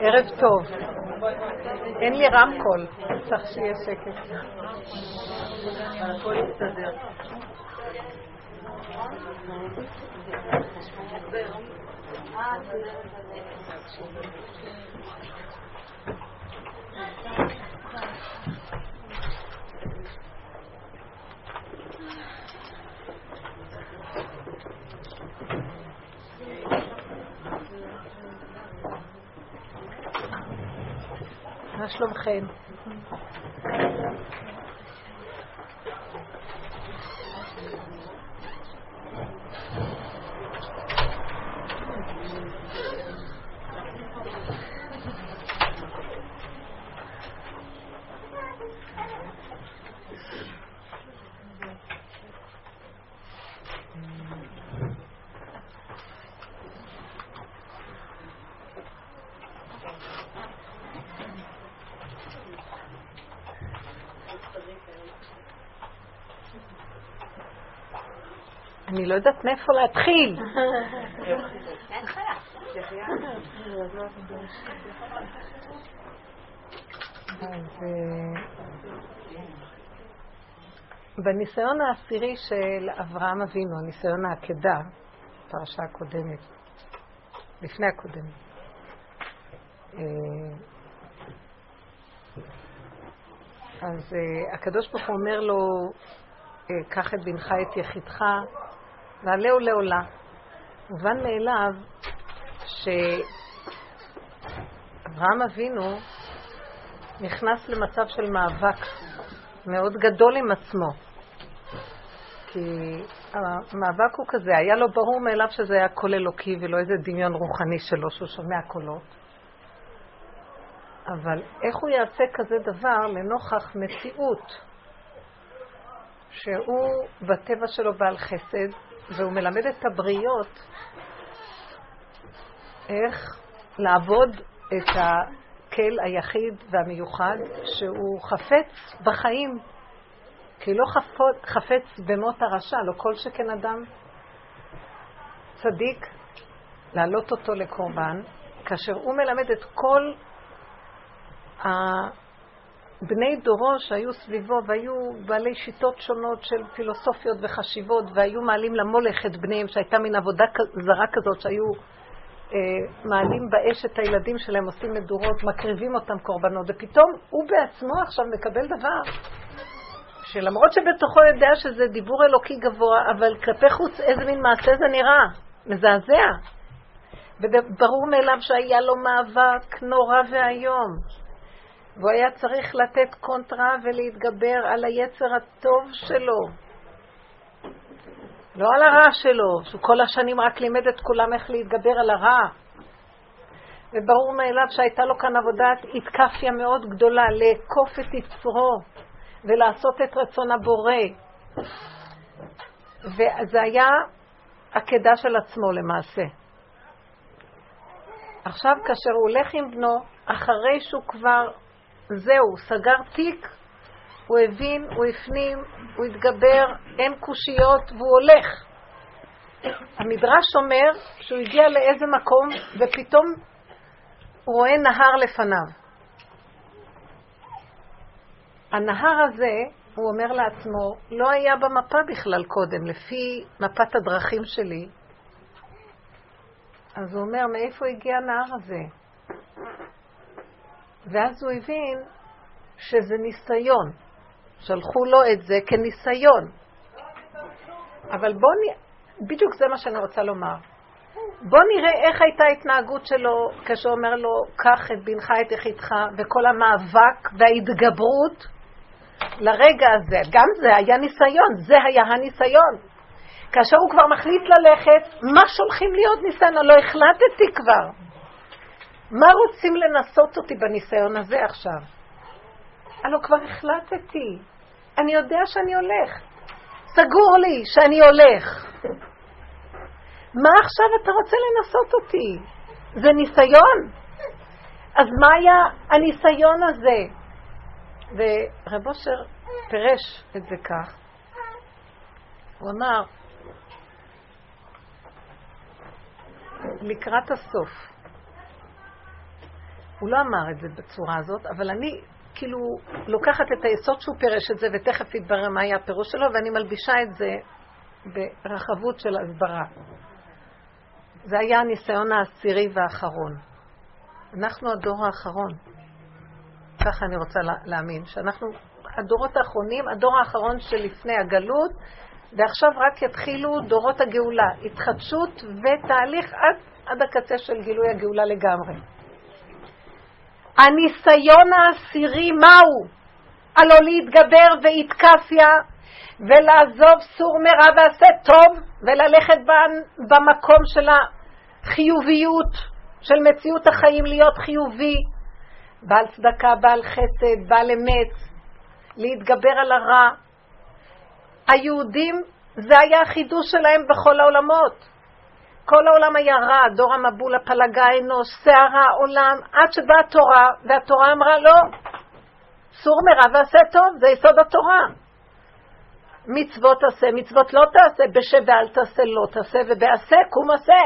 ערב טוב. אין לי רמקול, צריך שיהיה שקט. הכל יסתדר. מה שלומכם? אני לא יודעת מאיפה להתחיל. אז בניסיון העשירי של אברהם אבינו, הניסיון העקדה, פרשה הקודמת, לפני הקודמת, אה, אז אה, הקדוש ברוך הוא אומר לו, אה, קח את בנך את יחידך ועלהו לעולה. מובן מאליו שאברהם אבינו נכנס למצב של מאבק מאוד גדול עם עצמו. כי המאבק הוא כזה, היה לו ברור מאליו שזה היה קול אלוקי ולא איזה דמיון רוחני שלו שהוא שומע קולות. אבל איך הוא יעשה כזה דבר לנוכח מציאות שהוא בטבע שלו בעל חסד, והוא מלמד את הבריות איך לעבוד את הקל היחיד והמיוחד שהוא חפץ בחיים, כי לא חפות, חפץ במות הרשע, לא כל שכן אדם צדיק להעלות אותו לקורבן, כאשר הוא מלמד את כל בני דורו שהיו סביבו והיו בעלי שיטות שונות של פילוסופיות וחשיבות והיו מעלים למולך את בניהם שהייתה מין עבודה זרה כזאת שהיו אה, מעלים באש את הילדים שלהם, עושים מדורות, מקריבים אותם קורבנות ופתאום הוא בעצמו עכשיו מקבל דבר שלמרות שבתוכו יודע שזה דיבור אלוקי גבוה אבל כלפי חוץ איזה מין מעשה זה נראה, מזעזע. וברור מאליו שהיה לו מאבק נורא ואיום והוא היה צריך לתת קונטרה ולהתגבר על היצר הטוב שלו. לא על הרע שלו, שהוא כל השנים רק לימד את כולם איך להתגבר על הרע. וברור מאליו שהייתה לו כאן עבודת התקפיה מאוד גדולה, לאכוף את יצרו ולעשות את רצון הבורא. וזה היה עקדה של עצמו למעשה. עכשיו, כאשר הוא הולך עם בנו, אחרי שהוא כבר זהו, סגר תיק, הוא הבין, הוא הפנים, הוא התגבר, אין קושיות והוא הולך. המדרש אומר שהוא הגיע לאיזה מקום ופתאום הוא רואה נהר לפניו. הנהר הזה, הוא אומר לעצמו, לא היה במפה בכלל קודם, לפי מפת הדרכים שלי. אז הוא אומר, מאיפה הגיע הנהר הזה? ואז הוא הבין שזה ניסיון. שלחו לו את זה כניסיון. אבל בואו נ... בדיוק זה מה שאני רוצה לומר. בואו נראה איך הייתה ההתנהגות שלו כשהוא אומר לו, קח את בנך את יחידך, וכל המאבק וההתגברות לרגע הזה. גם זה היה ניסיון, זה היה הניסיון. כאשר הוא כבר מחליט ללכת, מה שולחים לי עוד ניסיון? לא החלטתי כבר. מה רוצים לנסות אותי בניסיון הזה עכשיו? הלוא כבר החלטתי. אני יודע שאני הולך. סגור לי שאני הולך. מה עכשיו אתה רוצה לנסות אותי? זה ניסיון. אז מה היה הניסיון הזה? ורב אושר פירש את זה כך. הוא אמר, לקראת הסוף. הוא לא אמר את זה בצורה הזאת, אבל אני כאילו לוקחת את היסוד שהוא פירש את זה, ותכף יתברר מה היה הפירוש שלו, ואני מלבישה את זה ברחבות של הסברה. זה היה הניסיון העשירי והאחרון. אנחנו הדור האחרון. ככה אני רוצה להאמין, שאנחנו הדורות האחרונים, הדור האחרון שלפני הגלות, ועכשיו רק יתחילו דורות הגאולה, התחדשות ותהליך עד, עד הקצה של גילוי הגאולה לגמרי. הניסיון העשירי מהו? הלא להתגבר ואיתקפיה ולעזוב סור מרע ועשה טוב וללכת במקום של החיוביות, של מציאות החיים להיות חיובי, בעל צדקה, בעל חסד, בעל אמת, להתגבר על הרע. היהודים, זה היה החידוש שלהם בכל העולמות. כל העולם היה רע, דור המבול, הפלגה, אנוש, שערה, עולם, עד שבאה התורה, והתורה אמרה לא, סור מרע ועשה טוב, זה יסוד התורה. מצוות תעשה, מצוות לא תעשה, בשב ואל תעשה, לא תעשה, ובעשה קום עשה.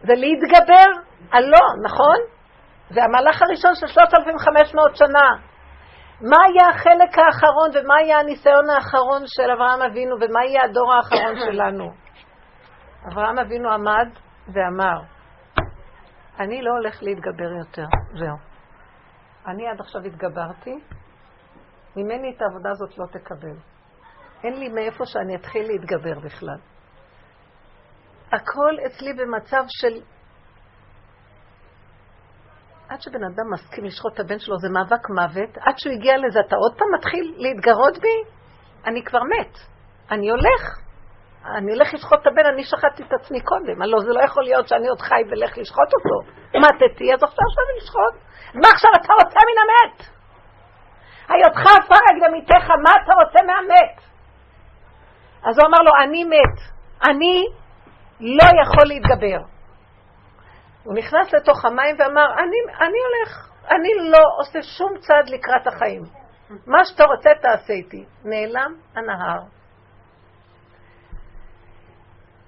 זה להתגבר על לא, נכון? זה המהלך הראשון של 3,500 שנה. מה יהיה החלק האחרון ומה יהיה הניסיון האחרון של אברהם אבינו ומה יהיה הדור האחרון שלנו? אברהם אבינו עמד ואמר, אני לא הולך להתגבר יותר, זהו. אני עד עכשיו התגברתי, ממני את העבודה הזאת לא תקבל. אין לי מאיפה שאני אתחיל להתגבר בכלל. הכל אצלי במצב של... עד שבן אדם מסכים לשחוט את הבן שלו זה מאבק מוות, עד שהוא הגיע לזה אתה עוד פעם מתחיל להתגרות בי? אני כבר מת. אני הולך. אני אלך לשחוט את הבן, אני שחטתי את עצמי קודם. הלוא זה לא יכול להיות שאני עוד חי ולך לשחוט אותו. מתתי, אז עכשיו שווה לשחוט. מה עכשיו אתה רוצה מן המת? היותך עפר הקדמיתך, מה אתה רוצה מהמת? אז הוא אמר לו, אני מת. אני לא יכול להתגבר. הוא נכנס לתוך המים ואמר, אני, אני הולך, אני לא עושה שום צעד לקראת החיים. מה שאתה רוצה תעשה איתי. נעלם הנהר.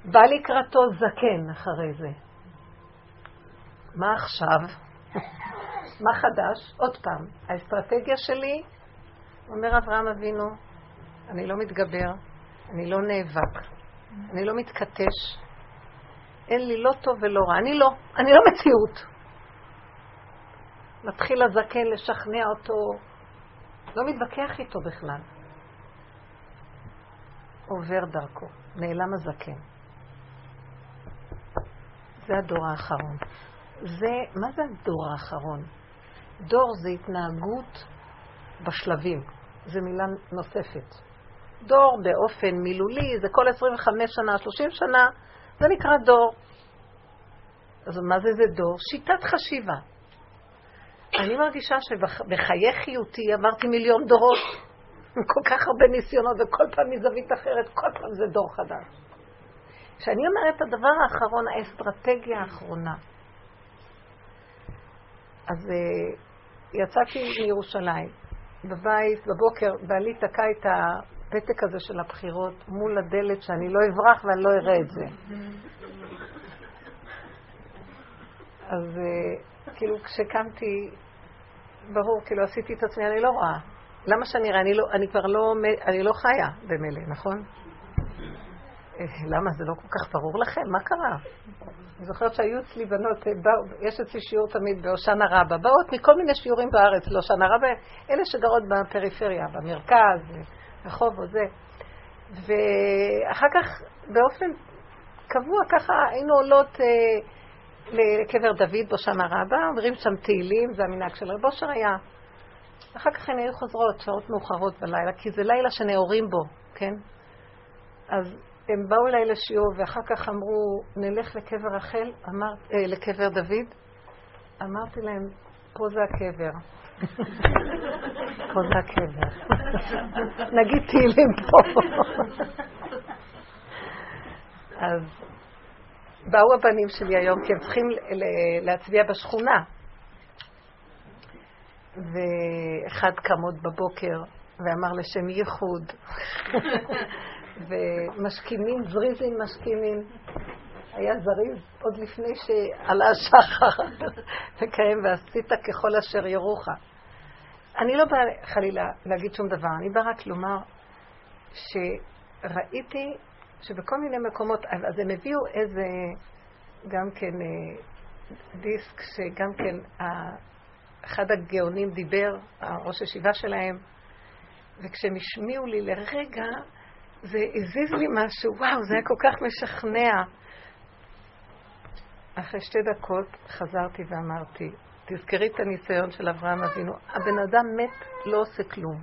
בא לקראתו זקן אחרי זה. מה עכשיו? מה חדש? עוד פעם, האסטרטגיה שלי, אומר אברהם אבינו, אני לא מתגבר, אני לא נאבק, אני לא מתכתש, אין לי לא טוב ולא רע, אני לא, אני לא מציאות. מתחיל הזקן לשכנע אותו, לא מתווכח איתו בכלל. עובר דרכו, נעלם הזקן. זה הדור האחרון. זה, מה זה הדור האחרון? דור זה התנהגות בשלבים, זו מילה נוספת. דור באופן מילולי, זה כל 25 שנה, 30 שנה, זה נקרא דור. אז מה זה זה דור? שיטת חשיבה. אני מרגישה שבחיי חיותי עברתי מיליון דורות, כל כך הרבה ניסיונות, וכל פעם מזווית אחרת, כל פעם זה דור חדש. כשאני אומרת את הדבר האחרון, האסטרטגיה האחרונה, אז uh, יצאתי מירושלים, בבית, בבוקר, בעלי תקע את הפתק הזה של הבחירות מול הדלת, שאני לא אברח ואני לא אראה את זה. אז uh, כאילו כשקמתי, ברור, כאילו עשיתי את עצמי, אני לא רואה. למה שאני אראה? אני, לא, אני כבר לא, אני לא חיה במילא, נכון? אה, למה, זה לא כל כך ברור לכם? מה קרה? אני זוכרת שהיו אצלי בנות, אה, יש אצלי שיעור תמיד בהושענא רבה, באות מכל מיני שיעורים בארץ, להושענא רבה, אלה שגרות בפריפריה, במרכז, רחוב או זה. ואחר כך, באופן קבוע, ככה היינו עולות אה, לקבר דוד בהושענא רבה, אומרים שם תהילים, זה המנהג של רב אושר היה. אחר כך הן היו חוזרות, שעות מאוחרות בלילה, כי זה לילה שנאורים בו, כן? אז הם באו אליי לשיעור ואחר כך אמרו, נלך לקבר רחל, אמר, אה, לקבר דוד. אמרתי להם, פה זה הקבר. פה זה הקבר. נגיד תהילים פה. אז באו הבנים שלי היום, כי הם צריכים להצביע בשכונה. ואחד קם עוד בבוקר ואמר לשם ייחוד. ומשכימים, זריזים משכימים. היה זריז עוד לפני שעלה השחר, וקיים ועשית ככל אשר יורוך. אני לא באה חלילה להגיד שום דבר, אני באה רק לומר שראיתי שבכל מיני מקומות, אז הם הביאו איזה, גם כן, אה, דיסק שגם כן אחד הגאונים דיבר, הראש הישיבה שלהם, וכשהם השמיעו לי לרגע, זה הזיז לי משהו, וואו, זה היה כל כך משכנע. אחרי שתי דקות חזרתי ואמרתי, תזכרי את הניסיון של אברהם אבינו, הבן אדם מת, לא עושה כלום.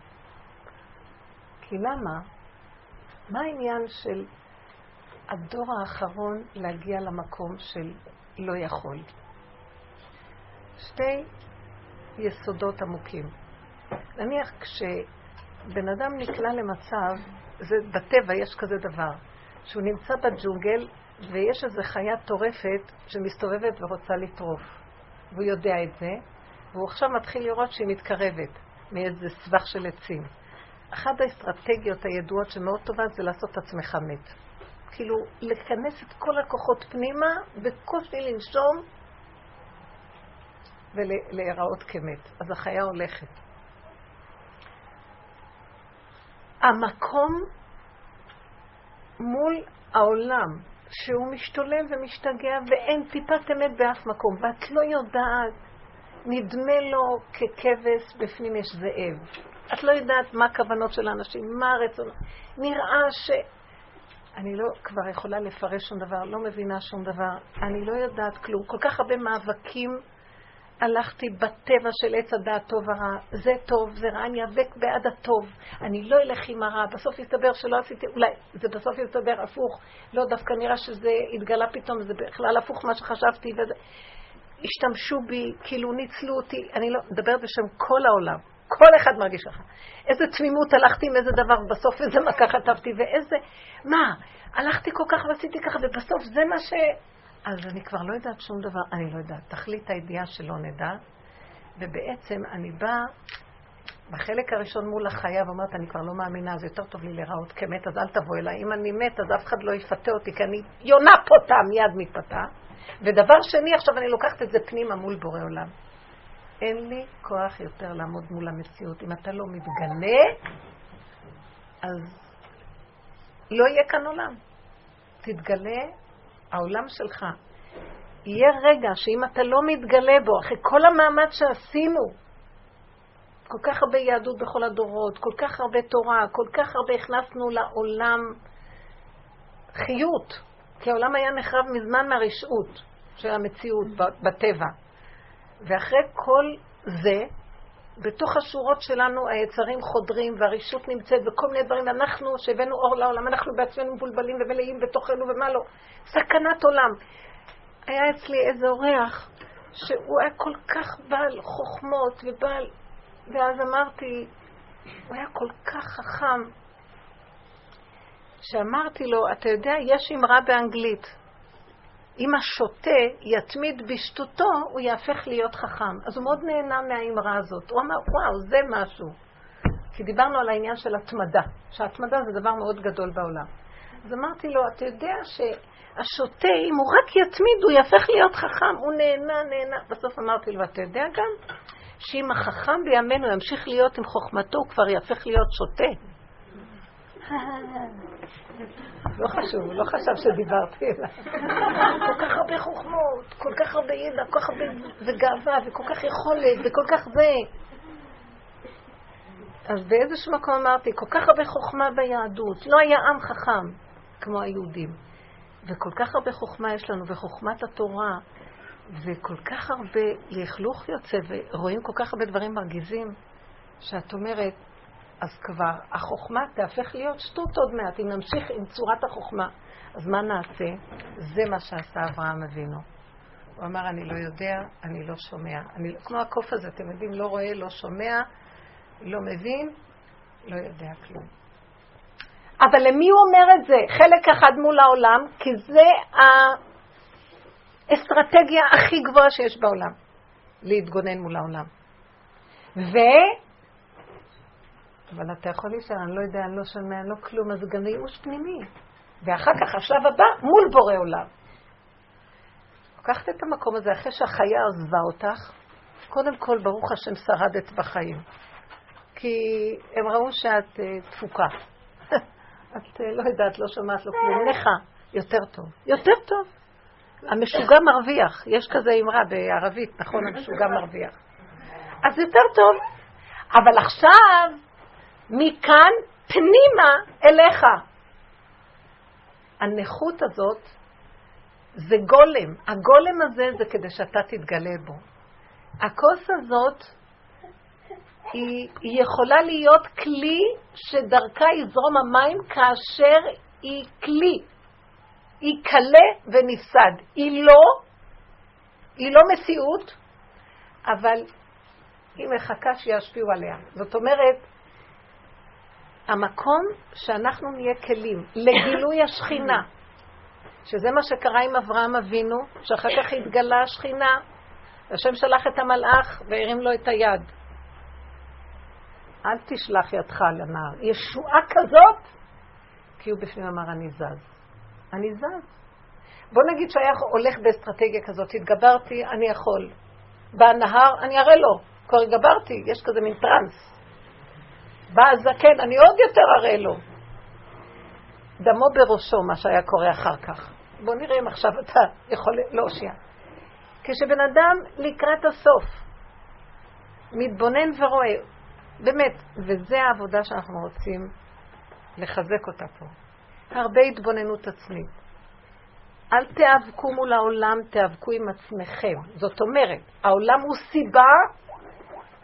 כי למה? מה העניין של הדור האחרון להגיע למקום של לא יכול? שתי יסודות עמוקים. נניח כשבן אדם נקלע למצב, זה בטבע יש כזה דבר, שהוא נמצא בג'ונגל ויש איזו חיה טורפת שמסתובבת ורוצה לטרוף. והוא יודע את זה, והוא עכשיו מתחיל לראות שהיא מתקרבת מאיזה סבך של עצים. אחת האסטרטגיות הידועות שמאוד טובה זה לעשות את עצמך מת. כאילו, לכנס את כל הכוחות פנימה, בקושי לנשום, ולהיראות כמת. אז החיה הולכת. המקום מול העולם, שהוא משתולל ומשתגע ואין טיפת אמת באף מקום, ואת לא יודעת, נדמה לו ככבש, בפנים יש זאב. את לא יודעת מה הכוונות של האנשים, מה הרצון. נראה ש... אני לא כבר יכולה לפרש שום דבר, לא מבינה שום דבר, אני לא יודעת כלום. כל כך הרבה מאבקים הלכתי בטבע של עץ הדעת טוב ורע, זה טוב, זה רע, אני איאבק בעד הטוב, אני לא אלך עם הרע, בסוף יסתבר שלא עשיתי, אולי זה בסוף יסתבר הפוך, לא, דווקא נראה שזה התגלה פתאום, זה בכלל הפוך מה שחשבתי, וזה... השתמשו בי, כאילו ניצלו אותי, אני לא, מדברת בשם כל העולם, כל אחד מרגיש ככה. איזה תמימות הלכתי עם איזה דבר, בסוף איזה מכה חטפתי, ואיזה, מה, הלכתי כל כך ועשיתי ככה, ובסוף זה מה ש... אז אני כבר לא יודעת שום דבר, אני לא יודעת. תכלית הידיעה שלא נדע, ובעצם אני באה בחלק הראשון מול החיה ואומרת, אני כבר לא מאמינה, זה יותר טוב לי להיראות כמת, אז אל תבוא אליי. אם אני מת, אז אף אחד לא יפתה אותי, כי אני יונה פותה, מיד מתפתה. ודבר שני, עכשיו אני לוקחת את זה פנימה מול בורא עולם. אין לי כוח יותר לעמוד מול המציאות. אם אתה לא מתגלה, אז לא יהיה כאן עולם. תתגלה העולם שלך, יהיה רגע שאם אתה לא מתגלה בו, אחרי כל המאמץ שעשינו, כל כך הרבה יהדות בכל הדורות, כל כך הרבה תורה, כל כך הרבה הכנסנו לעולם חיות, כי העולם היה נחרב מזמן מהרשעות של המציאות בטבע. ואחרי כל זה, בתוך השורות שלנו היצרים חודרים והרישות נמצאת וכל מיני דברים, אנחנו שהבאנו אור לעולם, אנחנו בעצמנו מבולבלים ומלאים בתוכנו ומה לא. סכנת עולם. היה אצלי איזה אורח שהוא היה כל כך בעל חוכמות ובעל... ואז אמרתי, הוא היה כל כך חכם, שאמרתי לו, אתה יודע, יש אמרה באנגלית, אם השוטה יתמיד בשטותו, הוא יהפך להיות חכם. אז הוא מאוד נהנה מהאמרה הזאת. הוא אמר, וואו, זה משהו. כי דיברנו על העניין של התמדה, שהתמדה זה דבר מאוד גדול בעולם. אז אמרתי לו, אתה יודע שהשוטה, אם הוא רק יתמיד, הוא יהפך להיות חכם. הוא נהנה, נהנה. בסוף אמרתי לו, אתה יודע גם שאם החכם בימינו ימשיך להיות עם חוכמתו, הוא כבר יהפך להיות שוטה. לא חשוב, לא חשב שדיברתי אליו. כל כך הרבה חוכמות, כל כך הרבה ידע, כל כך הרבה וגאווה, וכל כך יכולת, וכל כך זה. אז באיזשהו מקום אמרתי, כל כך הרבה חוכמה ביהדות. לא היה עם חכם כמו היהודים. וכל כך הרבה חוכמה יש לנו, וחוכמת התורה, וכל כך הרבה לכלוך יוצא, ורואים כל כך הרבה דברים מרגיזים, שאת אומרת, אז כבר החוכמה תהפך להיות שטות עוד מעט, אם נמשיך עם צורת החוכמה. אז מה נעשה? זה מה שעשה אברהם אבינו. הוא אמר, אני לא יודע, אני לא שומע. אני, כמו הקוף הזה, אתם יודעים, לא רואה, לא שומע, לא מבין, לא יודע כלום. אבל למי הוא אומר את זה? חלק אחד מול העולם, כי זה האסטרטגיה הכי גבוהה שיש בעולם, להתגונן מול העולם. ו... אבל אתה יכול להישאר, אני לא יודע, אני לא שומע, אני לא כלום, אז גם ייאוש פנימי. ואחר כך, השלב הבא, מול בורא עולם. לקחת את המקום הזה אחרי שהחיה עזבה אותך, קודם כל, ברוך השם, שרדת בחיים. כי הם ראו שאת uh, תפוקה. את uh, לא יודעת, לא שומעת, לא כלום. נכה, יותר טוב. יותר טוב. המשוגע מרוויח. יש כזה אמרה בערבית, נכון? המשוגע מרוויח. אז יותר טוב. אבל עכשיו, מכאן פנימה אליך. הנכות הזאת זה גולם. הגולם הזה זה כדי שאתה תתגלה בו. הכוס הזאת היא, היא יכולה להיות כלי שדרכה יזרום המים כאשר היא כלי. היא קלה ונפסד. היא לא, היא לא מציאות, אבל היא מחכה שישפיעו עליה. זאת אומרת, המקום שאנחנו נהיה כלים לגילוי השכינה, שזה מה שקרה עם אברהם אבינו, שאחר כך התגלה השכינה, השם שלח את המלאך והרים לו את היד. אל תשלח ידך לנער. ישועה כזאת, כי הוא בפנים אמר, אני זז. אני זז. בוא נגיד שהיה הולך באסטרטגיה כזאת, התגברתי, אני יכול. בא הנהר, אני אראה לו. כבר התגברתי, יש כזה מין טראנס. בא הזקן, אני עוד יותר אראה לו. דמו בראשו מה שהיה קורה אחר כך. בוא נראה אם עכשיו אתה יכול להושיע. כשבן אדם לקראת הסוף מתבונן ורואה, באמת, וזו העבודה שאנחנו רוצים לחזק אותה פה. הרבה התבוננות עצמית. אל תיאבקו מול העולם, תיאבקו עם עצמכם. זאת אומרת, העולם הוא סיבה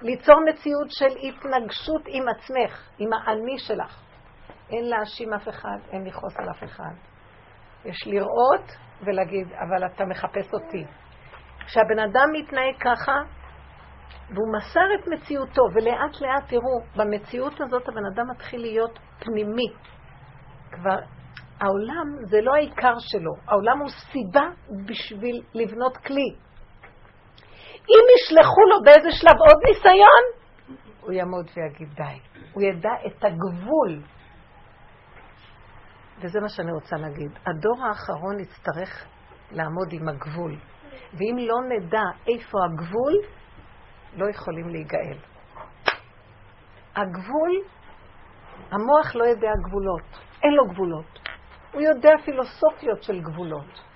ליצור מציאות של התנגשות עם עצמך, עם האני שלך. אין להאשים אף אחד, אין לכעוס על אף אחד. יש לראות ולהגיד, אבל אתה מחפש אותי. כשהבן אדם מתנהג ככה, והוא מסר את מציאותו, ולאט לאט תראו, במציאות הזאת הבן אדם מתחיל להיות פנימי. כבר העולם זה לא העיקר שלו, העולם הוא סיבה בשביל לבנות כלי. אם ישלחו לו באיזה שלב עוד ניסיון, הוא יעמוד ויגיד די. הוא ידע את הגבול. וזה מה שאני רוצה להגיד. הדור האחרון יצטרך לעמוד עם הגבול. ואם לא נדע איפה הגבול, לא יכולים להיגאל. הגבול, המוח לא יודע גבולות, אין לו גבולות. הוא יודע פילוסופיות של גבולות.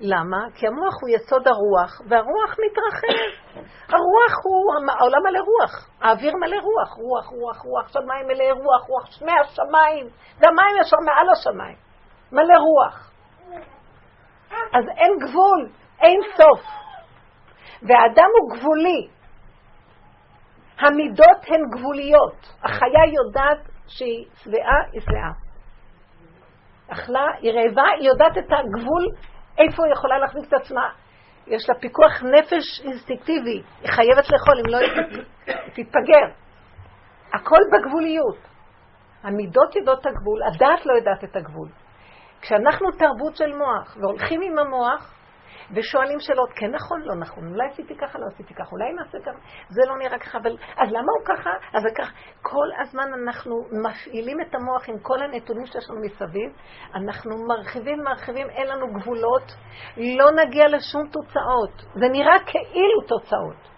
למה? כי המוח הוא יסוד הרוח, והרוח מתרחב. הרוח הוא, העולם מלא רוח, האוויר מלא רוח, רוח, רוח, רוח, שמיים מלא רוח, רוח שמי השמיים, והמים ישר מעל השמיים, מלא רוח. אז אין גבול, אין סוף. והאדם הוא גבולי. המידות הן גבוליות. החיה יודעת שהיא שבעה, היא שבעה. אכלה, היא רעבה, היא יודעת את הגבול, איפה היא יכולה להחזיק את עצמה. יש לה פיקוח נפש אינסטינקטיבי, היא חייבת לאכול, אם לא היא תתפגר. הכל בגבוליות. המידות יודעות את הגבול, הדעת לא יודעת את הגבול. כשאנחנו תרבות של מוח והולכים עם המוח, ושואלים שאלות, כן נכון, לא נכון, אולי עשיתי ככה, לא עשיתי ככה, אולי נעשה ככה, זה לא נראה ככה, אבל אז למה הוא ככה? אז זה ככה. כל הזמן אנחנו מפעילים את המוח עם כל הנתונים שיש לנו מסביב, אנחנו מרחיבים, מרחיבים, אין לנו גבולות, לא נגיע לשום תוצאות. זה נראה כאילו תוצאות.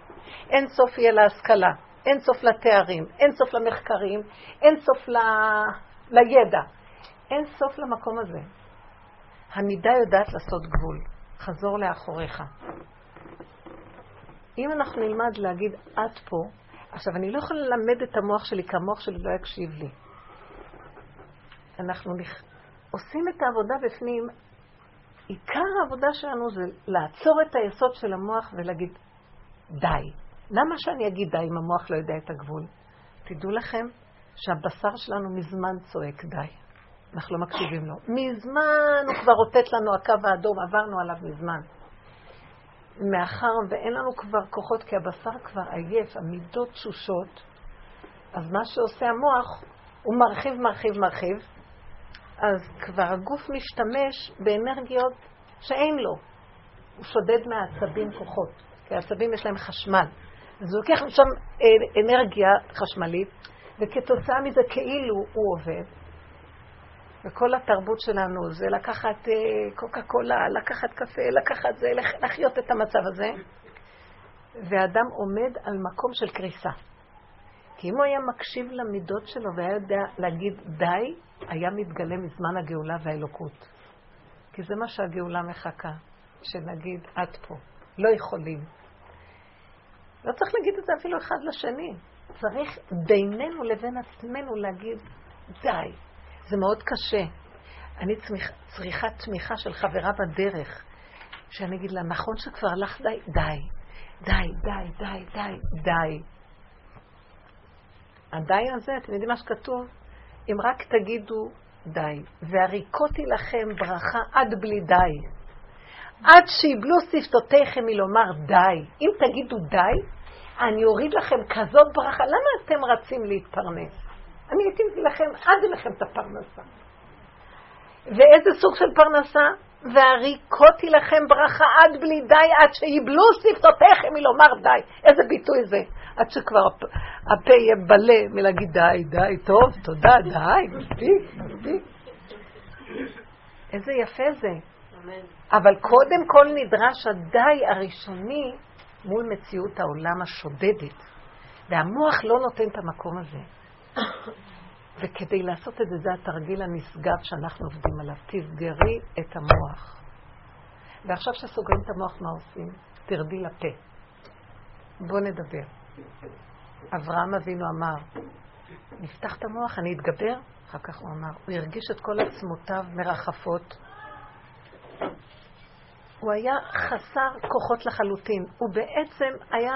אין סוף יהיה להשכלה, אין סוף לתארים, אין סוף למחקרים, אין סוף ל... לידע. אין סוף למקום הזה. המידה יודעת לעשות גבול. חזור לאחוריך. אם אנחנו נלמד להגיד עד פה, עכשיו אני לא יכולה ללמד את המוח שלי כי המוח שלי לא יקשיב לי. אנחנו נכ... עושים את העבודה בפנים, עיקר העבודה שלנו זה לעצור את היסוד של המוח ולהגיד די. למה שאני אגיד די אם המוח לא יודע את הגבול? תדעו לכם שהבשר שלנו מזמן צועק די. אנחנו לא מקשיבים לו. מזמן הוא כבר רוטט לנו הקו האדום, עברנו עליו מזמן. מאחר ואין לנו כבר כוחות, כי הבשר כבר עייף, המידות תשושות, אז מה שעושה המוח, הוא מרחיב, מרחיב, מרחיב, אז כבר הגוף משתמש באנרגיות שאין לו. הוא שודד מהעצבים כוחות, כי העצבים יש להם חשמל. אז הוא לוקח שם אנרגיה חשמלית, וכתוצאה מזה כאילו הוא עובד, וכל התרבות שלנו זה לקחת אה, קוקה קולה, לקחת קפה, לקחת זה, לחיות את המצב הזה. ואדם עומד על מקום של קריסה. כי אם הוא היה מקשיב למידות שלו והיה יודע להגיד די, היה מתגלה מזמן הגאולה והאלוקות. כי זה מה שהגאולה מחכה, שנגיד עד פה. לא יכולים. לא צריך להגיד את זה אפילו אחד לשני. צריך בינינו לבין עצמנו להגיד די. זה מאוד קשה. אני צריכה תמיכה של חברה בדרך, שאני אגיד לה, נכון שכבר הלך די? די. די, די, די, די, די. הדי הזה, אתם יודעים מה שכתוב? אם רק תגידו די, והריקותי לכם ברכה עד בלי די. עד שיבלו שפתותיכם מלומר די. אם תגידו די, אני אוריד לכם כזאת ברכה. למה אתם רצים להתפרנס? אני הייתי לכם עד לכם את הפרנסה. ואיזה סוג של פרנסה? והריקותי לכם ברכה עד בלי די, עד שיבלו שפתותיכם מלומר די. איזה ביטוי זה? עד שכבר הפה יהיה בלה מלהגיד די, די, טוב, תודה, די, מספיק, מספיק. איזה יפה זה. אבל קודם כל נדרש הדי הראשוני מול מציאות העולם השודדת. והמוח לא נותן את המקום הזה. וכדי לעשות את זה, זה התרגיל הנשגב שאנחנו עובדים עליו. תסגרי את המוח. ועכשיו שסוגרים את המוח, מה עושים? תרדי לפה. בואו נדבר. אברהם אבינו אמר, נפתח את המוח, אני אתגבר? אחר כך הוא אמר, הוא הרגיש את כל עצמותיו מרחפות. הוא היה חסר כוחות לחלוטין. הוא בעצם היה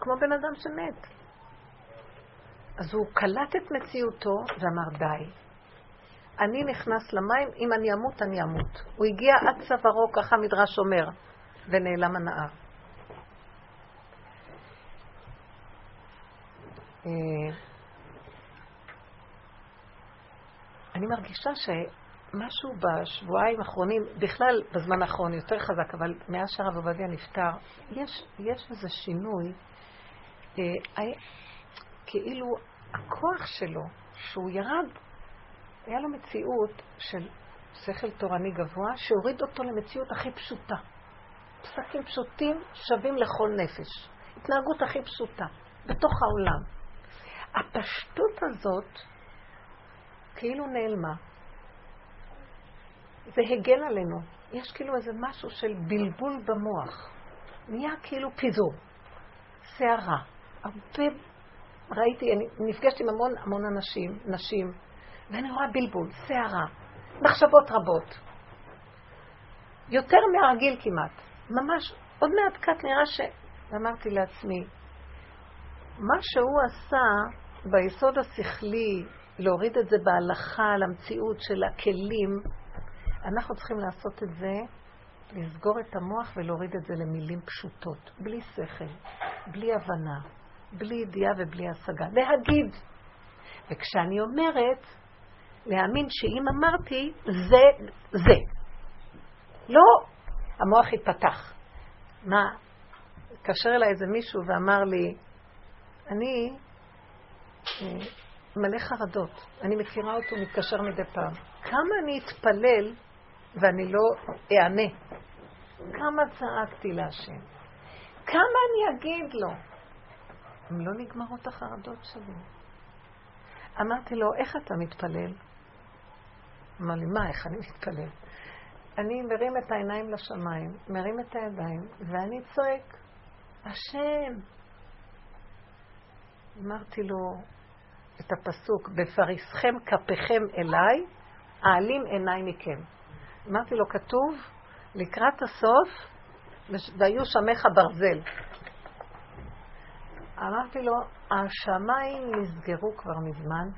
כמו בן אדם שמת. אז הוא קלט את מציאותו ואמר די. אני נכנס למים, אם אני אמות, אני אמות. הוא הגיע עד צווארו, ככה המדרש אומר, ונעלם הנהר. אה, אני מרגישה שמשהו בשבועיים האחרונים, בכלל בזמן האחרון יותר חזק, אבל מאז שהרב עובדיה נפטר, יש, יש איזה שינוי. כאילו הכוח שלו, שהוא ירד, היה לו מציאות של שכל תורני גבוה, שהוריד אותו למציאות הכי פשוטה. פסקים פשוטים שווים לכל נפש. התנהגות הכי פשוטה, בתוך העולם. הפשטות הזאת כאילו נעלמה. זה הגן עלינו. יש כאילו איזה משהו של בלבול במוח. נהיה כאילו פיזור, סערה, הרבה ראיתי, אני נפגשתי עם המון המון אנשים, נשים, ואני רואה בלבול, סערה, מחשבות רבות. יותר מהרגיל כמעט. ממש, עוד מעט קט נראה ש... ואמרתי לעצמי, מה שהוא עשה ביסוד השכלי, להוריד את זה בהלכה למציאות של הכלים, אנחנו צריכים לעשות את זה, לסגור את המוח ולהוריד את זה למילים פשוטות, בלי שכל, בלי הבנה, בלי ידיעה ובלי השגה. להגיד. וכשאני אומרת, להאמין שאם אמרתי, זה זה. לא, המוח התפתח. מה, התקשר אליי איזה מישהו ואמר לי, אני אה, מלא חרדות, אני מכירה אותו, מתקשר מדי פעם. כמה אני אתפלל ואני לא אענה? כמה צעקתי להשם? כמה אני אגיד לו? הן לא נגמרות החרדות שלי. אמרתי לו, איך אתה מתפלל? אמר לי, מה, איך אני מתפלל? אני מרים את העיניים לשמיים, מרים את הידיים, ואני צועק, השם. אמרתי לו את הפסוק, בפריסכם כפיכם אליי, אעלים עיניי מכם. אמרתי לו, כתוב, לקראת הסוף, והיו שמך ברזל. אמרתי לו, השמיים נסגרו כבר מזמן.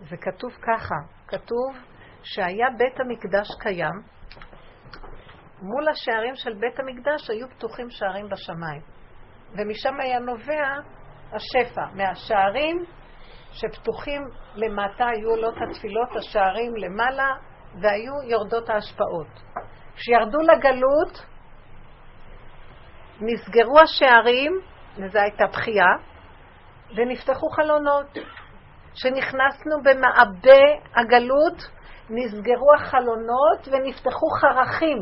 זה כתוב ככה, כתוב שהיה בית המקדש קיים, מול השערים של בית המקדש היו פתוחים שערים בשמיים, ומשם היה נובע השפע, מהשערים שפתוחים למטה היו עולות התפילות, השערים למעלה, והיו יורדות ההשפעות. כשירדו לגלות, נסגרו השערים, וזו הייתה בכייה, ונפתחו חלונות. שנכנסנו במעבה הגלות, נסגרו החלונות ונפתחו חרכים.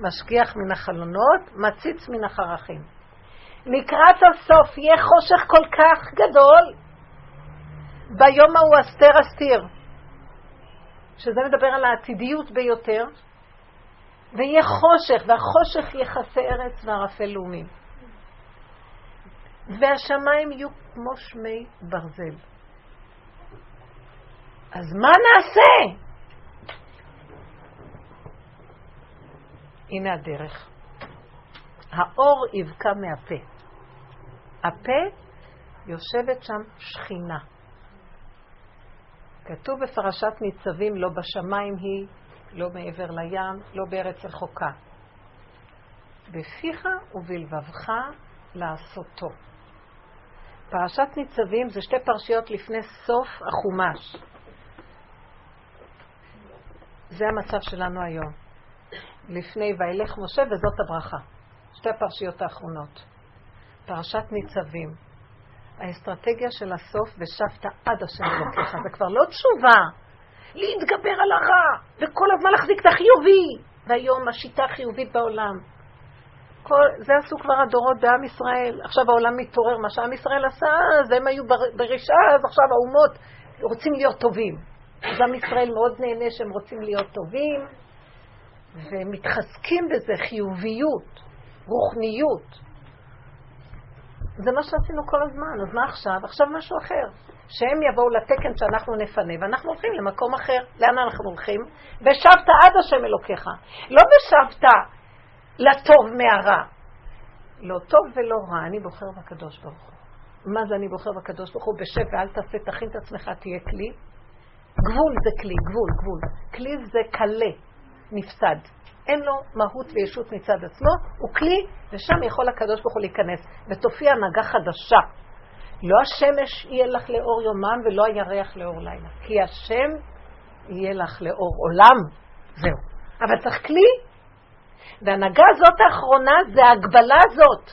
משגיח מן החלונות, מציץ מן החרכים. לקראת הסוף יהיה חושך כל כך גדול, ביום ההוא אסתר אסתיר, שזה מדבר על העתידיות ביותר, ויהיה חושך, והחושך יכסה ארץ וערפל לאומים. והשמיים יהיו כמו שמי ברזל. אז מה נעשה? הנה הדרך. האור יבקע מהפה. הפה יושבת שם שכינה. כתוב בפרשת ניצבים, לא בשמיים היא, לא מעבר לים, לא בארץ רחוקה. בפיך ובלבבך לעשותו. פרשת ניצבים זה שתי פרשיות לפני סוף החומש. זה המצב שלנו היום. לפני וילך משה וזאת הברכה. שתי הפרשיות האחרונות. פרשת ניצבים. האסטרטגיה של הסוף ושבת עד השם אלוקיך. זה כבר לא תשובה להתגבר על הרע וכל הזמן להחזיק את החיובי. והיום השיטה החיובית בעולם. כל, זה עשו כבר הדורות בעם ישראל. עכשיו העולם מתעורר, מה שעם ישראל עשה, אז הם היו ברשעה, אז עכשיו האומות רוצים להיות טובים. אז עם ישראל מאוד נהנה שהם רוצים להיות טובים, ומתחזקים בזה חיוביות, רוחניות. זה מה שעשינו כל הזמן, אז מה עכשיו? עכשיו משהו אחר. שהם יבואו לתקן שאנחנו נפנה, ואנחנו הולכים למקום אחר. לאן אנחנו הולכים? ושבת עד השם אלוקיך. לא ושבת לטוב מהרע. לא טוב ולא רע, אני בוחר בקדוש ברוך הוא. מה זה אני בוחר בקדוש ברוך הוא? בשב ואל תעשה, תכין את עצמך, תהיה כלי. גבול זה כלי, גבול, גבול. כלי זה קלה, נפסד. אין לו מהות וישות מצד עצמו, הוא כלי, ושם יכול הקדוש ברוך הוא להיכנס, ותופיע הנהגה חדשה. לא השמש יהיה לך לאור יומם ולא הירח לאור לילה, כי השם יהיה לך לאור עולם, זהו. אבל צריך כלי, וההנהגה הזאת האחרונה זה ההגבלה הזאת.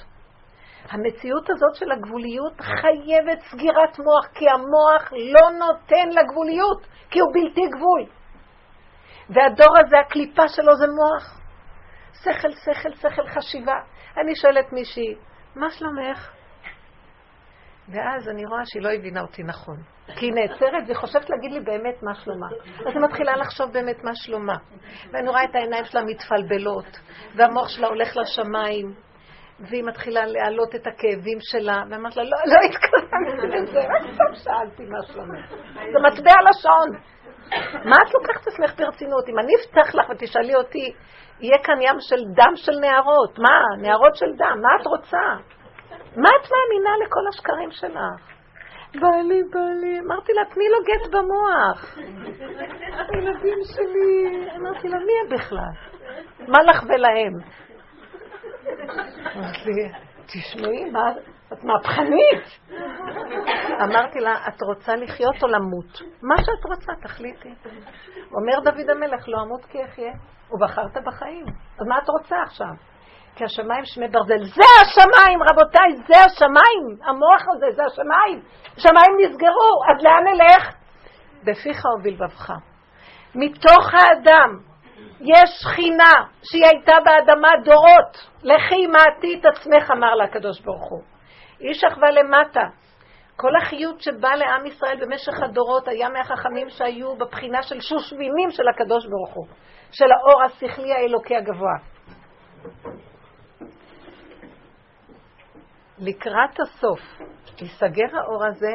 המציאות הזאת של הגבוליות חייבת סגירת מוח, כי המוח לא נותן לגבוליות, כי הוא בלתי גבול. והדור הזה, הקליפה שלו זה מוח. שכל, שכל, שכל, חשיבה. אני שואלת מישהי, מה שלומך? ואז אני רואה שהיא לא הבינה אותי נכון. כי היא נעצרת והיא חושבת להגיד לי באמת מה שלומה. אז היא מתחילה לחשוב באמת מה שלומה. ואני רואה את העיניים שלה מתפלבלות, והמוח שלה הולך לשמיים, והיא מתחילה להעלות את הכאבים שלה, ואמרת לה, לא, לא התכוונתי לזה, רק סתם שאלתי מה שלומך. זה מטבע לשון. מה את לוקחת את עצמך ברצינות? אם אני אפתח לך ותשאלי אותי, יהיה כאן ים של דם של נערות. מה? נערות של דם. מה את רוצה? מה את מאמינה לכל השקרים שלך? בעלי, בעלי. אמרתי לה, תני לו גט במוח. הילדים שלי. אמרתי לה, מי הם בכלל? מה לך ולהם? אמרתי לי, תשמעי, מה... את מהפכנית. אמרתי לה, את רוצה לחיות או למות? מה שאת רוצה, תחליטי. אומר דוד המלך, לא אמות כי אחיה. ובחרת בחיים. אז מה את רוצה עכשיו? כי השמיים שמי ברזל. זה השמיים, רבותיי, זה השמיים. המוח הזה, זה השמיים. השמיים נסגרו, אז לאן נלך? בפיך ובלבבך. מתוך האדם יש שכינה שהיא הייתה באדמה דורות. לכי מעטי את עצמך, אמר לה הקדוש ברוך הוא. איש אחווה למטה. כל החיות שבא לעם ישראל במשך הדורות היה מהחכמים שהיו בבחינה של שושבינים של הקדוש ברוך הוא, של האור השכלי האלוקי הגבוה. לקראת הסוף ייסגר האור הזה,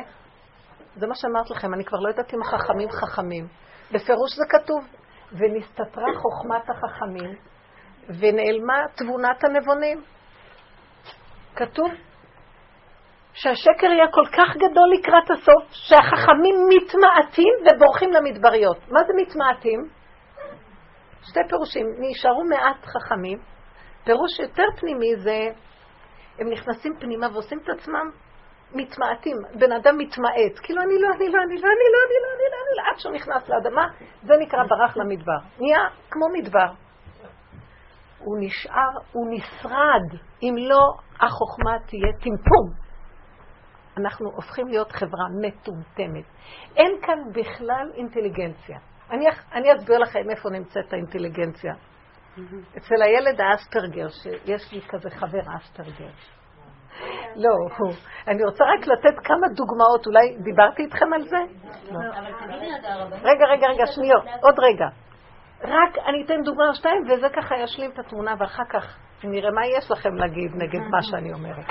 זה מה שאמרת לכם, אני כבר לא יודעת אם החכמים חכמים. בפירוש זה כתוב, ונסתתרה חוכמת החכמים, ונעלמה תבונת הנבונים. כתוב, שהשקר יהיה כל כך גדול לקראת הסוף, שהחכמים מתמעטים ובורחים למדבריות. מה זה מתמעטים? שתי פירושים. נשארו מעט חכמים. פירוש יותר פנימי זה, הם נכנסים פנימה ועושים את עצמם מתמעטים. בן אדם מתמעט. כאילו, אני לא, אני לא, אני לא, אני לא, אני לא, אני לא, אני לא, עד שהוא נכנס לאדמה, זה נקרא ברח למדבר. נהיה כמו מדבר. הוא נשאר, הוא נשרד, אם לא החוכמה תהיה טמטום. אנחנו הופכים להיות חברה מטומטמת. אין כאן בכלל אינטליגנציה. אני, אני אסביר לכם איפה נמצאת האינטליגנציה. אצל הילד האספרגר, שיש לי כזה חבר אספרגר. לא, אני רוצה רק לתת כמה דוגמאות, אולי דיברתי איתכם על זה? לא. רגע, רגע, רגע, שניות, עוד רגע. רק אני אתן דוגמה או שתיים, וזה ככה ישלים את התמונה, ואחר כך נראה מה יש לכם להגיד נגד מה שאני אומרת.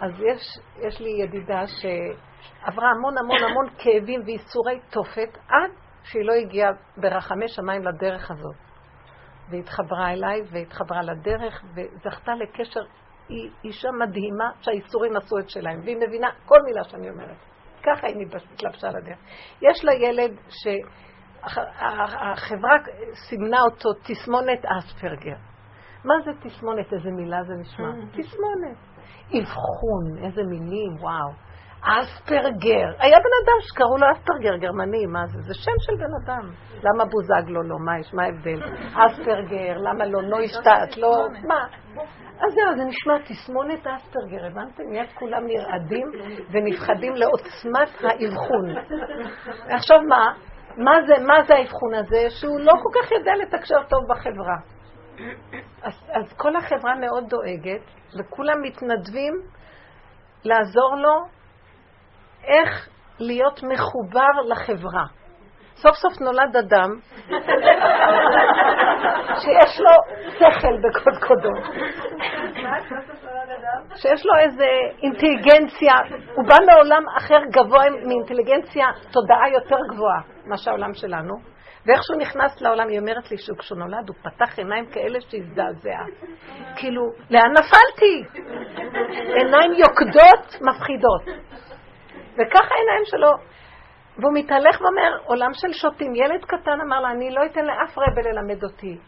אז יש, יש לי ידידה שעברה המון המון המון כאבים ואיסורי תופת עד שהיא לא הגיעה ברחמי שמיים לדרך הזאת. והתחברה אליי והתחברה לדרך וזכתה לקשר. היא אישה מדהימה שהאיסורים עשו את שלהם, והיא מבינה כל מילה שאני אומרת. ככה היא התלבשה לדרך. יש לה ילד שהחברה סימנה אותו תסמונת אספרגר. מה זה תסמונת? איזה מילה זה נשמע? תסמונת. אבחון, איזה מילים, וואו. אספרגר. היה בן אדם שקראו לו אספרגר, גרמני, מה זה? זה שם של בן אדם. למה בוזגלו לא? מה יש? מה ההבדל? אספרגר, למה לא נוישטט? לא... מה? אז זהו, זה נשמע תסמונת אספרגר, הבנתם? מיד כולם נרעדים ונפחדים לעוצמת האבחון. עכשיו מה? מה זה, מה זה האבחון הזה? שהוא לא כל כך יודע לתקשר טוב בחברה. אז, אז כל החברה מאוד דואגת, וכולם מתנדבים לעזור לו איך להיות מחובר לחברה. סוף סוף נולד אדם שיש לו שכל בקודקודו. שיש לו איזה אינטליגנציה, הוא בא מעולם אחר גבוה מאינטליגנציה, תודעה יותר גבוהה מה שהעולם שלנו. ואיך שהוא נכנס לעולם, היא אומרת לי שכשהוא נולד הוא פתח עיניים כאלה שהזדעזע. כאילו, לאן נפלתי? עיניים יוקדות, מפחידות. וככה העיניים שלו. והוא מתהלך ואומר, עולם של שוטים. ילד קטן אמר לה, אני לא אתן לאף רבל ללמד אותי.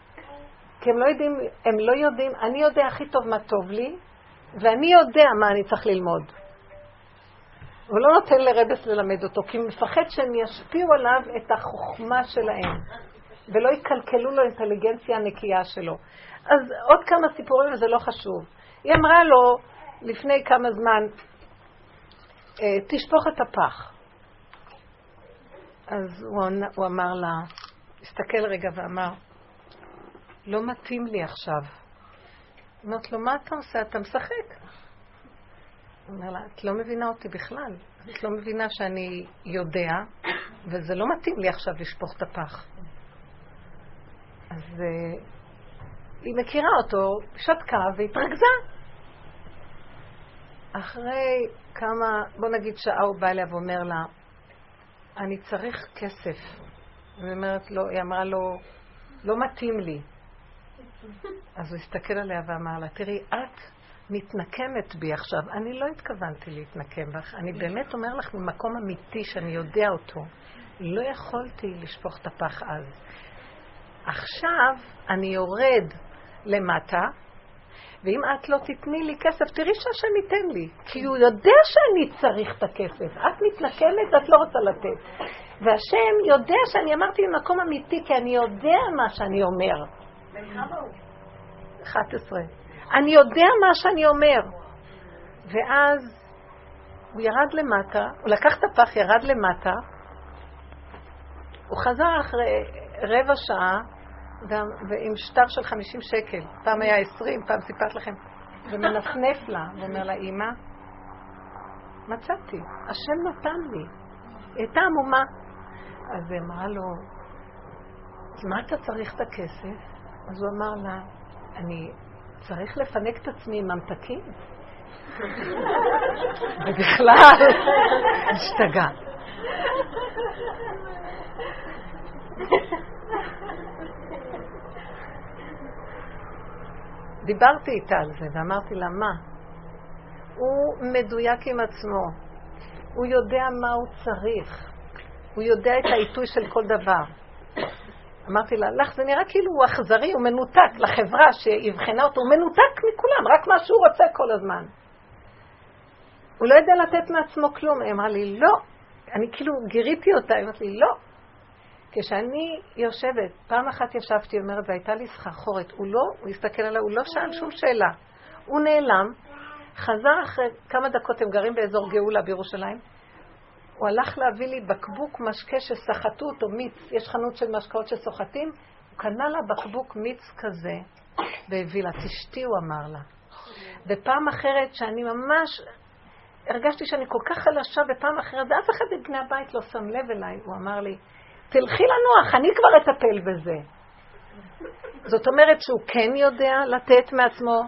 כי הם לא יודעים, הם לא יודעים, אני יודע הכי טוב מה טוב לי, ואני יודע מה אני צריך ללמוד. הוא לא נותן לרבס ללמד אותו, כי הוא מפחד שהם ישפיעו עליו את החוכמה שלהם, ולא יקלקלו לו אינטליגנציה הנקייה שלו. אז עוד כמה סיפורים, וזה לא חשוב. היא אמרה לו לפני כמה זמן, תשפוך את הפח. אז הוא, הוא אמר לה, הסתכל רגע ואמר, לא מתאים לי עכשיו. אמרת לו, מה אתה עושה? אתה משחק. הוא אומר לה, את לא מבינה אותי בכלל. את לא מבינה שאני יודע, וזה לא מתאים לי עכשיו לשפוך את הפח. אז uh, היא מכירה אותו, שתקה והתרכזה. אחרי כמה, בוא נגיד שעה הוא בא אליה ואומר לה, אני צריך כסף. היא אומרת לו, היא אמרה לו, לא מתאים לי. אז הוא הסתכל עליה ואמר לה, תראי, את מתנקמת בי עכשיו. אני לא התכוונתי להתנקם בך. אני באמת אומר לך ממקום אמיתי שאני יודע אותו. לא יכולתי לשפוך את הפח אז. עכשיו אני יורד למטה, ואם את לא תתני לי כסף, תראי שהשם ייתן לי. כי הוא יודע שאני צריך את הכסף. את מתנקמת, את לא רוצה לתת. והשם יודע שאני אמרתי ממקום אמיתי, כי אני יודע מה שאני אומר. בן כמה הוא? 11. אני יודע מה שאני אומר. ואז הוא ירד למטה, הוא לקח את הפח, ירד למטה, הוא חזר אחרי רבע שעה ועם שטר של 50 שקל. פעם היה 20, פעם סיפרת לכם. ומנפנף לה, ואומר לה, אימא, מצאתי, השם נתן לי. הייתה עמומה. אז היא אמרה לו, מה אתה צריך את הכסף? אז הוא אמר לה, אני צריך לפנק את עצמי עם ממתקים? ובכלל, השתגע. דיברתי איתה על זה ואמרתי לה, מה? הוא מדויק עם עצמו, הוא יודע מה הוא צריך, הוא יודע את העיתוי של כל דבר. אמרתי לה, לך זה נראה כאילו הוא אכזרי, הוא מנותק לחברה שיבחנה אותו, הוא מנותק מכולם, רק מה שהוא רוצה כל הזמן. הוא לא יודע לתת מעצמו כלום. היא אמרה לי, לא. אני כאילו גיריתי אותה, היא אמרת לי, לא. כשאני יושבת, פעם אחת ישבתי, אומרת, והייתה לי סחרחורת, הוא לא, הוא הסתכל עליי, הוא לא שאל שום שאלה. הוא נעלם, חזר אחרי כמה דקות, הם גרים באזור גאולה בירושלים. הוא הלך להביא לי בקבוק משקה שסחטו אותו, מיץ, יש חנות של משקאות שסוחטים, הוא קנה לה בקבוק מיץ כזה, והביא לה, תשתי, הוא אמר לה. ופעם אחרת, שאני ממש הרגשתי שאני כל כך חלשה, ופעם אחרת, ואף אחד מבני הבית לא שם לב אליי, הוא אמר לי, תלכי לנוח, אני כבר אטפל בזה. זאת אומרת שהוא כן יודע לתת מעצמו.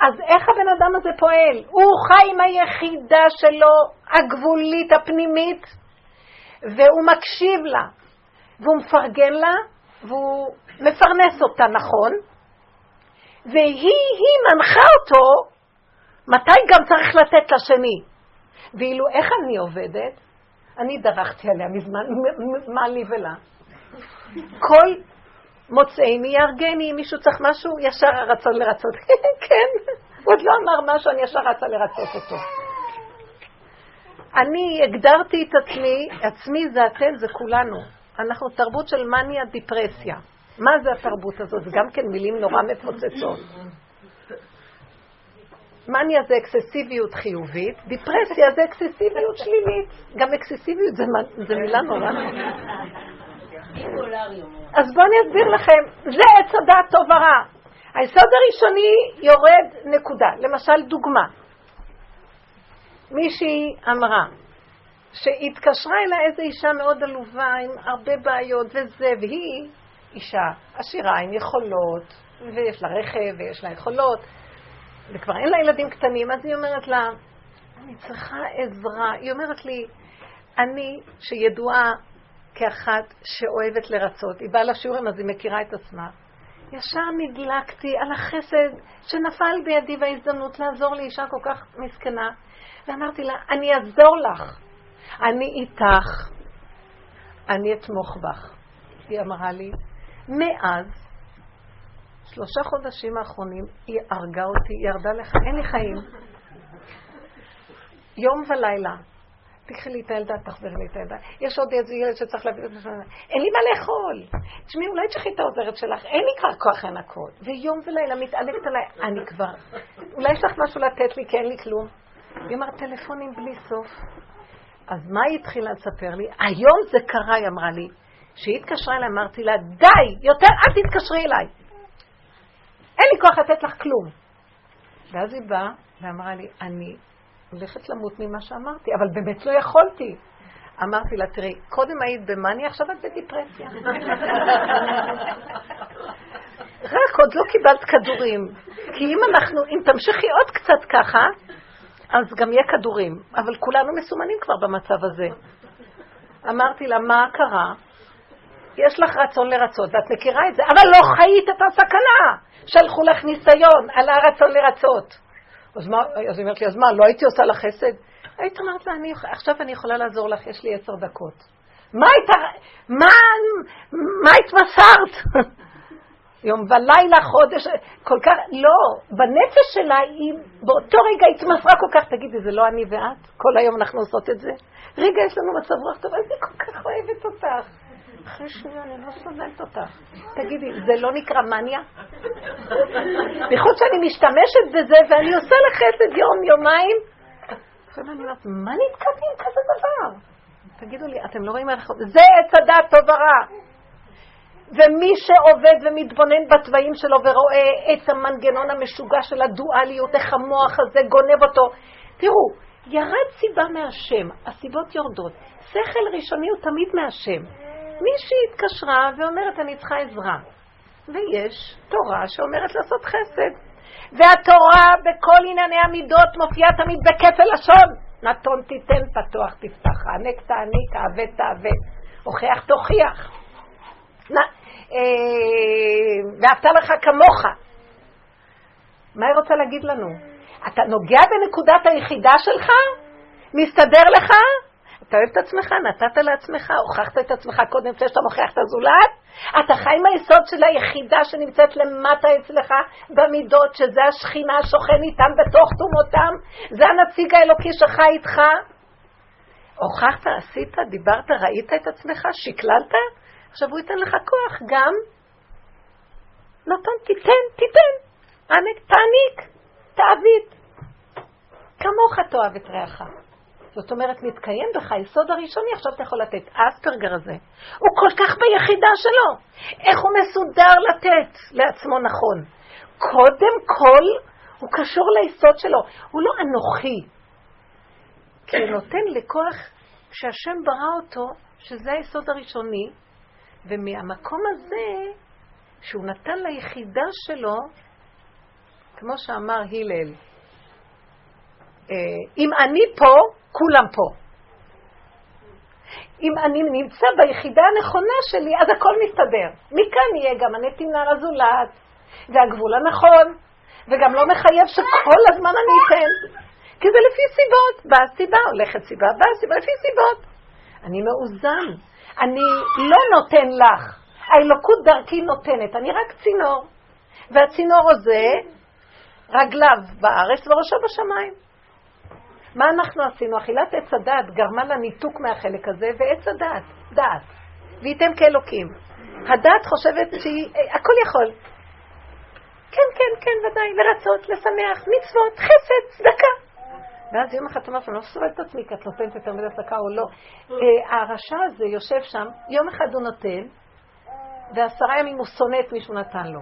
אז איך הבן אדם הזה פועל? הוא חי עם היחידה שלו, הגבולית, הפנימית, והוא מקשיב לה, והוא מפרגן לה, והוא מפרנס אותה נכון, והיא מנחה אותו מתי גם צריך לתת לשני. ואילו איך אני עובדת? אני דרכתי עליה מזמן, מה לי ולה? כל מוצאיני יארגני, אם מישהו צריך משהו, ישר הרצון לרצות. כן, הוא עוד לא אמר משהו, אני ישר רצה לרצות אותו. אני הגדרתי את עצמי, עצמי זה אתם, זה כולנו. אנחנו תרבות של מניה דיפרסיה. מה זה התרבות הזאת? גם כן מילים נורא מפוצצות. מניה זה אקססיביות חיובית, דיפרסיה זה אקססיביות שלילית. גם אקססיביות זה, זה מילה נורא. אז בואו אני אסביר לכם, זה עץ הדעת טוב ורע. היסוד הראשוני יורד נקודה. למשל, דוגמה. מישהי אמרה שהתקשרה אליה איזו אישה מאוד עלובה עם הרבה בעיות וזה, והיא אישה עשירה עם יכולות, ויש לה רכב ויש לה יכולות, וכבר אין לה ילדים קטנים, אז היא אומרת לה, אני צריכה עזרה. היא אומרת לי, אני, שידועה כאחת שאוהבת לרצות, היא באה לשיעורים אז היא מכירה את עצמה, ישר נדלקתי על החסד שנפל בידי וההזדמנות לעזור לאישה כל כך מסכנה, ואמרתי לה, אני אעזור לך, אני איתך, אני אתמוך בך. היא אמרה לי, מאז שלושה חודשים האחרונים היא הרגה אותי, היא ירדה לך, אין לי חיים. יום ולילה. תקחי לי את הילדה, תחזרי לי את הילדה. יש עוד איזה ילד שצריך להביא את זה. אין לי מה לאכול. תשמעי, אולי תשכחי את העוזרת שלך, אין לי כבר כוח לנקות. ויום ולילה מתעלקת עליי, אני כבר... אולי יש לך משהו לתת לי, כי אין לי כלום. היא אמרת, טלפונים בלי סוף. אז מה היא התחילה לספר לי? היום זה קרה, היא אמרה לי. כשהיא התקשרה אליי, אמרתי לה, די, יותר אל תתקשרי אליי. אין לי כוח לתת לך כלום. ואז היא באה ואמרה לי, אני הולכת למות ממה שאמרתי, אבל באמת לא יכולתי. אמרתי לה, תראי, קודם היית במאניה, עכשיו את בדיפרסיה. רק עוד לא קיבלת כדורים. כי אם אנחנו, אם תמשיכי עוד קצת ככה, אז גם יהיה כדורים. אבל כולנו מסומנים כבר במצב הזה. אמרתי לה, מה קרה? יש לך רצון לרצות, ואת מכירה את זה, אבל לא חיית את הסכנה. שלחו לך ניסיון, על הרצון לרצות. אז, מה, אז היא אומרת לי, אז מה, לא הייתי עושה לך חסד? היית אומרת לה, אני, עכשיו אני יכולה לעזור לך, יש לי עשר דקות. מה היית, מה, מה התמסרת? יום ולילה, חודש, כל כך, לא, בנפש שלה היא באותו רגע התמסרה כל כך, תגידי, זה לא אני ואת? כל היום אנחנו עושות את זה? רגע, יש לנו מצב רוח טוב, אני כל כך אוהבת אותך. אחרי שנייה אני לא סובלת אותך. תגידי, זה לא נקרא מניה? בייחוד שאני משתמשת בזה ואני עושה לך חסד יום, יומיים. עכשיו אני אומרת, מה נתקעתי עם כזה דבר? תגידו לי, אתם לא רואים איך... זה עץ הדעת טוב ורע. ומי שעובד ומתבונן בתוואים שלו ורואה את המנגנון המשוגע של הדואליות, איך המוח הזה גונב אותו, תראו, ירד סיבה מהשם, הסיבות יורדות. שכל ראשוני הוא תמיד מהשם. מישהי התקשרה ואומרת, אני צריכה עזרה. ויש תורה שאומרת לעשות חסד. והתורה בכל ענייני המידות מופיעה תמיד בכפל לשון. נתון תיתן, פתוח תפתח, הענק תעניק, העבד תעבד, הוכיח תוכיח. אה, ואהבת לך כמוך. מה היא רוצה להגיד לנו? אתה נוגע בנקודת היחידה שלך? מסתדר לך? אתה אוהב את עצמך, נתת לעצמך, הוכחת את עצמך קודם לפני שאתה מוכיח את הזולת. אתה חי עם היסוד של היחידה שנמצאת למטה אצלך במידות, שזה השכינה השוכן איתם בתוך תומותם, זה הנציג האלוקי שחי איתך. הוכחת, עשית, דיברת, ראית את עצמך, שקללת, עכשיו הוא ייתן לך כוח גם. נתן, תיתן, תיתן. תעניק, תעביד, כמוך תאהב את רעך. זאת אומרת, מתקיים בך היסוד הראשוני, עכשיו אתה יכול לתת. האספרגר הזה, הוא כל כך ביחידה שלו. איך הוא מסודר לתת לעצמו נכון? קודם כל, הוא קשור ליסוד שלו. הוא לא אנוכי. כי הוא נותן לכוח שהשם ברא אותו, שזה היסוד הראשוני, ומהמקום הזה, שהוא נתן ליחידה שלו, כמו שאמר הלל, אה, אם אני פה, כולם פה. אם אני נמצא ביחידה הנכונה שלי, אז הכל מסתדר. מכאן יהיה גם הנתינה לזולת, והגבול הנכון, וגם לא מחייב שכל הזמן אני אתן. כי זה לפי סיבות. באה סיבה, הולכת סיבה, באה סיבה, לפי סיבות. אני מאוזן. אני לא נותן לך. האלוקות דרכי נותנת, אני רק צינור. והצינור הזה, רגליו בארץ וראשו בשמיים. מה אנחנו עשינו? אכילת עץ הדעת גרמה לניתוק מהחלק הזה, ועץ הדעת, דעת. וייתם כאלוקים. הדעת חושבת שהיא, הכל יכול. כן, כן, כן, ודאי, לרצות, לשמח, מצוות, חסד, צדקה. ואז יום אחד אמרת, אני לא סובלת את עצמי כי את נותנת יותר מדי צדקה או לא. אה, הרשע הזה יושב שם, יום אחד הוא נותן, ועשרה ימים הוא שונא את מי שהוא נתן לו.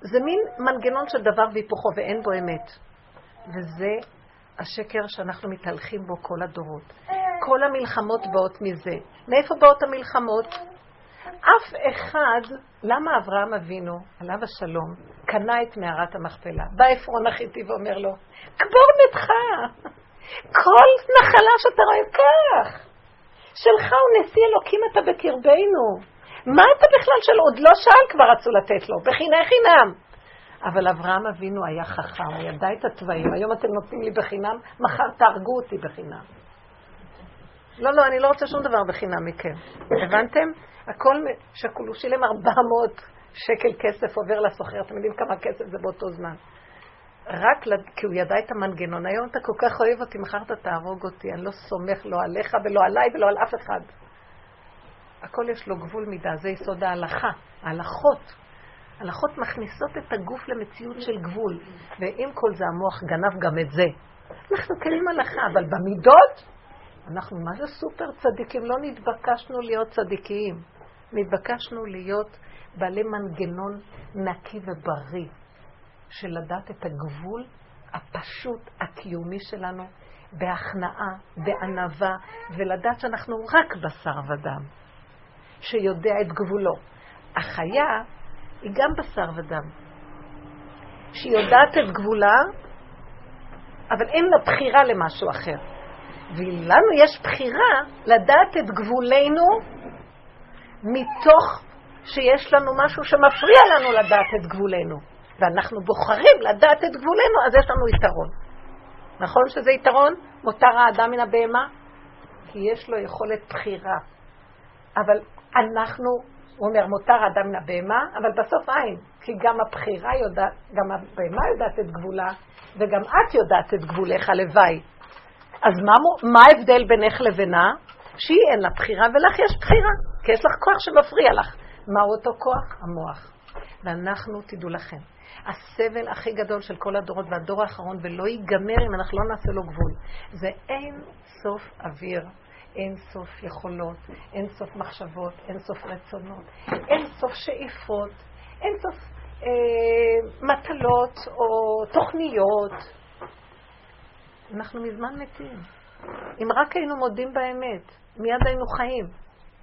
זה מין מנגנון של דבר והיפוכו ואין בו אמת. וזה השקר שאנחנו מתהלכים בו כל הדורות. כל המלחמות באות מזה. מאיפה באות המלחמות? אף אחד, למה אברהם אבינו, עליו השלום, קנה את מערת המכפלה? בא עפרון החיתי ואומר לו, קבור ביתך, כל נחלה שאתה רואה כך, שלך הוא נשיא אלוקים אתה בקרבנו. מה אתה בכלל של עוד לא שאל כבר רצו לתת לו, בחיני חינם. אבל אברהם אבינו היה חכם, הוא ידע את התוואים. היום אתם נותנים לי בחינם, מחר תהרגו אותי בחינם. לא, לא, אני לא רוצה שום דבר בחינם מכם. הבנתם? הכל שקול, הוא שילם 400 שקל כסף עובר לסוחר, אתם יודעים כמה כסף זה באותו זמן. רק לד... כי הוא ידע את המנגנון. היום אתה כל כך אוהב אותי, מחר אתה תהרוג אותי, אני לא סומך לא עליך ולא עליי ולא על אף אחד. הכל יש לו גבול מידה, זה יסוד ההלכה, ההלכות. הלכות מכניסות את הגוף למציאות של גבול, ועם כל זה המוח גנב גם את זה. אנחנו קיימים הלכה, אבל במידות, אנחנו מה זה סופר צדיקים? לא נתבקשנו להיות צדיקים. נתבקשנו להיות בעלי מנגנון נקי ובריא, של לדעת את הגבול הפשוט, הקיומי שלנו, בהכנעה, בענווה, ולדעת שאנחנו רק בשר ודם, שיודע את גבולו. החיה היא גם בשר ודם, שהיא יודעת את גבולה, אבל אין לה בחירה למשהו אחר. ולנו יש בחירה לדעת את גבולנו מתוך שיש לנו משהו שמפריע לנו לדעת את גבולנו. ואנחנו בוחרים לדעת את גבולנו, אז יש לנו יתרון. נכון שזה יתרון? מותר האדם מן הבהמה? כי יש לו יכולת בחירה. אבל אנחנו, הוא אומר, מותר האדם מן הבהמה, אבל בסוף אין. כי גם הבחירה יודעת, גם הבהמה יודעת את גבולה, וגם את יודעת את גבולך, הלוואי. אז מה, מה ההבדל בינך לבינה? שהיא אין לה בחירה ולך יש בחירה, כי יש לך כוח שמפריע לך. מהו אותו כוח? המוח. ואנחנו, תדעו לכם, הסבל הכי גדול של כל הדורות והדור האחרון, ולא ייגמר אם אנחנו לא נעשה לו גבול, זה אין סוף אוויר, אין סוף יכולות, אין סוף מחשבות, אין סוף רצונות, אין סוף שאיפות, אין סוף אה, מטלות או תוכניות. אנחנו מזמן מתים. אם רק היינו מודים באמת, מיד היינו חיים.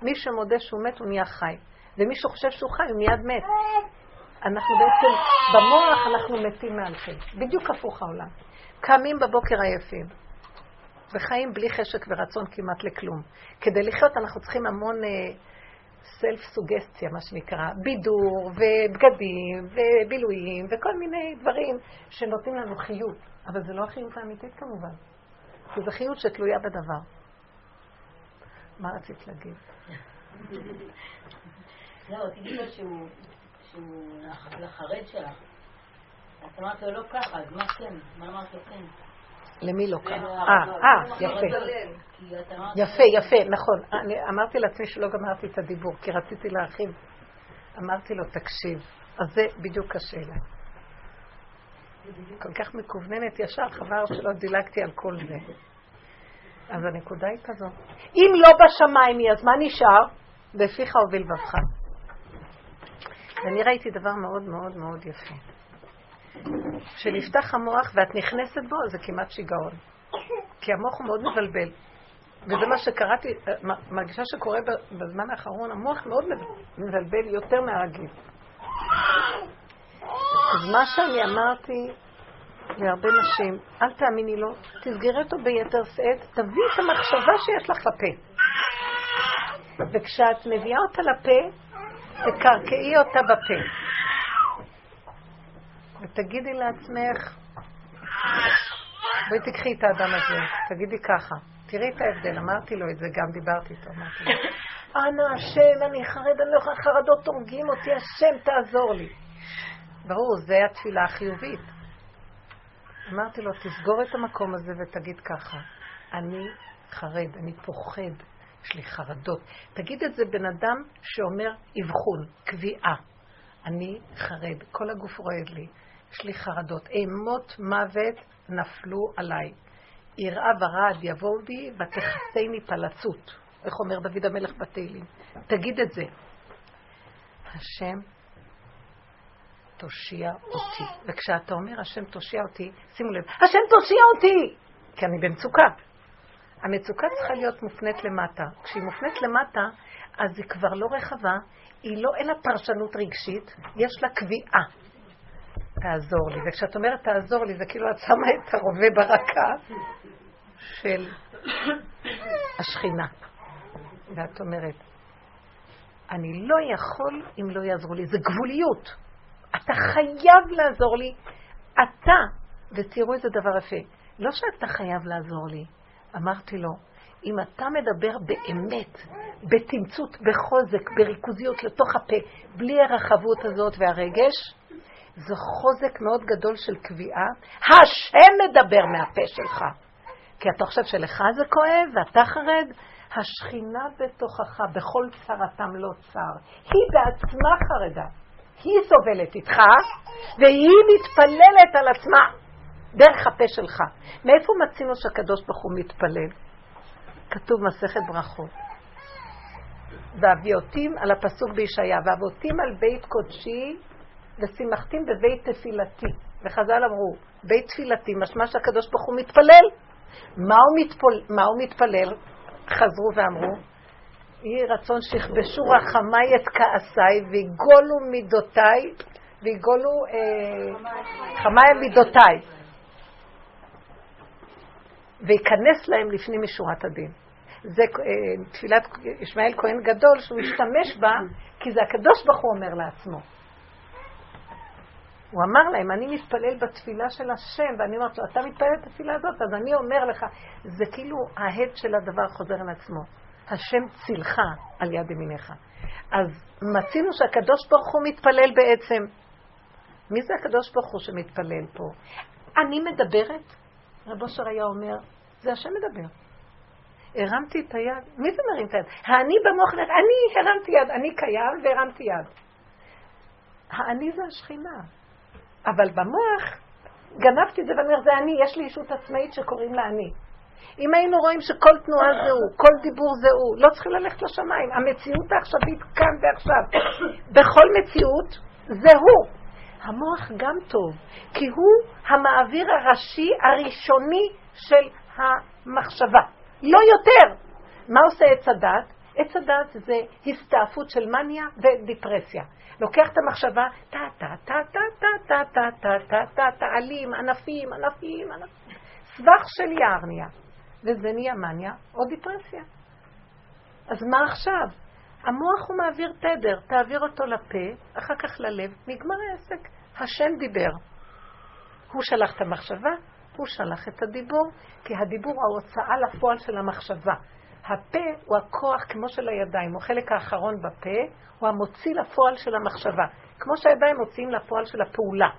מי שמודה שהוא מת, הוא נהיה חי. ומי שחושב שהוא חי, הוא מיד מת. אנחנו בעצם, במוח אנחנו מתים מהלכים. בדיוק הפוך העולם. קמים בבוקר עייפים, וחיים בלי חשק ורצון כמעט לכלום. כדי לחיות אנחנו צריכים המון סלף uh, סוגסטיה, מה שנקרא, בידור ובגדים ובילויים וכל מיני דברים שנותנים לנו חיות. אבל זה לא החיות האמיתית כמובן, כי זו חיות שתלויה בדבר. מה רצית להגיד? לא, תגידי לו שהוא לחרד שלך. את אמרת לו לא ככה, אז מה כן? מה אמרת לו כן? למי לא ככה? אה, אה, יפה. יפה, יפה, נכון. אני אמרתי לעצמי שלא גמרתי את הדיבור, כי רציתי להרחיב. אמרתי לו, תקשיב. אז זה בדיוק השאלה. כל כך מקווננת ישר, חבל שלא דילגתי על כל זה. אז הנקודה היא כזאת. אם לא בשמיים היא, אז מה נשאר? בפיך ובלבבך. ואני ראיתי דבר מאוד מאוד מאוד יפה. כשנפתח המוח ואת נכנסת בו, זה כמעט שיגעון. כי המוח הוא מאוד מבלבל. וזה מה שקראתי, מרגישה שקורה בזמן האחרון, המוח מאוד מבלבל יותר מהרגיל. אז מה שאני אמרתי להרבה נשים, אל תאמיני לו, תסגרי אותו ביתר שאת, תביאי את המחשבה שיש לך לפה. וכשאת מביאה אותה לפה, תקרקעי אותה בפה. ותגידי לעצמך, בואי תקחי את האדם הזה, תגידי ככה, תראי את ההבדל, אמרתי לו את זה, גם דיברתי איתו, אמרתי לו, אנא השם, אני חרד, אני לא יכולה, חרדות הורגים אותי, השם תעזור לי. ברור, זה התפילה החיובית. אמרתי לו, תסגור את המקום הזה ותגיד ככה, אני חרד, אני פוחד, יש לי חרדות. תגיד את זה בן אדם שאומר אבחון, קביעה. אני חרד, כל הגוף רועד לי, יש לי חרדות. אימות מוות נפלו עליי. יראה ורעד יבואו בי ותכסני פלצות. איך אומר דוד המלך בתהילים? תגיד את זה. השם תושיע אותי. וכשאתה אומר השם תושיע אותי, שימו לב, השם תושיע אותי! כי אני במצוקה. המצוקה צריכה להיות מופנית למטה. כשהיא מופנית למטה, אז היא כבר לא רחבה, היא לא אין לה פרשנות רגשית, יש לה קביעה. תעזור לי. וכשאת אומרת תעזור לי, זה כאילו את שמה את הרובה ברקה של השכינה. ואת אומרת, אני לא יכול אם לא יעזרו לי. זה גבוליות. אתה חייב לעזור לי. אתה, ותראו איזה דבר יפה, לא שאתה חייב לעזור לי, אמרתי לו, אם אתה מדבר באמת, בתמצות, בחוזק, בריכוזיות לתוך הפה, בלי הרחבות הזאת והרגש, זה חוזק מאוד גדול של קביעה. השם מדבר מהפה שלך. כי אתה חושב שלך זה כואב ואתה חרד, השכינה בתוכך, בכל צרתם לא צר. היא בעצמה חרדה. היא סובלת איתך, והיא מתפללת על עצמה. דרך הפה שלך. מאיפה מצינו שהקדוש ברוך הוא מתפלל? כתוב מסכת ברכות. ואביותים על הפסוק בישעיה, ואבותים על בית קודשי ושימחתים בבית תפילתי. וחז"ל אמרו, בית תפילתי, משמע שהקדוש ברוך הוא מתפלל. מה הוא, מתפול, מה הוא מתפלל? חזרו ואמרו, יהי רצון שיכבשו רחמיי את כעסיי ויגולו מידותיי, ויגולו אה, חמיי מידותיי. וייכנס להם לפנים משורת הדין. זה אה, תפילת ישמעאל כהן גדול שהוא השתמש בה, כי זה הקדוש ברוך הוא אומר לעצמו. הוא אמר להם, אני מתפלל בתפילה של השם, ואני אומרת לו, אתה מתפלל את התפילה הזאת, אז אני אומר לך, זה כאילו ההד של הדבר חוזר על עצמו. השם צילך על יד ימיניך. אז מצינו שהקדוש ברוך הוא מתפלל בעצם. מי זה הקדוש ברוך הוא שמתפלל פה? אני מדברת, רב אושר היה אומר, זה השם מדבר. הרמתי את היד, מי זה מרים את היד? האני במוח, אני הרמתי יד, אני קיים והרמתי יד. האני זה השכינה. אבל במוח גנבתי את זה ואני אומר, זה אני, יש לי ישות עצמאית שקוראים לה אני. אם היינו רואים שכל תנועה זה הוא, כל דיבור זה הוא, לא צריכים ללכת לשמיים. המציאות העכשווית כאן ועכשיו. בכל מציאות זה הוא. המוח גם טוב, כי הוא המעביר הראשי הראשוני של המחשבה. לא יותר. מה עושה עץ הדת? עץ הדת זה הסתעפות של מניה ודיפרסיה. לוקח את המחשבה, טה טה טה טה טה טה טה טה טה טה טה עלים, ענפים, ענפים, ענפים. סבך של יער. וזה נהיה מניה או דיפרסיה. אז מה עכשיו? המוח הוא מעביר תדר, תעביר אותו לפה, אחר כך ללב, נגמר העסק. השם דיבר. הוא שלח את המחשבה, הוא שלח את הדיבור, כי הדיבור הוא ההוצאה לפועל של המחשבה. הפה הוא הכוח כמו של הידיים, הוא החלק האחרון בפה, הוא המוציא לפועל של המחשבה. כמו שהידיים מוציאים לפועל של הפעולה.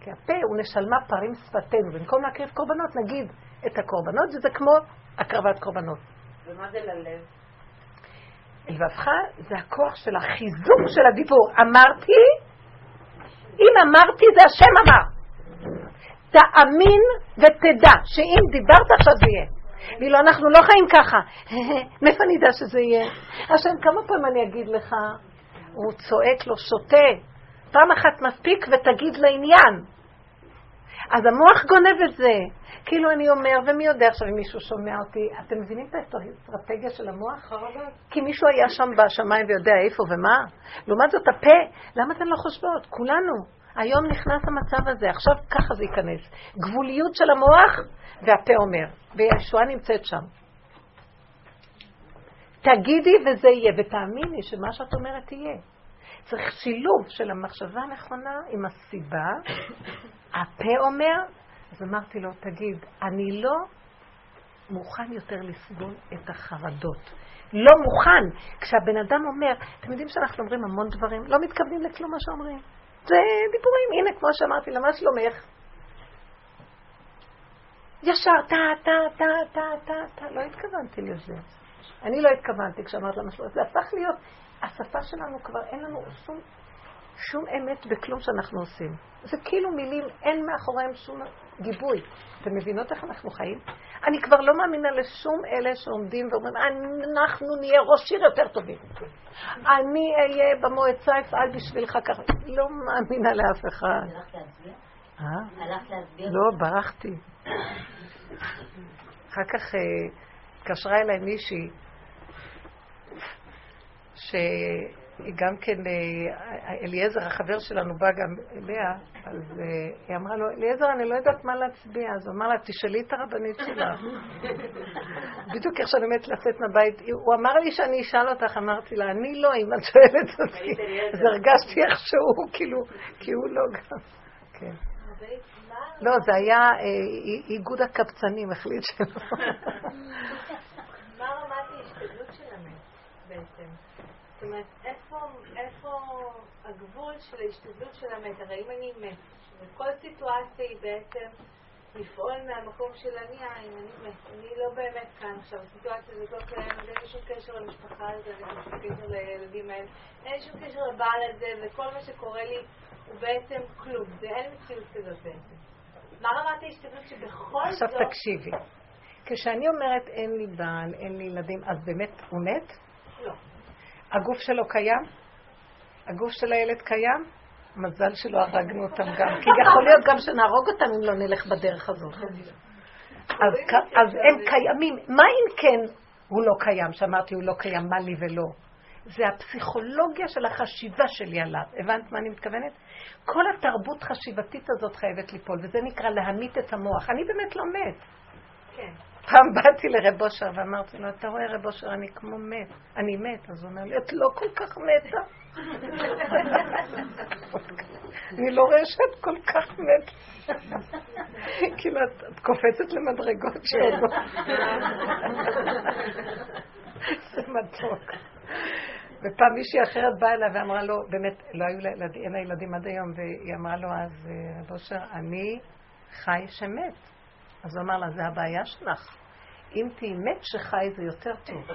כי הפה הוא נשלמה פרים שפתנו, במקום להקריב קורבנות נגיד את הקורבנות, וזה כמו הקרבת קורבנות. ומה זה ללב? לבבך זה הכוח של החיזוק של הדיבור. אמרתי, אם אמרתי זה השם אמר. תאמין ותדע שאם דיברת עכשיו זה יהיה. ואילו אנחנו לא חיים ככה. מאיפה אני אדע שזה יהיה? השם, כמה פעמים אני אגיד לך? הוא צועק לו, שותה. פעם אחת מספיק ותגיד לעניין. אז המוח גונב את זה. כאילו אני אומר, ומי יודע עכשיו אם מישהו שומע אותי, אתם מבינים את האסטרטגיה של המוח? כי מישהו היה שם בשמיים ויודע איפה ומה. לעומת זאת, הפה, למה אתן לא חושבות? כולנו. היום נכנס המצב הזה, עכשיו ככה זה ייכנס. גבוליות של המוח, והפה אומר, וישועה נמצאת שם. תגידי וזה יהיה, ותאמיני שמה שאת אומרת יהיה. צריך שילוב של המחשבה הנכונה עם הסיבה. הפה אומר, אז אמרתי לו, תגיד, אני לא מוכן יותר לסבול את החרדות. לא מוכן. כשהבן אדם אומר, אתם יודעים שאנחנו אומרים המון דברים, לא מתכוונים לכלום מה שאומרים. זה דיבורים, הנה, כמו שאמרתי לה, מה שלומך? ישר, טה, טה, טה, טה, טה, טה, לא התכוונתי לזה. אני לא התכוונתי כשאמרת לה שלומך. זה הפך להיות, השפה שלנו כבר, אין לנו שום, שום אמת בכלום שאנחנו עושים. זה כאילו מילים, אין מאחוריהם שום גיבוי. אתם מבינות איך אנחנו חיים? אני כבר לא מאמינה לשום אלה שעומדים ואומרים, אנחנו נהיה ראש עיר יותר טובים. אני אהיה במועצה, אפעל בשבילך ככה. לא מאמינה לאף אחד. הלכת להצביע? אה? הלכת להצביע? לא, ברחתי. אחר כך אה, התקשרה אליי מישהי, גם כן, אה, אליעזר, החבר שלנו, בא גם אליה, אז אה, היא אמרה לו, אליעזר, אני לא יודעת מה להצביע. אז הוא אמר לה, תשאלי את הרבנית שלך. בדיוק איך שאני עומדת לצאת מהבית, הוא אמר לי שאני אשאל אותך, אמרתי לה, אני לא, אם את שואלת אותי. אז הרגשתי איכשהו, כאילו, כי הוא לא גם. כן. לא, זה היה אה, איגוד הקבצנים, החליט שלא. מה רמת ההשתדלות של המת בעצם? זאת אומרת, איפה, איפה הגבול של ההשתדלות של המת? הרי אם אני מת, וכל סיטואציה היא בעצם לפעול מהמקום של אני העין, אני מת, אני לא באמת כאן עכשיו, הסיטואציה הזאת לא קיימת, אין לי שום קשר למשפחה הזאת, אין לי שום קשר לילדים האלה, אין שום קשר לבעל הזה, וכל מה שקורה לי הוא בעצם כלום, זה אין מציאות כזאת בעצם. מה רמת ההשתדלות שבכל עכשיו זאת... תקשיבי. כשאני אומרת אין לי בעל, אין לי ילדים, אז באמת הוא מת? הגוף שלו קיים? הגוף של הילד קיים? מזל שלא הרגנו אותם גם, כי יכול להיות גם שנהרוג אותם אם לא נלך בדרך הזאת. אז, אז הם קיימים. מה אם כן הוא לא קיים? שאמרתי הוא לא קיים, מה לי ולא? זה הפסיכולוגיה של החשיבה שלי עליו. הבנת מה אני מתכוונת? כל התרבות חשיבתית הזאת חייבת ליפול, וזה נקרא להמית את המוח. אני באמת לא מת. כן. פעם באתי לרב אושר ואמרתי לו, אתה רואה רב אושר, אני כמו מת. אני מת. אז הוא אומר לי, את לא כל כך מתה. אני לא רואה שאת כל כך מת. כאילו, את, קופצת למדרגות שעוד לא. זה מתוק. ופעם מישהי אחרת באה אליי ואמרה לו, באמת, לא היו לה ילדים, אין לה ילדים עד היום, והיא אמרה לו אז, אה, רב אושר, אני חי שמת. אז הוא אמר לה, זה הבעיה שלך. אם תהיי מת שחי זה יותר טוב.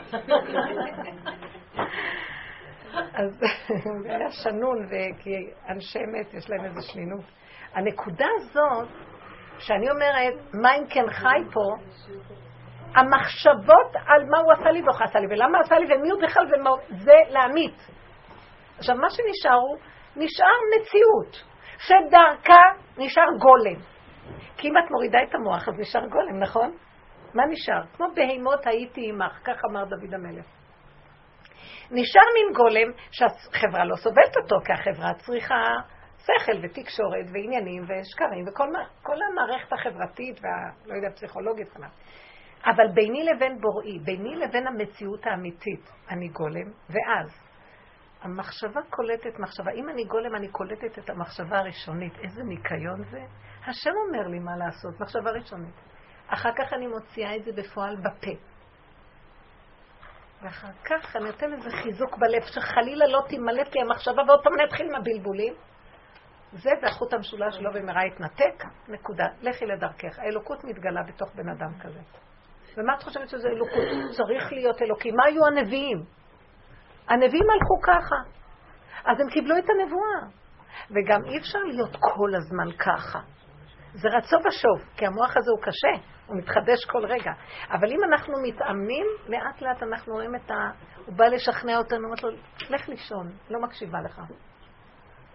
אז זה היה שנון, כי אנשי מת יש להם איזו שנינות. הנקודה הזאת, שאני אומרת, מה אם כן חי פה, המחשבות על מה הוא עשה לי ואיך עשה לי, ולמה עשה לי ומי הוא בכלל, ומה... זה להמית. עכשיו, מה שנשאר הוא, נשאר מציאות, שדרכה נשאר גולם. כי אם את מורידה את המוח, אז נשאר גולם, נכון? מה נשאר? כמו בהימות הייתי עמך, כך אמר דוד המלך. נשאר מין גולם שהחברה לא סובלת אותו, כי החברה צריכה שכל ותקשורת ועניינים ושקרים וכל מה, כל המערכת החברתית והלא יודע, פסיכולוגית. אבל ביני לבין בוראי, ביני לבין המציאות האמיתית, אני גולם, ואז המחשבה קולטת מחשבה. אם אני גולם, אני קולטת את המחשבה הראשונית. איזה ניקיון זה? השם אומר לי מה לעשות, מחשבה ראשונית. אחר כך אני מוציאה את זה בפועל בפה. ואחר כך אני נותן איזה חיזוק בלב, שחלילה לא תימלט לי המחשבה, ועוד פעם נתחיל עם הבלבולים. זה והחוט המשולש שלו במהרה יתנתק, נקודה. לכי לדרכך. האלוקות מתגלה בתוך בן אדם כזה. ומה את חושבת שזה אלוקות? צריך להיות אלוקים. מה היו הנביאים? הנביאים הלכו ככה. אז הם קיבלו את הנבואה. וגם אי אפשר להיות כל הזמן ככה. זה רצו ושוב, כי המוח הזה הוא קשה, הוא מתחדש כל רגע. אבל אם אנחנו מתאמנים, לאט לאט אנחנו רואים את ה... הוא בא לשכנע אותנו, אומרת לו, לך לישון, לא מקשיבה לך.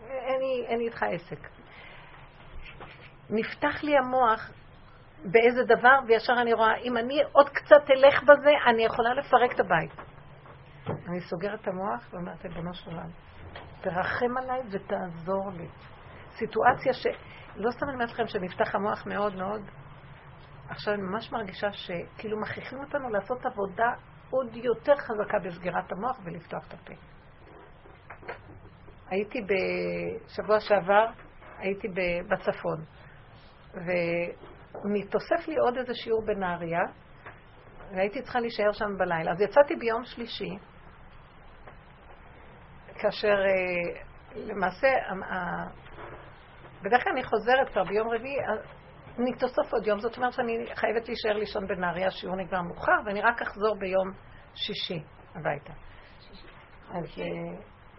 אין לי איתך עסק. נפתח לי המוח באיזה דבר, וישר אני רואה, אם אני עוד קצת אלך בזה, אני יכולה לפרק את הבית. אני סוגרת את המוח ואומרת, ריבונו של עולם, תרחם עליי ותעזור לי. סיטואציה ש... לא סתם אני אומרת לכם שנפתח המוח מאוד מאוד. עכשיו אני ממש מרגישה שכאילו מכריחים אותנו לעשות עבודה עוד יותר חזקה בסגירת המוח ולפתוח את הפה. הייתי בשבוע שעבר, הייתי בצפון, ומתוסף לי עוד איזה שיעור בנהריה, והייתי צריכה להישאר שם בלילה. אז יצאתי ביום שלישי, כאשר אה, למעשה, בדרך כלל אני חוזרת כבר ביום רביעי, אני תוסף עוד יום, זאת אומרת שאני חייבת להישאר לישון בנהריה, השיעור נגמר מאוחר, ואני רק אחזור ביום שישי הביתה. אז אה,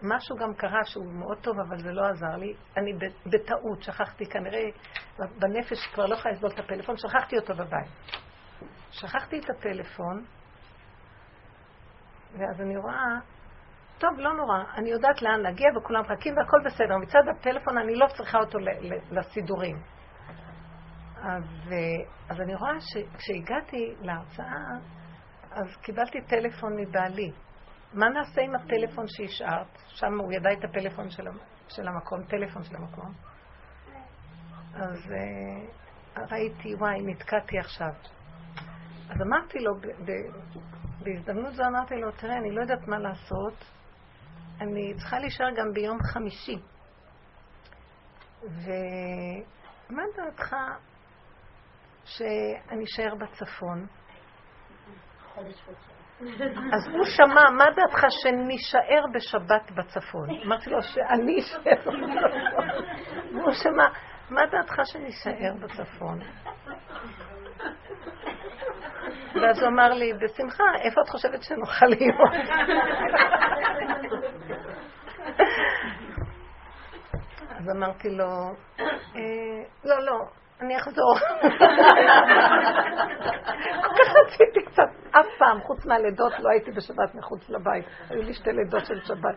משהו גם קרה שהוא מאוד טוב, אבל זה לא עזר לי. אני בטעות שכחתי, כנראה בנפש כבר לא יכולה לסבול את הפלאפון, שכחתי אותו בבית. שכחתי את הטלפון, ואז אני רואה, טוב, לא נורא, אני יודעת לאן להגיע וכולם מחכים והכל בסדר. מצד הטלפון אני לא צריכה אותו לסידורים. אז, אז אני רואה שכשהגעתי להרצאה, אז קיבלתי טלפון מבעלי. מה נעשה עם הטלפון שהשארת? שם הוא ידע את הפלאפון של, של המקום, טלפון של המקום. אז uh, ראיתי, וואי, נתקעתי עכשיו. אז אמרתי לו, בהזדמנות זו אמרתי לו, תראה, אני לא יודעת מה לעשות, אני צריכה להישאר גם ביום חמישי. ומה דעתך שאני אשאר בצפון? אז הוא שמע, מה דעתך שנישאר בשבת בצפון? אמרתי לו שאני אשאר בצפון. והוא שמע, מה דעתך שנישאר בצפון? ואז הוא אמר לי, בשמחה, איפה את חושבת שנוכל להיות? אז אמרתי לו, אה, לא, לא, אני אחזור. כל כך רציתי קצת, אף פעם, חוץ מהלידות, לא הייתי בשבת מחוץ לבית. היו לי שתי לידות של שבת.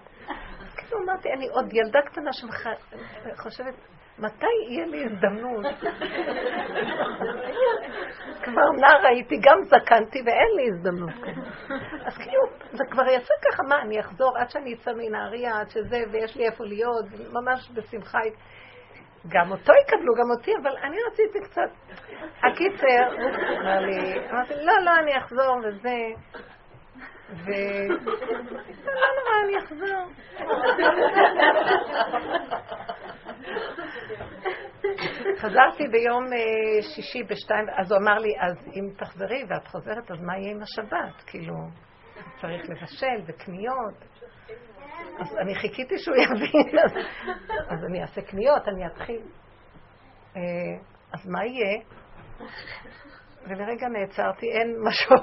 כאילו אמרתי, אני עוד ילדה קטנה שחושבת, מתי יהיה לי הזדמנות? כבר נער הייתי, גם זקנתי ואין לי הזדמנות. אז כאילו, זה כבר יצא ככה, מה, אני אחזור עד שאני אצא מנהריה, עד שזה, ויש לי איפה להיות, ממש בשמחה. גם אותו יקבלו, גם אותי, אבל אני רציתי קצת. הקיצר, אמרתי, לא, לא, אני אחזור וזה. ו... לא נורא, אני אחזור. חזרתי ביום אה, שישי בשתיים, אז הוא אמר לי, אז אם תחזרי ואת חוזרת, אז מה יהיה עם השבת? כאילו, צריך לבשל וקניות. אז אני חיכיתי שהוא יבין, אז, אז אני אעשה קניות, אני אתחיל. אה, אז מה יהיה? ולרגע נעצרתי, אין משהו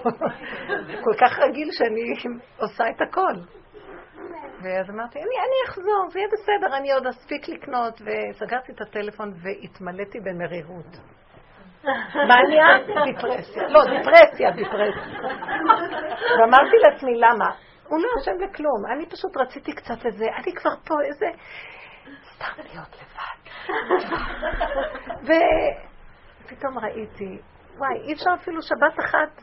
כל כך רגיל שאני עושה את הכל. ואז אמרתי, אני, אני אחזור, זה יהיה בסדר, אני עוד אספיק לקנות, וסגרתי את הטלפון והתמלאתי במרירות. מניה? דיפרסיה. לא, דיפרסיה, דיפרסיה. ואמרתי לעצמי, למה? הוא לא אשם בכלום. אני פשוט רציתי קצת איזה, אני כבר פה איזה... סתם להיות לבד. ופתאום ראיתי, וואי, אי אפשר אפילו שבת אחת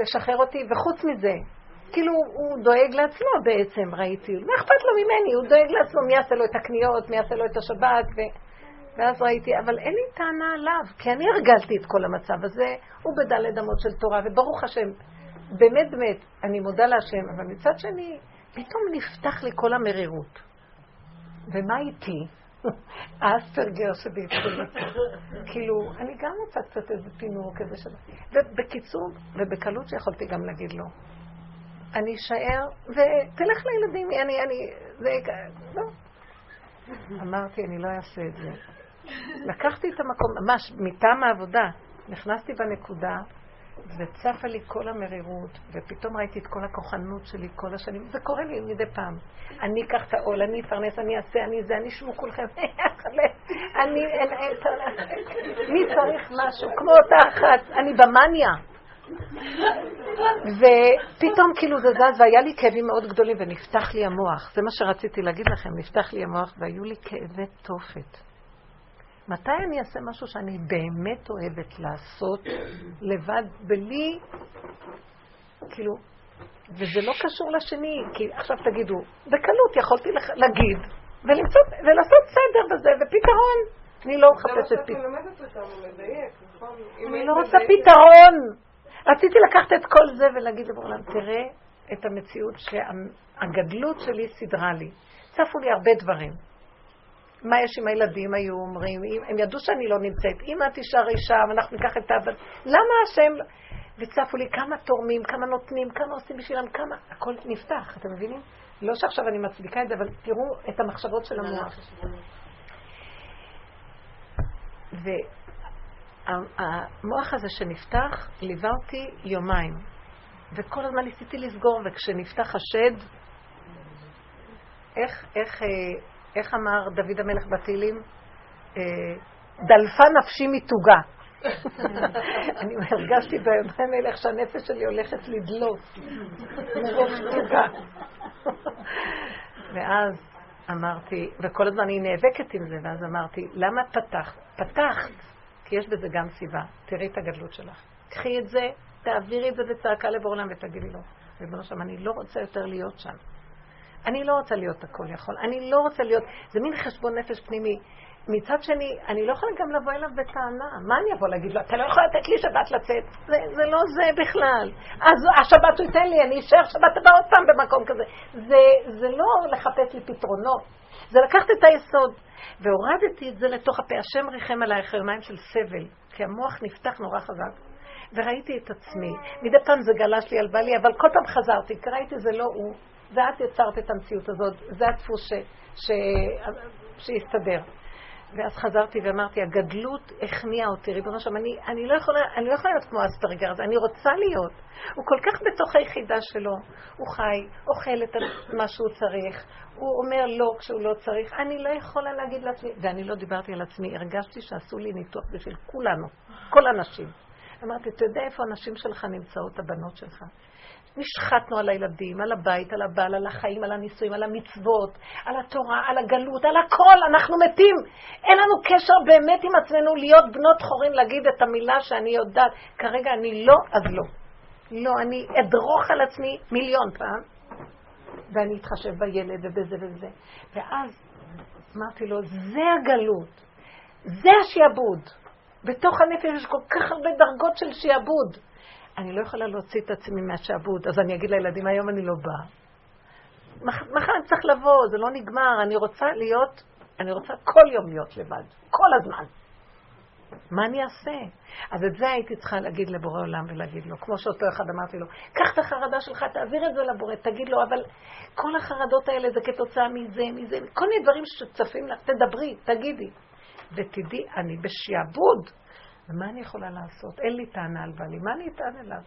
לשחרר אותי, וחוץ מזה, כאילו הוא דואג לעצמו בעצם, ראיתי. מה אכפת לו ממני? הוא דואג לעצמו, מי יעשה לו את הקניות, מי יעשה לו את השבת, ו... ואז ראיתי, אבל אין לי טענה עליו, כי אני הרגלתי את כל המצב הזה, הוא בדלת אמות של תורה, וברוך השם, באמת באמת, אני מודה להשם, אבל מצד שני, פתאום נפתח לי כל המרירות. ומה איתי? האספרגר שבהתחיל כאילו, אני גם רוצה קצת איזה פינוק, איזה שם. ובקיצור, ובקלות שיכולתי גם להגיד לו, אני אשאר, ותלך לילדים, אני, אני, זה, לא. אמרתי, אני לא אעשה את זה. לקחתי את המקום, ממש, מטעם העבודה, נכנסתי בנקודה, וצפה לי כל המרירות, ופתאום ראיתי את כל הכוחנות שלי כל השנים. זה קורה לי מדי פעם. אני אקח את העול, אני אפרנס, אני אעשה, אני זה, אני שבו כולכם. אני, אין, אין, מי צריך משהו? כמו אותה אחת, אני במאניה. ופתאום כאילו זה זז, והיה לי כאבים מאוד גדולים, ונפתח לי המוח. זה מה שרציתי להגיד לכם, נפתח לי המוח, והיו לי כאבי תופת. מתי אני אעשה משהו שאני באמת אוהבת לעשות לבד, בלי, כאילו, וזה לא קשור לשני, כי עכשיו תגידו, בקלות יכולתי להגיד, ולמצוא, ולעשות סדר בזה, ופתרון. אני לא מחפשת פתרון. נכון? אני לא רוצה פתרון. רציתי לקחת את כל זה ולהגיד לבורלם, תראה את המציאות שהגדלות שלי סידרה לי. צפו לי הרבה דברים. מה יש עם הילדים היו אומרים, הם ידעו שאני לא נמצאת, אם את תישארי שם, אנחנו ניקח את העבד, למה השם, לא- וצפו לי כמה תורמים, כמה נותנים, כמה עושים בשבילם, כמה, הכל נפתח, אתם מבינים? לא שעכשיו אני מצדיקה את זה, אבל תראו את המחשבות של המוח. והמוח הזה שנפתח, ליווה אותי יומיים, וכל הזמן ניסיתי לסגור, וכשנפתח השד, איך, איך, אה, איך אמר דוד המלך בתהילים? אה, דלפה נפשי מתוגה. אני הרגשתי ביומיים האלה איך שהנפש שלי הולכת לדלות מרוב תוגה. ואז אמרתי, וכל הזמן אני נאבקת עם זה, ואז אמרתי, למה פתחת? פתחת, כי יש בזה גם סיבה. תראי את הגדלות שלך. קחי את זה, תעבירי את זה בצעקה לבורלם ותגידי לו, ריבונו שם, אני לא רוצה יותר להיות שם. אני לא רוצה להיות הכל יכול. אני לא רוצה להיות, זה מין חשבון נפש פנימי. מצד שני, אני לא יכולה גם לבוא אליו בטענה. מה אני אבוא להגיד לו? אתה לא יכול לתת לי שבת לצאת. זה, זה לא זה בכלל. אז השבת הוא ייתן לי, אני אשאר שבת הבאה עוד פעם במקום כזה. זה, זה לא לחפש לי פתרונות. זה לקחת את היסוד. והורדתי את זה לתוך הפה. השם ריחם עלייך יומיים של סבל. כי המוח נפתח נורא חזק. וראיתי את עצמי. מדי פעם זה גלש לי על בעלי, אבל כל פעם חזרתי, כי ראיתי זה לא הוא. ואת יצרת את המציאות הזאת, זה הדפוס ש, ש, שהסתדר. ואז חזרתי ואמרתי, הגדלות הכניעה אותי, ריבונו שם, אני, אני, לא אני לא יכולה להיות כמו אספרגר הזה, אני רוצה להיות. הוא כל כך בתוך היחידה שלו, הוא חי, אוכל את מה שהוא צריך, הוא אומר לא כשהוא לא צריך, אני לא יכולה להגיד לעצמי, ואני לא דיברתי על עצמי, הרגשתי שעשו לי ניתוח בשביל כולנו, כל הנשים. אמרתי, אתה יודע איפה הנשים שלך נמצאות, הבנות שלך? נשחטנו על הילדים, על הבית, על הבעל, על החיים, על הנישואים, על המצוות, על התורה, על הגלות, על הכל, אנחנו מתים. אין לנו קשר באמת עם עצמנו להיות בנות חורים, להגיד את המילה שאני יודעת. כרגע אני לא, אז לא. לא, אני אדרוך על עצמי מיליון פעם, ואני אתחשב בילד ובזה ובזה. ואז אמרתי לו, זה הגלות, זה השיעבוד. בתוך הנפש יש כל כך הרבה דרגות של שיעבוד. אני לא יכולה להוציא את עצמי מהשעבוד, אז אני אגיד לילדים, היום אני לא באה. מחר אני צריך לבוא, זה לא נגמר, אני רוצה להיות, אני רוצה כל יום להיות לבד, כל הזמן. מה אני אעשה? אז את זה הייתי צריכה להגיד לבורא עולם ולהגיד לו, כמו שאותו אחד אמרתי לו, קח את החרדה שלך, תעביר את זה לבורא, תגיד לו, אבל כל החרדות האלה זה כתוצאה מזה, מזה, כל מיני דברים שצפים לך, תדברי, תגידי. ותדעי, אני בשעבוד. ומה אני יכולה לעשות? אין לי טענה על בעלי, מה אני אטען אליו?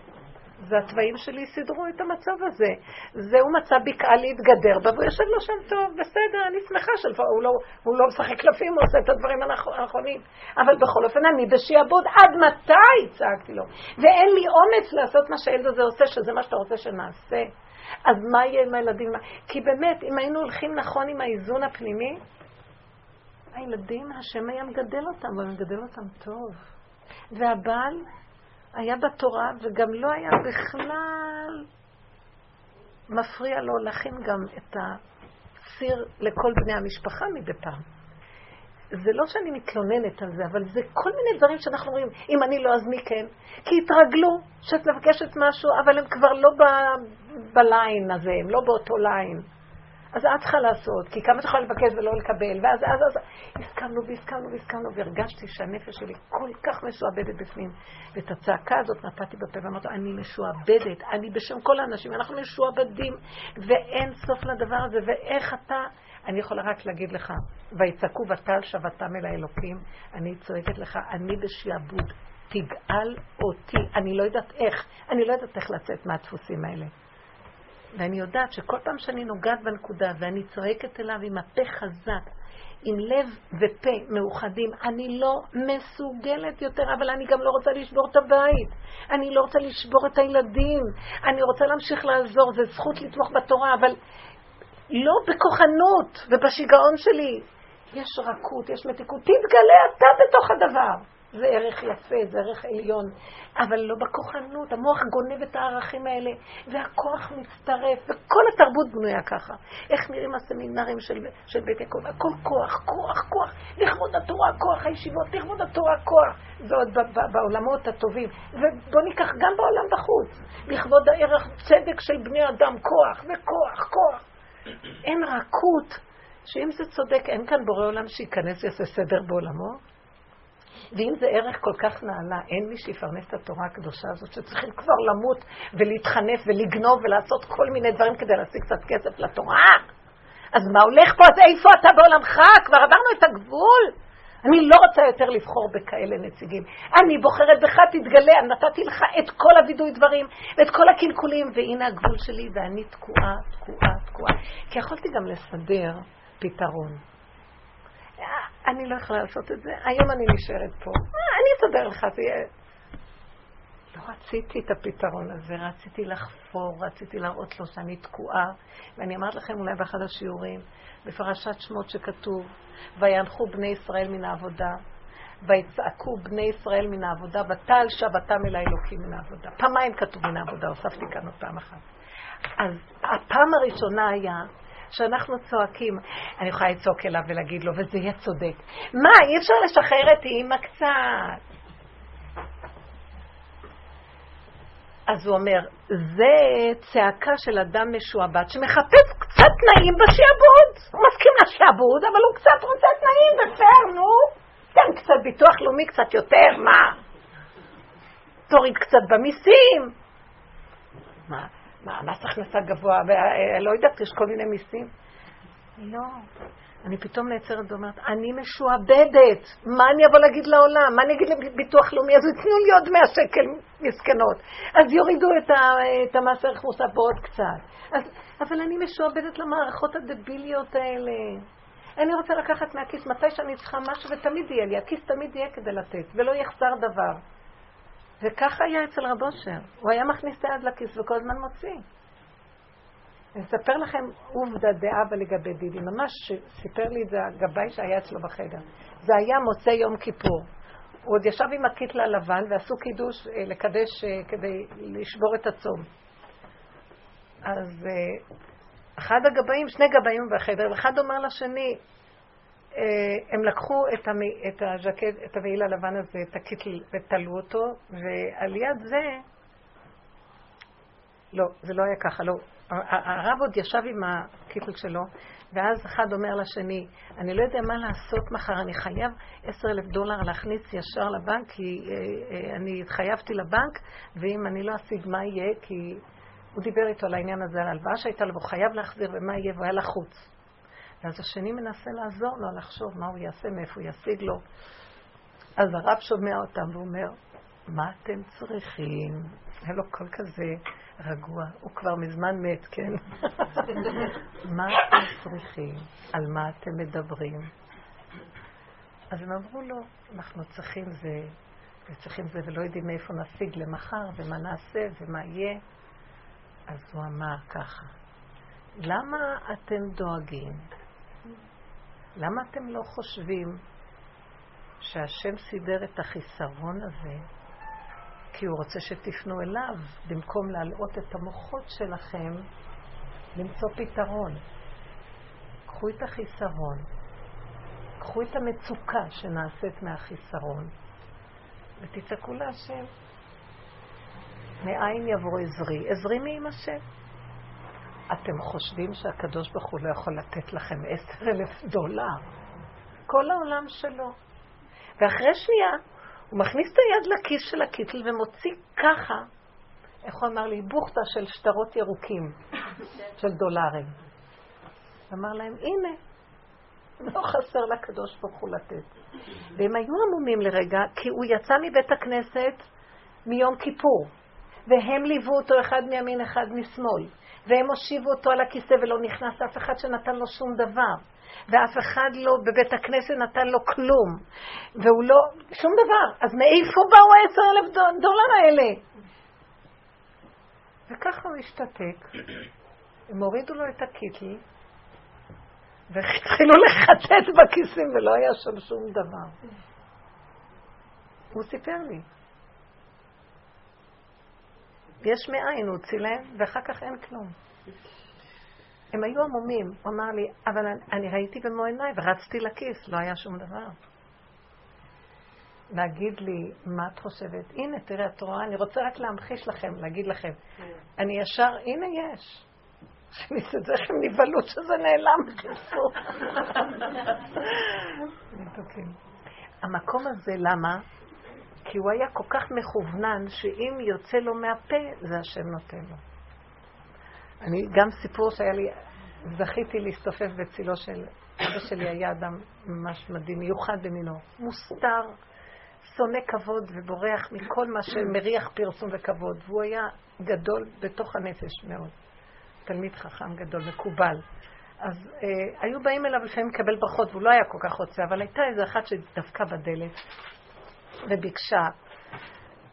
זה התוואים שלי סידרו את המצב הזה. זהו מצא בקעה להתגדר בה, והוא יושב לו שם טוב, בסדר, אני שמחה שהוא לא, הוא לא משחק קלפים, הוא עושה את הדברים הנכונים. אבל בכל אופן, אני בשעבוד, עד מתי? צעקתי לו. ואין לי אומץ לעשות מה שהילד הזה עושה, שזה מה שאתה רוצה שנעשה. אז מה יהיה עם הילדים? כי באמת, אם היינו הולכים נכון עם האיזון הפנימי, הילדים, השם היה מגדל אותם, והוא מגדל אותם טוב. והבעל היה בתורה וגם לא היה בכלל מפריע לו להכין גם את הסיר לכל בני המשפחה מדי פעם. זה לא שאני מתלוננת על זה, אבל זה כל מיני דברים שאנחנו אומרים, אם אני לא אז מי כן? כי התרגלו שאת מבקשת משהו, אבל הם כבר לא בליין הזה, הם לא באותו ליין. אז את צריכה לעשות, כי כמה את יכולה לבקש ולא לקבל, ואז אז, אז, הסכמנו והסכמנו והסכמנו, והרגשתי שהנפש שלי כל כך משועבדת בפנים. ואת הצעקה הזאת נתתי בפה ואמרתי, אני משועבדת, אני בשם כל האנשים, אנחנו משועבדים, ואין סוף לדבר הזה, ואיך אתה... אני יכולה רק להגיד לך, ויצעקו ותל שבתם אל האלוקים, אני צועקת לך, אני בשעבוד. תגאל אותי. אני לא יודעת איך, אני לא יודעת איך לצאת מהדפוסים האלה. ואני יודעת שכל פעם שאני נוגעת בנקודה ואני צועקת אליו עם הפה חזק, עם לב ופה מאוחדים, אני לא מסוגלת יותר, אבל אני גם לא רוצה לשבור את הבית. אני לא רוצה לשבור את הילדים. אני רוצה להמשיך לעזור, זו זכות לתמוך בתורה, אבל לא בכוחנות ובשיגעון שלי. יש רכות, יש מתיקות. תתגלה אתה בתוך הדבר. זה ערך יפה, זה ערך עליון, אבל לא בכוחנות. המוח גונב את הערכים האלה, והכוח מצטרף, וכל התרבות בנויה ככה. איך נראים הסמינרים של, של בית יעקב? הכל כוח, כוח, כוח. לכבוד התורה, כוח הישיבות, לכבוד התורה, כוח. זה עוד בעולמות הטובים. ובואו ניקח גם בעולם בחוץ. לכבוד הערך צדק של בני אדם, כוח, וכוח, כוח. אין רכות. שאם זה צודק, אין כאן בורא עולם שייכנס ויעשה סדר בעולמו? ואם זה ערך כל כך נעלה, אין מי שיפרנס את התורה הקדושה הזאת, שצריכים כבר למות ולהתחנף ולגנוב ולעשות כל מיני דברים כדי להשיג קצת כסף לתורה? אז מה הולך פה? אז איפה אתה בעולמך? כבר עברנו את הגבול. אני לא רוצה יותר לבחור בכאלה נציגים. אני בוחרת בך, תתגלה, נתתי לך את כל הווידוי דברים ואת כל הקלקולים, והנה הגבול שלי, ואני תקועה, תקועה, תקועה. כי יכולתי גם לסדר פתרון. אני לא יכולה לעשות את זה, היום אני נשארת פה. אה, אני אסדר לך, זה יהיה... לא רציתי את הפתרון הזה, רציתי לחפור, רציתי להראות לו שאני תקועה. ואני אמרת לכם אולי באחד השיעורים, בפרשת שמות שכתוב, ויאנחו בני ישראל מן העבודה, ויצעקו בני ישראל מן העבודה, ותעל שבתם אל האלוקים מן העבודה. פעמיים כתוב מן העבודה, הוספתי כאן עוד פעם אחת. אז הפעם הראשונה היה שאנחנו צועקים, אני יכולה לצעוק אליו ולהגיד לו, וזה יהיה צודק. מה, אי אפשר לשחרר את אימא קצת? אז הוא אומר, זה צעקה של אדם משועבד שמחפש קצת תנאים בשעבוד. הוא מסכים לשעבוד, אבל הוא קצת רוצה תנאים, בסדר, נו. תן קצת ביטוח לאומי, קצת יותר, מה? תוריד קצת במיסים. מה? מה, מס הכנסה גבוה, ולא יודעת, יש כל מיני מיסים. לא. אני פתאום נעצרת ואומרת, אני משועבדת, מה אני אבוא להגיד לעולם? מה אני אגיד לביטוח לאומי? אז יתנו לי עוד 100 שקל מסכנות. אז יורידו את המס ערך מוסף בעוד קצת. אז, אבל אני משועבדת למערכות הדביליות האלה. אני רוצה לקחת מהכיס מתי שאני צריכה משהו, ותמיד יהיה לי, הכיס תמיד יהיה כדי לתת, ולא יחסר דבר. וככה היה אצל רב אושר. הוא היה מכניס את היד לכיס וכל הזמן מוציא. אני אספר לכם עובדה דאבא לגבי דידי, ממש סיפר לי את זה הגבאי שהיה אצלו בחדר. זה היה מוצאי יום כיפור. הוא עוד ישב עם הקיטלה הלבן ועשו קידוש אה, לקדש אה, כדי לשבור את הצום. אז אה, אחד הגבאים, שני גבאים בחדר, אחד אומר לשני, הם לקחו את, המי, את הז'קט, את המעיל הלבן הזה, את הקיטל, ותלו אותו, ועל יד זה, לא, זה לא היה ככה, לא. הרב עוד ישב עם הקיטל שלו, ואז אחד אומר לשני, אני לא יודע מה לעשות מחר, אני חייב עשר אלף דולר להכניס ישר לבנק, כי אה, אה, אני התחייבתי לבנק, ואם אני לא אשיג מה יהיה, כי הוא דיבר איתו על העניין הזה, על ההלוואה שהייתה לו, והוא חייב להחזיר, ומה יהיה, והוא היה לחוץ. ואז השני מנסה לעזור לו לחשוב מה הוא יעשה, מאיפה הוא ישיג לו. אז הרב שומע אותם ואומר, מה אתם צריכים? היה לו קול כזה רגוע, הוא כבר מזמן מת, כן? מה אתם צריכים? על מה אתם מדברים? אז הם אמרו לו, אנחנו צריכים זה, וצריכים זה, ולא יודעים מאיפה נשיג למחר, ומה נעשה, ומה יהיה. אז הוא אמר ככה, למה אתם דואגים? למה אתם לא חושבים שהשם סידר את החיסרון הזה כי הוא רוצה שתפנו אליו, במקום להלאות את המוחות שלכם, למצוא פתרון. קחו את החיסרון, קחו את המצוקה שנעשית מהחיסרון, ותצעקו להשם. מאין יבוא עזרי? עזרי מעם השם. אתם חושבים שהקדוש ברוך הוא לא יכול לתת לכם עשר אלף דולר? כל העולם שלו. ואחרי שנייה, הוא מכניס את היד לכיס של הקיטל ומוציא ככה, איך הוא אמר לי? בוכטה של שטרות ירוקים, של דולרים. אמר להם, הנה, לא חסר לקדוש ברוך הוא לתת. והם היו עמומים לרגע, כי הוא יצא מבית הכנסת מיום כיפור, והם ליוו אותו אחד מימין, אחד משמאל, והם הושיבו אותו על הכיסא ולא נכנס אף אחד שנתן לו שום דבר. ואף אחד לא בבית הכנסת נתן לו כלום, והוא לא, שום דבר. אז מאיפה באו העשר אלף דולר האלה? וככה הוא השתתק. הם הורידו לו את הקיטל, והתחילו לחטט בכיסים ולא היה שם שום דבר. הוא סיפר לי. יש מאין, הוא הוציא להם, ואחר כך אין כלום. הם היו עמומים. הוא אמר לי, אבל אני ראיתי במו עיניי ורצתי לכיס, לא היה שום דבר. להגיד לי, מה את חושבת? הנה, תראה, את רואה, אני רוצה רק להמחיש לכם, להגיד לכם. אני ישר, הנה יש. הכניס את זה, איך הם נבהלו שזה נעלם. המקום הזה, למה? כי הוא היה כל כך מכוונן, שאם יוצא לו מהפה, זה השם נותן לו. אני, גם סיפור שהיה לי, זכיתי להסתופף בצילו של, אבא שלי היה אדם ממש מדהים, מיוחד במינו, מוסתר, שונא כבוד ובורח מכל מה שמריח פרסום וכבוד, והוא היה גדול בתוך הנפש מאוד. תלמיד חכם גדול, מקובל. אז אה, היו באים אליו לפעמים לקבל ברכות, והוא לא היה כל כך רוצה, אבל הייתה איזו אחת שדפקה בדלת וביקשה,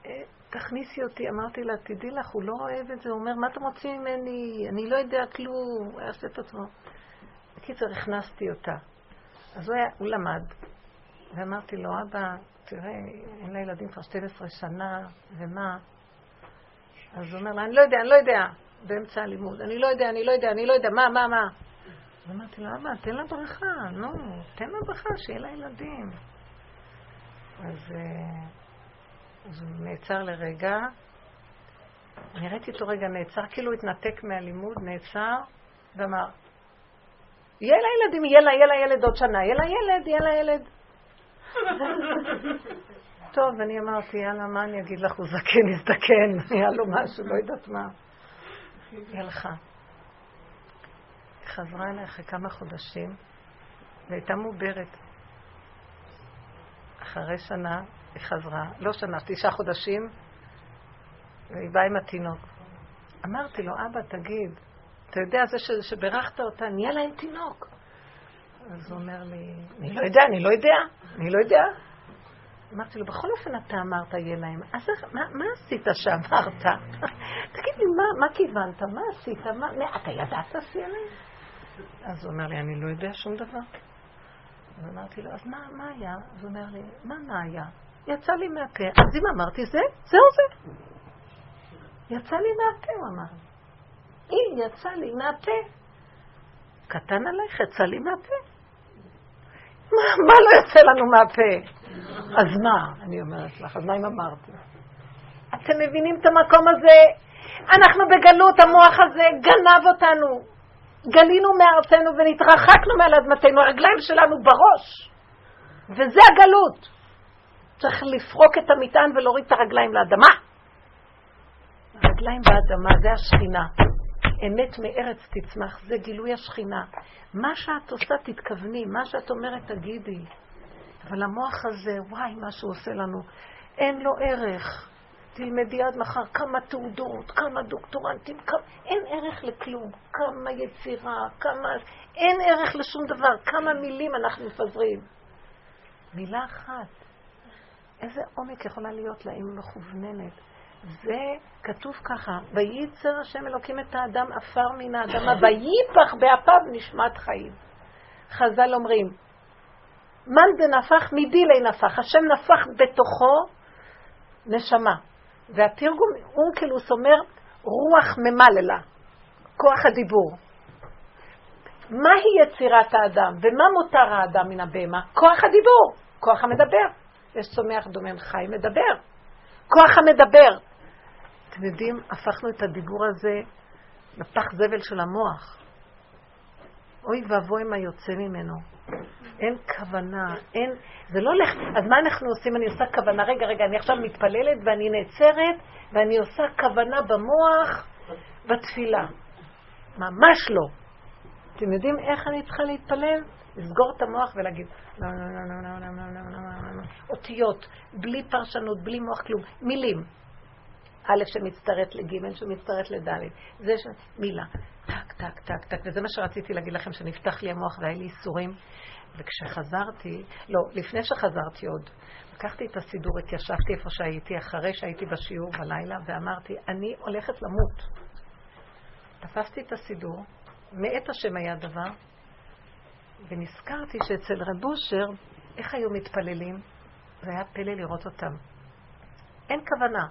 אה, תכניסי אותי. אמרתי לה, תדעי לך, הוא לא אוהב את זה. הוא אומר, מה אתה מוציא ממני? אני לא יודע כלום. הוא היה עושה את עצמו. בקיצר, הכנסתי אותה. אז הוא, היה, הוא למד, ואמרתי לו, אבא, תראה, אין לה ילדים כבר 12 שנה, ומה? אז הוא אומר לה, אני לא יודע, אני לא יודע. באמצע הלימוד. אני לא יודע, אני לא יודע, אני לא יודע, מה, מה, מה? אז אמרתי לו, אבא, תן לה ברכה, נו, תן לה ברכה, שיהיה לה ילדים. אז, אה, אז הוא נעצר לרגע. אני ראיתי אותו רגע נעצר, כאילו התנתק מהלימוד, נעצר, ואמר, יהיה לה ילדים, יהיה לה, יהיה לה ילד עוד שנה, יהיה לה ילד, יהיה לה ילד. טוב, אני אמרתי, יאללה, מה אני אגיד לך, הוא זקן, הזדקן, היה לו משהו, לא יודעת מה. היא הלכה. היא חזרה אליה אחרי כמה חודשים, והייתה מעוברת. אחרי שנה היא חזרה, לא שנה, תשעה חודשים, והיא באה עם התינוק. אמרתי לו, אבא, תגיד, אתה יודע, זה ש... שברכת אותה, נהיה להם תינוק. אז הוא אומר לי, אני לא יודע, אני לא יודע, אני לא יודע. אמרתי לו, בכל אופן אתה אמרת יהיה להם, אז איך, מה, מה עשית שאמרת? תגיד לי, מה, מה כיוונת? מה עשית? מה, מה, אתה ידעת שיהיה להם? אז הוא אומר לי, אני לא יודע שום דבר. אז אמרתי לו, אז מה, מה היה? אז הוא אומר לי, מה מה היה? יצא לי מהפה. אז אם אמרתי זה, זהו זה. יצא לי מהפה, הוא אמר. אם יצא לי מהפה, קטן עלייך, יצא לי מהפה. מה, מה לא יוצא לנו מהפה? אז מה? אני אומרת לך, אז מה אם אמרתי? אתם מבינים את המקום הזה? אנחנו בגלות, המוח הזה גנב אותנו. גלינו מארצנו ונתרחקנו מעל אדמתנו, הרגליים שלנו בראש. וזה הגלות. צריך לפרוק את המטען ולהוריד את הרגליים לאדמה. הרגליים באדמה זה השכינה. אמת מארץ תצמח, זה גילוי השכינה. מה שאת עושה תתכווני, מה שאת אומרת תגידי. אבל המוח הזה, וואי, מה שהוא עושה לנו, אין לו ערך. תלמדי עד מחר כמה תעודות, כמה דוקטורנטים, כמה... אין ערך לכלום. כמה יצירה, כמה... אין ערך לשום דבר. כמה מילים אנחנו מפזרים. מילה אחת. איזה עומק יכולה להיות לה אם מכווננת. זה כתוב ככה, וייצר השם אלוקים את האדם עפר מן האדמה, וייפח באפיו נשמת חיים. חז"ל אומרים, מאן דנפח מדילי נפח, השם נפח בתוכו נשמה. והתרגום, אונקלוס אומר, רוח ממללה, כוח הדיבור. מהי יצירת האדם ומה מותר האדם מן הבהמה? כוח הדיבור, כוח המדבר. יש צומח דומם חי מדבר. כוח המדבר. אתם יודעים, הפכנו את הדיבור הזה לפח זבל של המוח. אוי ואבוי מה יוצא ממנו. אין כוונה, אין, זה לא הולך, אז מה אנחנו עושים? אני עושה כוונה, רגע, רגע, אני עכשיו מתפללת ואני נעצרת ואני עושה כוונה במוח בתפילה. ממש לא. אתם יודעים איך אני צריכה להתפלל? לסגור את המוח ולהגיד, לא, לא, לא, לא, לא, לא, לא, לא, לא, לא, אותיות, בלי פרשנות, בלי מוח כלום, מילים. א' שמצטרף לג' שמצטרף לד', זה ש... מילה. טק, טק, טק, טק, וזה מה שרציתי להגיד לכם, שנפתח לי המוח והיה לי ייסורים. וכשחזרתי, לא, לפני שחזרתי עוד, לקחתי את הסידור, התיישבתי איפה שהייתי, אחרי שהייתי בשיעור בלילה, ואמרתי, אני הולכת למות. תפסתי את הסידור, מאת השם היה דבר, ונזכרתי שאצל רב אושר, איך היו מתפללים? זה היה פלא לראות אותם. אין כוונה.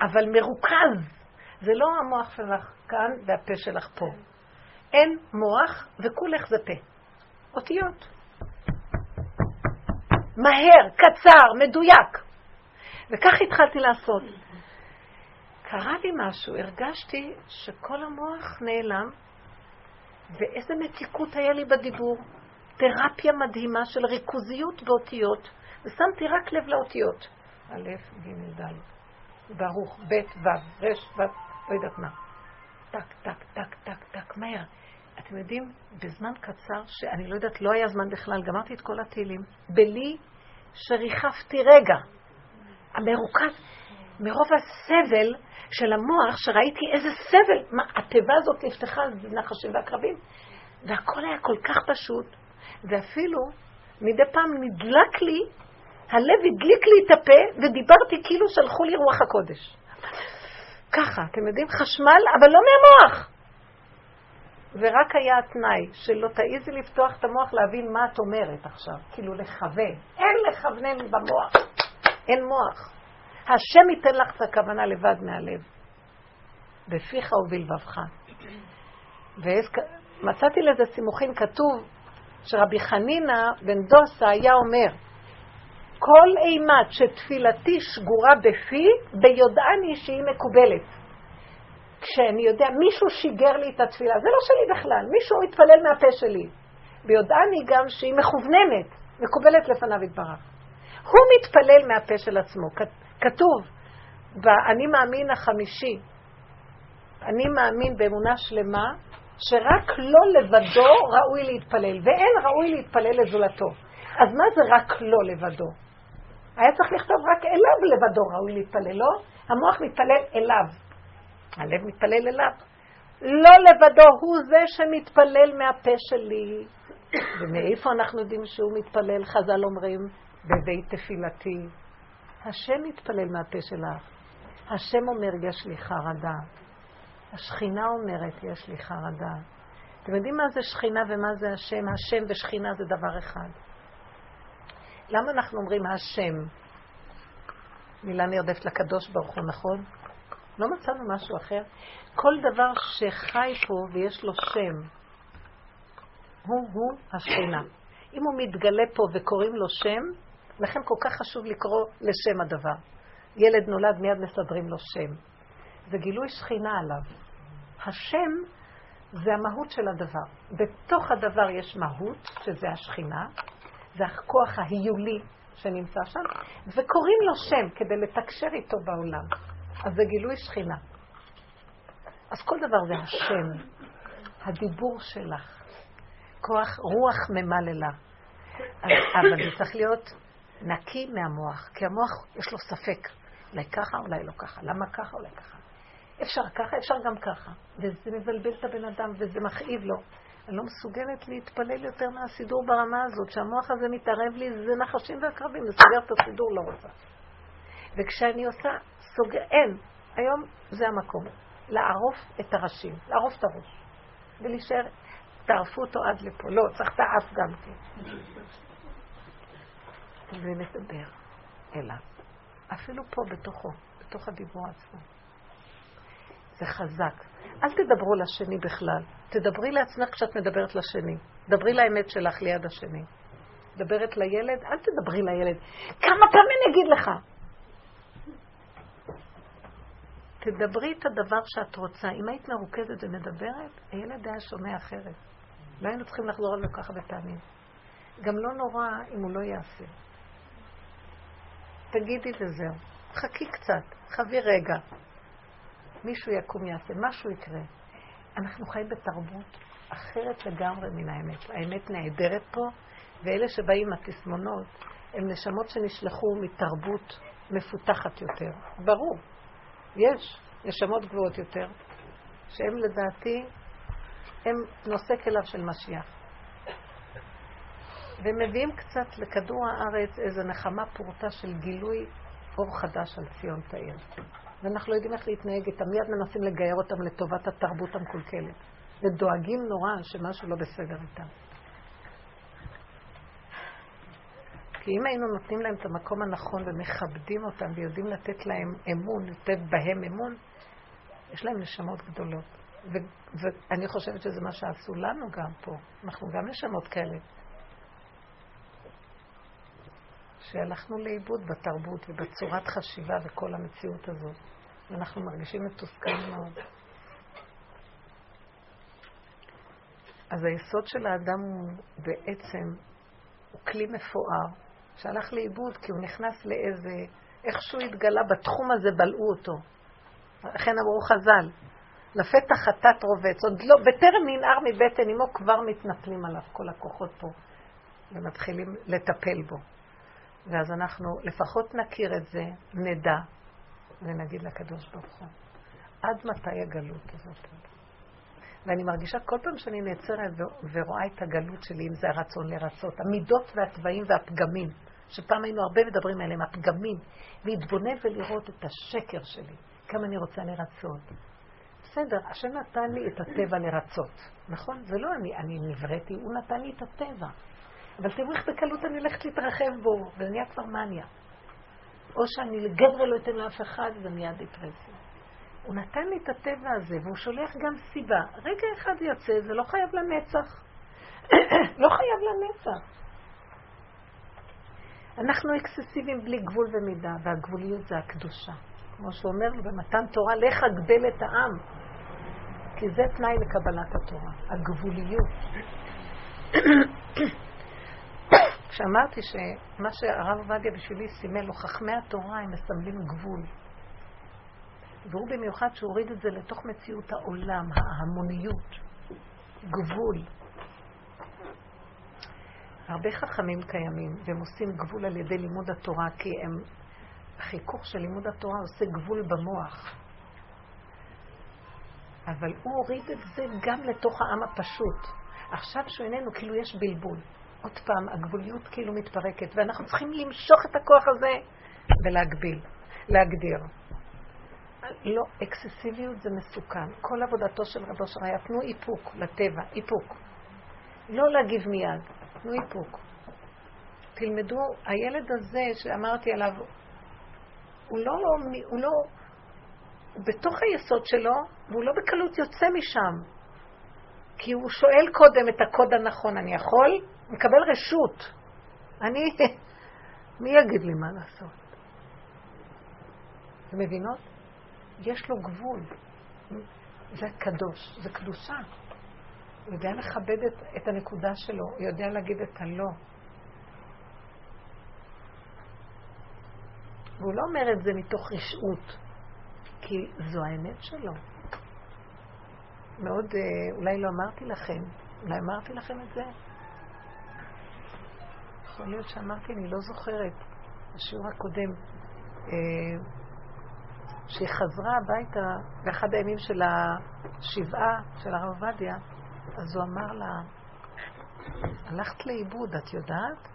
אבל מרוכז. זה לא המוח שלך כאן והפה שלך פה. אין מוח וכולך זה פה. אותיות. מהר, קצר, מדויק. וכך התחלתי לעשות. קרה לי משהו, הרגשתי שכל המוח נעלם, ואיזה מתיקות היה לי בדיבור. תרפיה מדהימה של ריכוזיות באותיות, ושמתי רק לב לאותיות. א', ג', ד', ברוך, ב', ו', ר', ו', לא יודעת מה. טק, טק, טק, טק, טק, מהר. אתם יודעים, בזמן קצר, שאני לא יודעת, לא היה זמן בכלל, גמרתי את כל התהילים, בלי שריחפתי רגע. המרוכז, מרוב הסבל של המוח, שראיתי איזה סבל, מה, התיבה הזאת נפתחה, זה נחשים ועקרבים, והכל היה כל כך פשוט, ואפילו מדי פעם נדלק לי, הלב הדליק לי את הפה, ודיברתי כאילו שלחו לי רוח הקודש. ככה, אתם יודעים, חשמל, אבל לא מהמוח. ורק היה התנאי שלא תעיזי לפתוח את המוח להבין מה את אומרת עכשיו, כאילו לכוון. אין לכוונן במוח, אין מוח. השם ייתן לך את הכוונה לבד מהלב, בפיך ובלבבך. ומצאתי לזה סימוכין כתוב שרבי חנינא בן דוסה היה אומר, כל אימת שתפילתי שגורה בפי, ביודעני שהיא מקובלת. כשאני יודע, מישהו שיגר לי את התפילה, זה לא שלי בכלל, מישהו מתפלל מהפה שלי. ביודעני גם שהיא מכווננת, מקובלת לפניו יתברך. הוא מתפלל מהפה של עצמו. כתוב ב"אני מאמין" החמישי, אני מאמין באמונה שלמה, שרק לא לבדו ראוי להתפלל, ואין ראוי להתפלל לזולתו. אז מה זה רק לא לבדו? היה צריך לכתוב רק אליו לבדו ראוי להתפלל, לא? המוח מתפלל אליו. הלב מתפלל אליו. לא לבדו, הוא זה שמתפלל מהפה שלי. ומאיפה אנחנו יודעים שהוא מתפלל? חז"ל אומרים, בבית תפילתי. השם מתפלל מהפה שלך. השם אומר, יש לי חרדה. השכינה אומרת, יש לי חרדה. אתם יודעים מה זה שכינה ומה זה השם? השם ושכינה זה דבר אחד. למה אנחנו אומרים השם? מילה נרדפת לקדוש ברוך הוא, נכון? לא מצאנו משהו אחר. כל דבר שחי פה ויש לו שם, הוא-הוא השכינה. אם הוא מתגלה פה וקוראים לו שם, לכן כל כך חשוב לקרוא לשם הדבר. ילד נולד, מיד מסדרים לו שם. זה גילוי שכינה עליו. השם זה המהות של הדבר. בתוך הדבר יש מהות, שזה השכינה, זה הכוח ההיולי שנמצא שם, וקוראים לו שם כדי לתקשר איתו בעולם. אז זה גילוי שכינה. אז כל דבר זה השם, הדיבור שלך, כוח רוח ממללה. אבל זה צריך להיות נקי מהמוח, כי המוח יש לו ספק, אולי ככה, אולי לא ככה, למה ככה, אולי ככה. אפשר ככה, אפשר גם ככה, וזה מבלבל את הבן אדם וזה מכאיב לו. אני לא מסוגלת להתפלל יותר מהסידור ברמה הזאת, שהמוח הזה מתערב לי, זה נחשים ועקרבים, לסוגר את הסידור לא רוצה. וכשאני עושה, סוגר, אין, היום זה המקום, לערוף את הראשים, לערוף את הראש, ולהישאר, תערפו אותו עד לפה, לא, צריך את האף גם כן. ולדבר אליו, אפילו פה בתוכו, בתוך הדיבור עצמו. זה חזק. אל תדברו לשני בכלל. תדברי לעצמך כשאת מדברת לשני. דברי לאמת שלך ליד השני. מדברת לילד, אל תדברי לילד. כמה פעמים אני אגיד לך? תדברי את הדבר שאת רוצה. אם היית מרוכזת ומדברת, הילד היה שומע אחרת. לא היינו צריכים לחזור על זה ככה בפעמים. גם לא נורא אם הוא לא יעשה. תגידי וזהו. חכי קצת, חבי רגע. מישהו יקום יעשה, משהו יקרה. אנחנו חיים בתרבות אחרת לגמרי מן האמת. האמת נעדרת פה, ואלה שבאים התסמונות, הם נשמות שנשלחו מתרבות מפותחת יותר. ברור, יש נשמות גבוהות יותר, שהם לדעתי, הם נושא כליו של משיח. ומביאים קצת לכדור הארץ איזו נחמה פורטה של גילוי אור חדש על ציון תאיר. ואנחנו לא יודעים איך להתנהג איתם, מיד מנסים לגייר אותם לטובת התרבות המקולקלת. ודואגים נורא שמשהו לא בסדר איתם. כי אם היינו נותנים להם את המקום הנכון ומכבדים אותם ויודעים לתת להם אמון, לתת בהם אמון, יש להם נשמות גדולות. ו- ואני חושבת שזה מה שעשו לנו גם פה. אנחנו גם נשמות כאלה. שהלכנו לאיבוד בתרבות ובצורת חשיבה וכל המציאות הזאת. ואנחנו מרגישים מתוסכלים מאוד. אז היסוד של האדם הוא בעצם, הוא כלי מפואר, שהלך לאיבוד כי הוא נכנס לאיזה, איכשהו התגלה, בתחום הזה בלעו אותו. לכן אמרו חז"ל, לפתח חטאת רובץ, עוד לא, בטרם ננער מבטן אמו כבר מתנפלים עליו כל הכוחות פה, ומתחילים לטפל בו. ואז אנחנו לפחות נכיר את זה, נדע, ונגיד לקדוש ברוך הוא, עד מתי הגלות הזאת? ואני מרגישה כל פעם שאני נעצרת ורואה את הגלות שלי, אם זה הרצון לרצות, המידות והתוואים והפגמים, שפעם היינו הרבה מדברים עליהם, הפגמים, להתבונן ולראות את השקר שלי, כמה אני רוצה לרצות. בסדר, השם נתן לי את הטבע לרצות, נכון? זה לא אני, אני נבראתי, הוא נתן לי את הטבע. אבל תראו איך בקלות אני הולכת להתרחב בו, וזה נהיה כבר מניה. או שאני לגמרי לא אתן לאף אחד, זה נהיה. הוא נתן לי את הטבע הזה, והוא שולח גם סיבה. רגע אחד יוצא, זה לא חייב לנצח. לא חייב לנצח. אנחנו אקססיביים בלי גבול ומידה, והגבוליות זה הקדושה. כמו שהוא אומר לו במתן תורה, לך אגבל את העם. כי זה תנאי לקבלת התורה, הגבוליות. כשאמרתי שמה שהרב עובדיה בשבילי סימל לו, חכמי התורה הם מסמלים גבול. והוא במיוחד שהוריד את זה לתוך מציאות העולם, ההמוניות, גבול. הרבה חכמים קיימים, והם עושים גבול על ידי לימוד התורה, כי הם, החיכוך של לימוד התורה עושה גבול במוח. אבל הוא הוריד את זה גם לתוך העם הפשוט. עכשיו שהוא איננו, כאילו יש בלבול. עוד פעם, הגבוליות כאילו מתפרקת, ואנחנו צריכים למשוך את הכוח הזה ולהגביל, להגדיר. לא, אקססיביות זה מסוכן. כל עבודתו של רבו של היה, תנו איפוק לטבע, איפוק. לא להגיב מיד, תנו איפוק. תלמדו, הילד הזה שאמרתי עליו, הוא לא, הוא לא, הוא בתוך היסוד שלו, והוא לא בקלות יוצא משם. כי הוא שואל קודם את הקוד הנכון, אני יכול? מקבל רשות. אני, מי יגיד לי מה לעשות? אתם מבינות? יש לו גבול. זה קדוש, זה קדושה. הוא יודע לכבד את, את הנקודה שלו, הוא יודע להגיד את הלא. והוא לא אומר את זה מתוך רשעות, כי זו האמת שלו. מאוד, אה, אולי לא אמרתי לכם, אולי אמרתי לכם את זה? יכול להיות שאמרתי, אני לא זוכרת, בשיעור הקודם, אה, שהיא חזרה הביתה באחד הימים של השבעה של הרב עובדיה, אז הוא אמר לה, הלכת לאיבוד, את יודעת?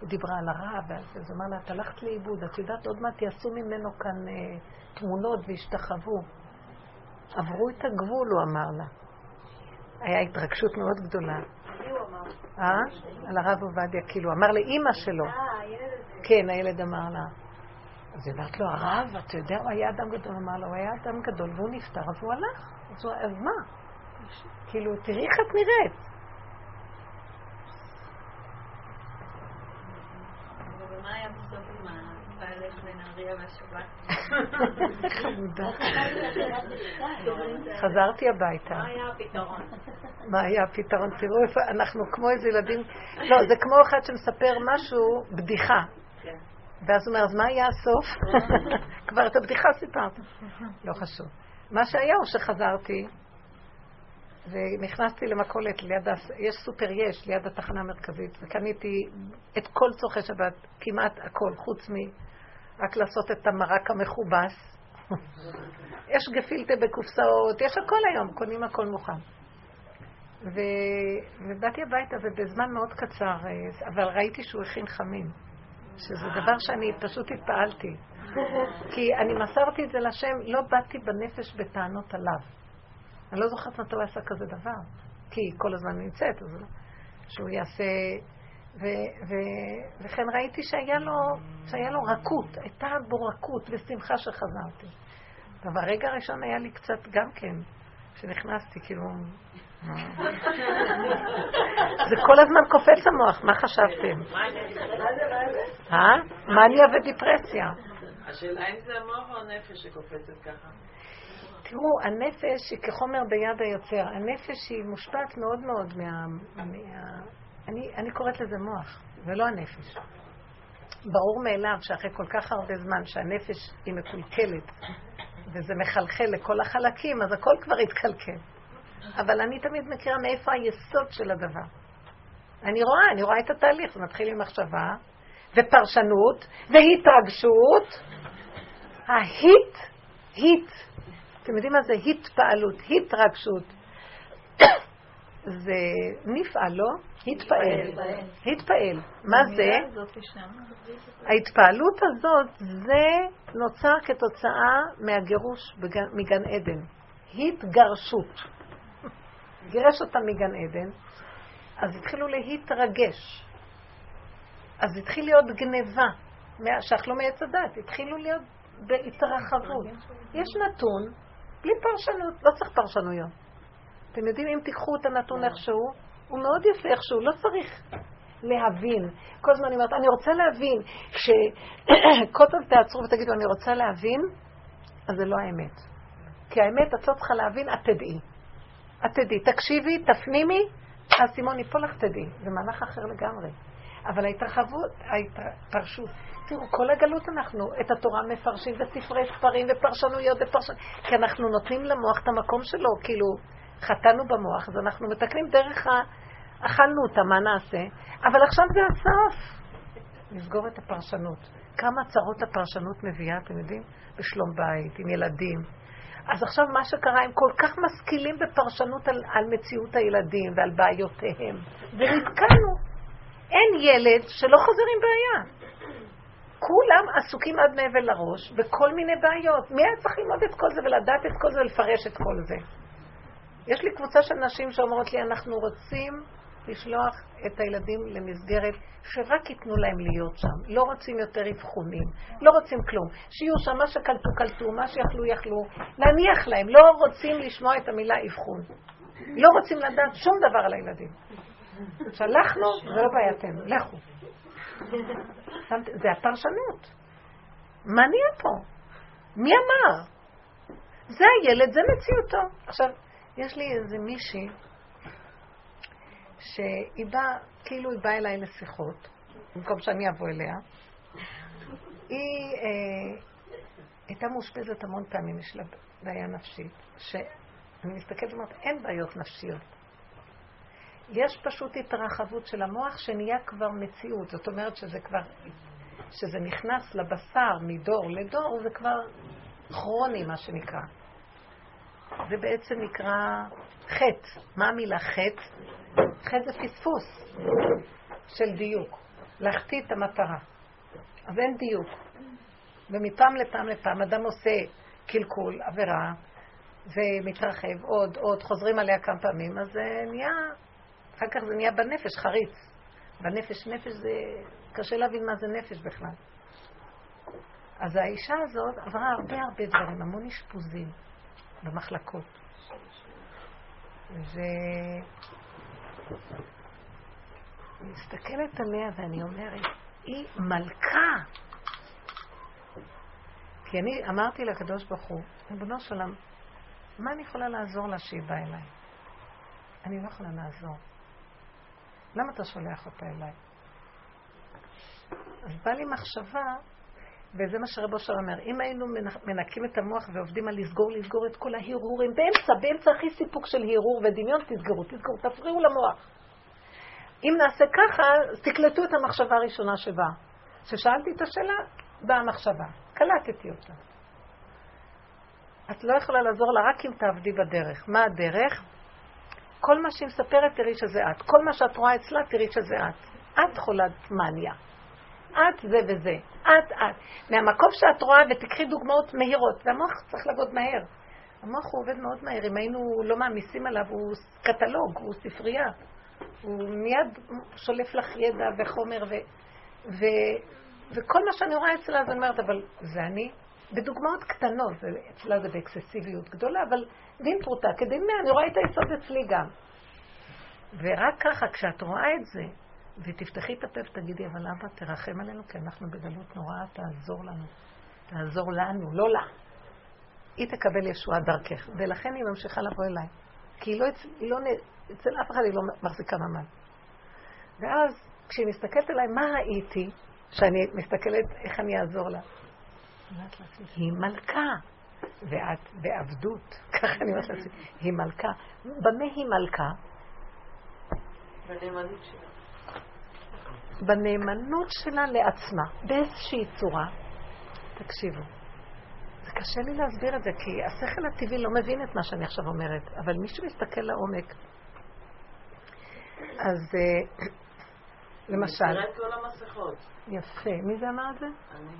היא דיברה על הרע, ואז הוא אמר לה, את הלכת לאיבוד, את יודעת, עוד מעט יעשו ממנו כאן אה, תמונות וישתחוו. עברו את הגבול, הוא אמר לה. היה התרגשות מאוד גדולה. אה? על הרב עובדיה, כאילו, אמר לאימא שלו. אה, הילד הזה. כן, הילד אמר לה. אז היא אמרת לו, הרב, אתה יודע, הוא היה אדם גדול. אמר לו, הוא היה אדם גדול והוא נפטר, אז הוא הלך. אז, הוא, אז מה? כאילו, תראי איך את נראית. חמודה. חזרתי הביתה. מה היה הפתרון? מה היה הפתרון? תראו איפה, אנחנו כמו איזה ילדים, לא, זה כמו אחד שמספר משהו, בדיחה. ואז הוא אומר, אז מה היה הסוף? כבר את הבדיחה סיפרת. לא חשוב. מה שהיה הוא שחזרתי, ונכנסתי למכולת ליד, יש סופר יש, ליד התחנה המרכזית, וקניתי את כל צורכי שבת, כמעט הכל, חוץ מ... רק לעשות את המרק המכובס. יש גפילטה בקופסאות, יש הכל היום, קונים הכל מוכן. ו... ובאתי הביתה, ובזמן מאוד קצר, אה, אבל ראיתי שהוא הכין חמין, שזה דבר שאני פשוט התפעלתי. כי אני מסרתי את זה לשם, לא באתי בנפש בטענות עליו. אני לא זוכרת מתי הוא עשה כזה דבר, כי היא כל הזמן נמצאת, אז לא- שהוא יעשה... ו, ו, וכן ראיתי שהיה לו, שהיה לו רכות, הייתה בו רכות ושמחה שחזרתי. וברגע הראשון היה לי קצת גם כן, כשנכנסתי, כאילו... זה כל הזמן קופץ המוח, מה חשבתם? אה? מניה ודיפרסיה. השאלה אם זה המוח או הנפש שקופצת ככה. תראו, הנפש היא כחומר ביד היוצר. הנפש היא מושפעת מאוד מאוד מה... מה... אני, אני קוראת לזה מוח, ולא הנפש. ברור מאליו שאחרי כל כך הרבה זמן שהנפש היא מקולקלת, וזה מחלחל לכל החלקים, אז הכל כבר התקלקל. אבל אני תמיד מכירה מאיפה היסוד של הדבר. אני רואה, אני רואה את התהליך, זה מתחיל עם מחשבה, ופרשנות, והתרגשות. ההיט, היט, אתם יודעים מה זה התפעלות, התרגשות. זה נפעל, לא? התפעל. התפעל. מה זה? ההתפעלות הזאת, זה נוצר כתוצאה מהגירוש מגן עדן. התגרשות. גירש אותם מגן עדן, אז התחילו להתרגש. אז התחיל להיות גניבה, שאכלו מעץ הדת, התחילו להיות בהתרחבות. יש נתון, בלי פרשנות, לא צריך פרשנויות. אתם יודעים, אם תיקחו את הנתון איכשהו, הוא מאוד יפה איכשהו, לא צריך להבין. כל הזמן אני אומרת, אני רוצה להבין, שקודם תעצרו ותגידו, אני רוצה להבין, אז זה לא האמת. כי האמת, את לא צריכה להבין, את תדעי. את תדעי. תקשיבי, תפנימי, האסימון ייפול לך, תדעי. זה מהלך אחר לגמרי. אבל ההתרחבות, ההתפרשות, תראו, כל הגלות אנחנו את התורה מפרשים בספרי ספרים ופרשנויות ופרשנויות, כי אנחנו נותנים למוח את המקום שלו, כאילו, חטאנו במוח, אז אנחנו מתקנים דרך ה... אכלנו אותה, מה נעשה? אבל עכשיו זה הסוף. נסגור את הפרשנות. כמה צרות הפרשנות מביאה, אתם יודעים? בשלום בית, עם ילדים. אז עכשיו מה שקרה, הם כל כך משכילים בפרשנות על, על מציאות הילדים ועל בעיותיהם. ונתקענו. אין ילד שלא חוזר עם בעיה. כולם עסוקים עד מעבר לראש בכל מיני בעיות. מי היה צריך ללמוד את כל זה ולדעת את כל זה ולפרש את כל זה? יש לי קבוצה של נשים שאומרות לי, אנחנו רוצים לשלוח את הילדים למסגרת שרק ייתנו להם להיות שם. לא רוצים יותר אבחונים, לא רוצים כלום. שיהיו שם מה שקלטו, קלטו, מה שיכלו, יכלו. להניח להם, לא רוצים לשמוע את המילה אבחון. לא רוצים לדעת שום דבר על הילדים. שלחנו, זה לא בעייתנו, לכו. זה הפרשנות. מה נהיה פה? מי אמר? זה הילד, זה מציאותו. עכשיו, יש לי איזה מישהי שהיא באה, כאילו היא באה אליי לשיחות, במקום שאני אבוא אליה. היא אה, הייתה מאושפזת המון פעמים, יש לה בעיה נפשית, שאני מסתכלת ואומרת, אין בעיות נפשיות. יש פשוט התרחבות של המוח שנהיה כבר מציאות. זאת אומרת שזה כבר, שזה נכנס לבשר מדור לדור, זה כבר כרוני, מה שנקרא. זה בעצם נקרא חטא. מה המילה חטא? חטא זה פספוס של דיוק. להחטיא את המטרה. אז אין דיוק. ומפעם לפעם לפעם אדם עושה קלקול, עבירה, ומתרחב עוד, עוד, חוזרים עליה כמה פעמים, אז זה נהיה, אחר כך זה נהיה בנפש חריץ. בנפש, נפש זה, קשה להבין מה זה נפש בכלל. אז האישה הזאת עברה הרבה הרבה דברים, המון אשפוזים במחלקות. ו... אני מסתכלת עליה ואני אומרת, היא מלכה. כי אני אמרתי לקדוש ברוך הוא, ריבונו של עולם, מה אני יכולה לעזור לה שהיא באה אליי? אני לא יכולה לעזור. למה אתה שולח אותה אליי? אז בא לי מחשבה וזה מה שרב אושר אומר, אם היינו מנקים את המוח ועובדים על לסגור, לסגור את כל ההרהורים, באמצע, באמצע הכי סיפוק של הרהור ודמיון, תסגרו, תסגרו, תפריעו למוח. אם נעשה ככה, תקלטו את המחשבה הראשונה שבאה. כששאלתי את השאלה, באה המחשבה. קלטתי אותה. את לא יכולה לעזור לה רק אם תעבדי בדרך. מה הדרך? כל מה שהיא מספרת, תראי שזה את. כל מה שאת רואה אצלה, תראי שזה את. את חולת מניה. את זה וזה. את, את. מהמקום שאת רואה, ותקחי דוגמאות מהירות. והמוח צריך לעבוד מהר. המוח הוא עובד מאוד מהר. אם היינו לא מעמיסים עליו, הוא קטלוג, הוא ספרייה. הוא מיד שולף לך ידע וחומר, ו, ו, וכל מה שאני רואה אצלה, אז אני אומרת, אבל זה אני? בדוגמאות קטנות, אצלה זה באקססיביות גדולה, אבל דין פרוטה כדין מאה, אני רואה את היסוד אצלי גם. ורק ככה, כשאת רואה את זה, ותפתחי את הפה ותגידי, אבל אבא, תרחם עלינו, כי אנחנו בגלות נוראה, תעזור לנו. תעזור לנו, לא לה. היא תקבל ישועה דרכך, ולכן היא ממשיכה לבוא אליי. כי היא לא, היא לא, אצל אף אחד היא לא מחזיקה ממ"ד. ואז, כשהיא מסתכלת עליי, מה ראיתי? שאני מסתכלת איך אני אעזור לה. היא מלכה, ואת בעבדות. ככה אני אומרת לעצמי. היא מלכה. במה היא מלכה? בנאמנות שלה. בנאמנות שלה לעצמה, באיזושהי צורה. תקשיבו, זה קשה לי להסביר את זה, כי השכל הטבעי לא מבין את מה שאני עכשיו אומרת, אבל מי שמסתכל לעומק, אז אה, למשל... אני מכירה את כל המסכות. יפה. מי זה אמר את זה? אני.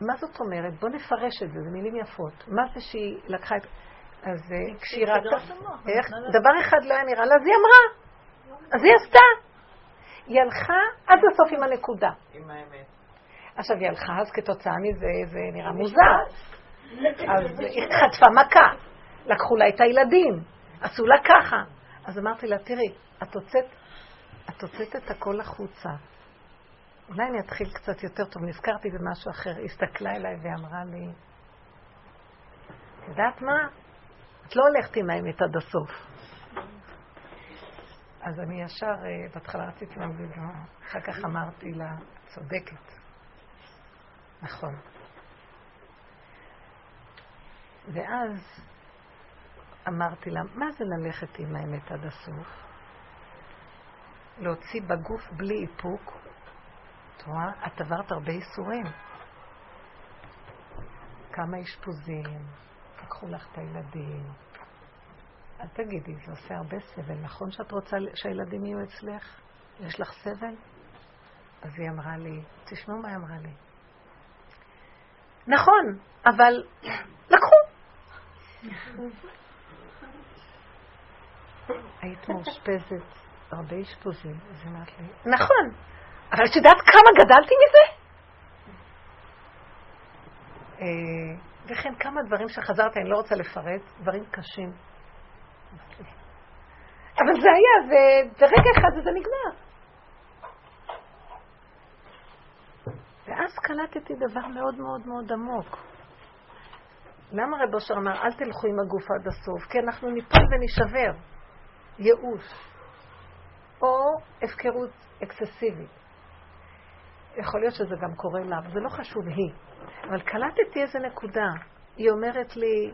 מה זאת אומרת? בוא נפרש את זה, זה מילים יפות. מה זה שהיא לקחה את... אז אה, כשהיא ראתה... איך? דבר אחד לא היה נראה לה, אז היא אמרה. אז היא עשתה. היא הלכה עד הסוף עם הנקודה. עם האמת. עכשיו היא הלכה, אז כתוצאה מזה זה נראה מוזר. אז היא חטפה מכה. לקחו לה את הילדים, עשו לה ככה. אז אמרתי לה, תראי, את הוצאת, את הוצאת את הכל החוצה. אולי אני אתחיל קצת יותר טוב, נזכרתי במשהו אחר. היא הסתכלה אליי ואמרה לי, את יודעת מה? את לא הולכת עם האמת עד הסוף. אז אני ישר, אה, בהתחלה רציתי להגיד לה, אחר כך אמרתי לה, צודקת. נכון. ואז אמרתי לה, מה זה ללכת עם האמת עד הסוף? להוציא בגוף בלי איפוק. את רואה? את עברת הרבה ייסורים. כמה אשפוזים, לקחו לך את הילדים. אל תגידי, זה עושה הרבה סבל. נכון שאת רוצה שהילדים יהיו אצלך? יש לך סבל? אז היא אמרה לי, תשמעו מה היא אמרה לי. נכון, אבל לקחו. היית מאושפזת הרבה אשפוזים, אז היא אמרת לי, נכון, אבל את יודעת כמה גדלתי מזה? אה, וכן כמה דברים שחזרתי, אני לא רוצה לפרט, דברים קשים. אבל זה היה, וברגע אחד זה נגמר. ואז קלטתי דבר מאוד מאוד מאוד עמוק. למה רב אושר אמר, אל תלכו עם הגוף עד הסוף? כי אנחנו ניפול ונשבר. ייאוש. או הפקרות אקססיבית. יכול להיות שזה גם קורה לה, אבל זה לא חשוב היא. אבל קלטתי איזה נקודה. היא אומרת לי,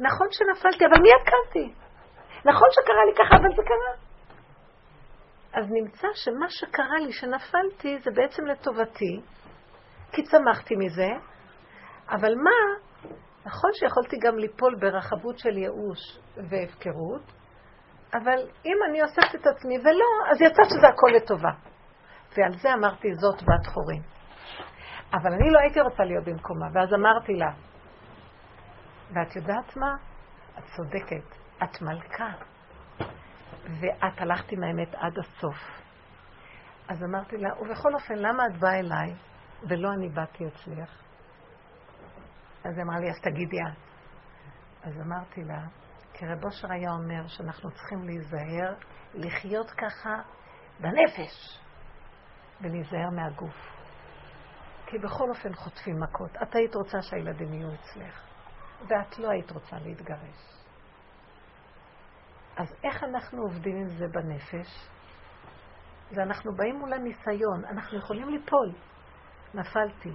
נכון שנפלתי, אבל מי עקבתי? נכון שקרה לי ככה, אבל זה קרה. אז נמצא שמה שקרה לי, שנפלתי, זה בעצם לטובתי, כי צמחתי מזה, אבל מה, נכון שיכולתי גם ליפול ברחבות של ייאוש והפקרות, אבל אם אני אוספת את עצמי ולא, אז יצא שזה הכל לטובה. ועל זה אמרתי, זאת בת חורים. אבל אני לא הייתי רוצה להיות במקומה, ואז אמרתי לה, ואת יודעת מה? את צודקת, את מלכה, ואת הלכת עם האמת עד הסוף. אז אמרתי לה, ובכל אופן, למה את באה אליי ולא אני באתי אצלך? אז היא אמרה לי, אז תגידי את. אז אמרתי לה, כי רב אושר היה אומר שאנחנו צריכים להיזהר, לחיות ככה בנפש, ולהיזהר מהגוף. כי בכל אופן חוטפים מכות. את היית רוצה שהילדים יהיו אצלך, ואת לא היית רוצה להתגרש. אז איך אנחנו עובדים עם זה בנפש? ואנחנו באים מול הניסיון, אנחנו יכולים ליפול. נפלתי.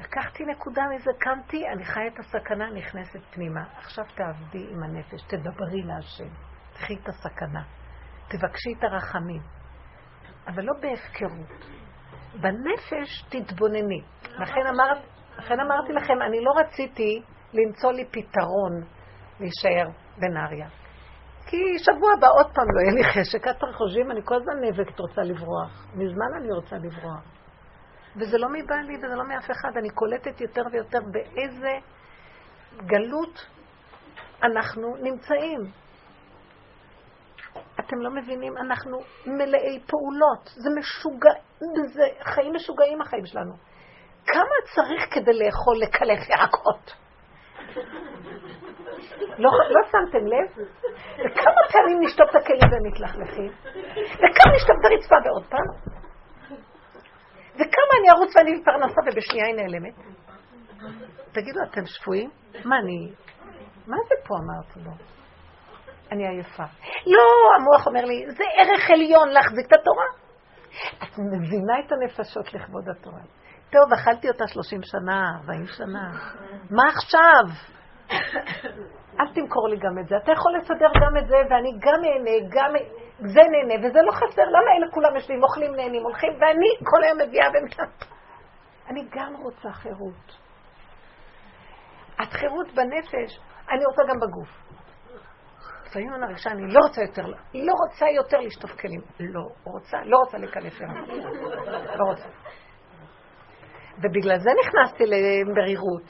לקחתי נקודה מזה, קמתי, אני חיה את הסכנה, נכנסת פנימה. עכשיו תעבדי עם הנפש, תדברי להשם, תחי את הסכנה, תבקשי את הרחמים, אבל לא בהפקרות. בנפש תתבונני. לכן, אמר, לכן אמרתי לכם, אני לא רציתי למצוא לי פתרון להישאר בנהריה. כי שבוע הבא עוד פעם לא יהיה לי חשק. אתם חושבים, אני כל הזמן נאבקת רוצה לברוח. מזמן אני רוצה לברוח. וזה לא מבעלי וזה לא מאף אחד. אני קולטת יותר ויותר באיזה גלות אנחנו נמצאים. אתם לא מבינים, אנחנו מלאי פעולות. זה משוגע, זה חיים משוגעים החיים שלנו. כמה צריך כדי לאכול לקלף ירקות? לא, לא שמתם לב? וכמה פעמים נשטוף את הכלים ומתלכלכים? וכמה נשטוף את הרצפה בעוד פעם? וכמה אני ארוץ ואני בפרנסה ובשנייה היא נעלמת? תגידו, אתם שפויים? מה אני... מה זה פה אמרתי לו? אני עייפה. לא, המוח אומר לי, זה ערך עליון להחזיק את התורה. את מבינה את הנפשות לכבוד התורה. טוב, אכלתי אותה 30 שנה, 40 שנה. מה עכשיו? אל תמכור לי גם את זה. אתה יכול לסדר גם את זה, ואני גם נהנה, גם זה נהנה, וזה לא חסר. למה אלה כולם יושבים, אוכלים, נהנים, הולכים, ואני כל היום מביאה ומתנת. אני גם רוצה חירות. את חירות בנפש, אני רוצה גם בגוף. לפעמים אני מרגישה, אני לא רוצה יותר, לא רוצה יותר לשטוף כלים. לא רוצה, לא רוצה אליו. לא רוצה. ובגלל זה נכנסתי למרירות.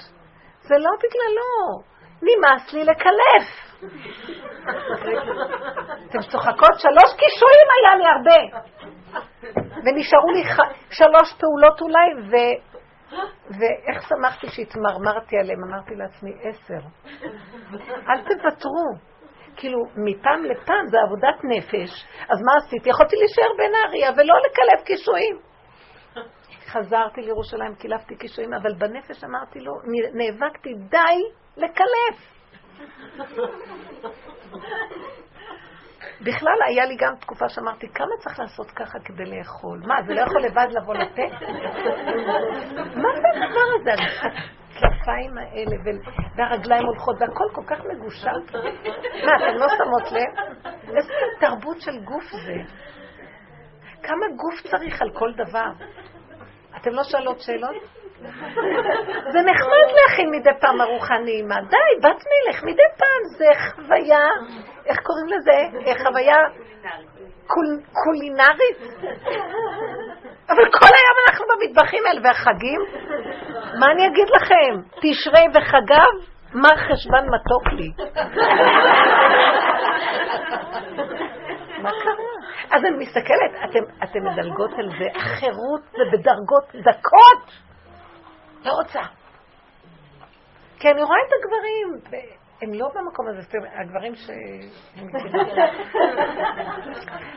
זה לא בגללו. נמאס לי לקלף. אתם צוחקות? שלוש קישואים היה לי הרבה. ונשארו לי ח... שלוש פעולות אולי, ו... ואיך שמחתי שהתמרמרתי עליהם, אמרתי לעצמי עשר. אל תוותרו. כאילו, מפעם לפעם זה עבודת נפש, אז מה עשיתי? יכולתי להישאר בנהריה ולא לקלף קישואים. חזרתי לירושלים, קילפתי קישואים, אבל בנפש אמרתי לו, נאבקתי, די לקלף. בכלל היה לי גם תקופה שאמרתי, כמה צריך לעשות ככה כדי לאכול? מה, זה לא יכול לבד לבוא לפה? מה זה הדבר הזה? הכתפיים האלה והרגליים הולכות והכל כל כך מגושם. מה, אתן לא שמות לב? איזה תרבות של גוף זה? כמה גוף צריך על כל דבר? אתם לא שואלות שאלות? זה נחמד להכין מדי פעם ארוחה נעימה. די, בת מלך, מדי פעם זה חוויה, איך קוראים לזה? חוויה קולינרית. אבל כל היום אנחנו במטבחים האלה, והחגים? מה אני אגיד לכם? תשרי וחגיו? מר חשבן מתוק לי. מה קרה? אז אני מסתכלת, אתם, אתם מדלגות על זה, החירות זה בדרגות דקות. לא רוצה. כי אני רואה את הגברים, הם לא במקום הזה, הגברים ש...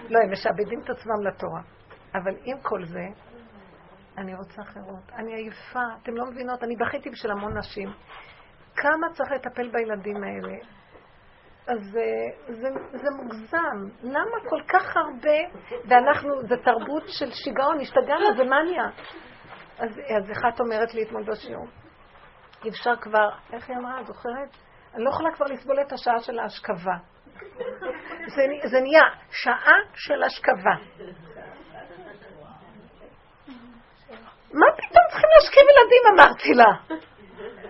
לא, הם משעבדים את עצמם לתורה. אבל עם כל זה, אני רוצה חירות. אני עייפה, אתם לא מבינות, אני בכיתי בשביל המון נשים. כמה צריך לטפל בילדים האלה? אז זה, זה, זה מוגזם. למה כל כך הרבה, ואנחנו, זה תרבות של שיגעון, השתגענו, זה מניה. אז, אז אחת אומרת לי אתמול בשיעור, אי אפשר כבר, איך היא אמרה, זוכרת? אני לא יכולה כבר לסבול את השעה של ההשכבה. זה, זה נהיה שעה של השכבה. מה פתאום צריכים להשכיב ילדים, אמרתי לה.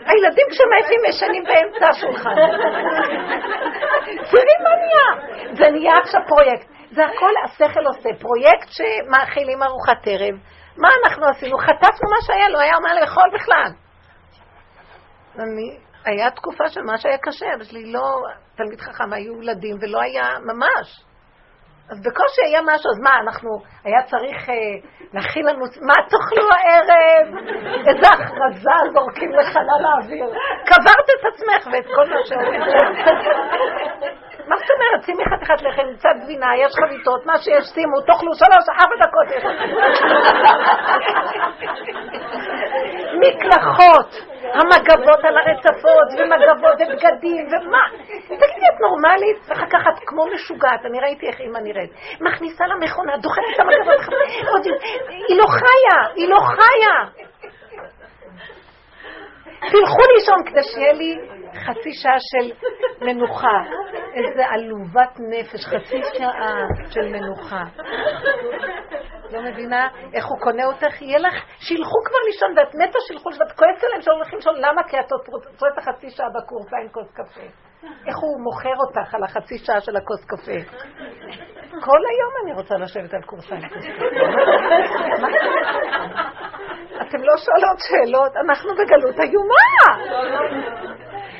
הילדים כשמעטים ישנים באמצע השולחן. תראי מה נהיה. זה נהיה עכשיו פרויקט. זה הכל השכל עושה. פרויקט שמאכילים ארוחת ערב. מה אנחנו עשינו? חטפנו מה שהיה, לא היה מה לאכול בכלל. אני, היה תקופה של מה שהיה קשה, אבא שלי לא, תלמיד חכם, היו ילדים ולא היה ממש. אז בקושי היה משהו, אז מה, אנחנו, היה צריך אה, להכין לנו, מה תאכלו הערב? איזה הכרזה זורקים לחלל האוויר. קברת את עצמך ואת כל מה שאומרים. מה זאת אומרת? שימי חתיכת לחם, קצת גבינה, יש חביתות, מה שיש, שימו, תאכלו שלוש, ארבע דקות. מקלחות, המגבות על הרצפות, ומגבות ובגדים, ומה? תגידי, את נורמלית? ואחר כך את כמו משוגעת, אני ראיתי איך אימא נראית. מכניסה למכונה, דוחפת את המגבות, היא לא חיה, היא לא חיה. תלכו לישון כדי שיהיה לי חצי שעה של מנוחה. איזה עלובת נפש, חצי שעה של מנוחה. לא מבינה איך הוא קונה אותך? יהיה לך, שילכו כבר לישון, ואת מתה שילכו, ואת כועסת עליהם שלא הולכים לישון, למה? כי את רוצה את החצי שעה בקורסה עם כוס קפה. איך הוא מוכר אותך על החצי שעה של הכוס קפה. כל היום אני רוצה לשבת על כוס עם כוס קפה. אתם לא שואלות שאלות, אנחנו בגלות איומה.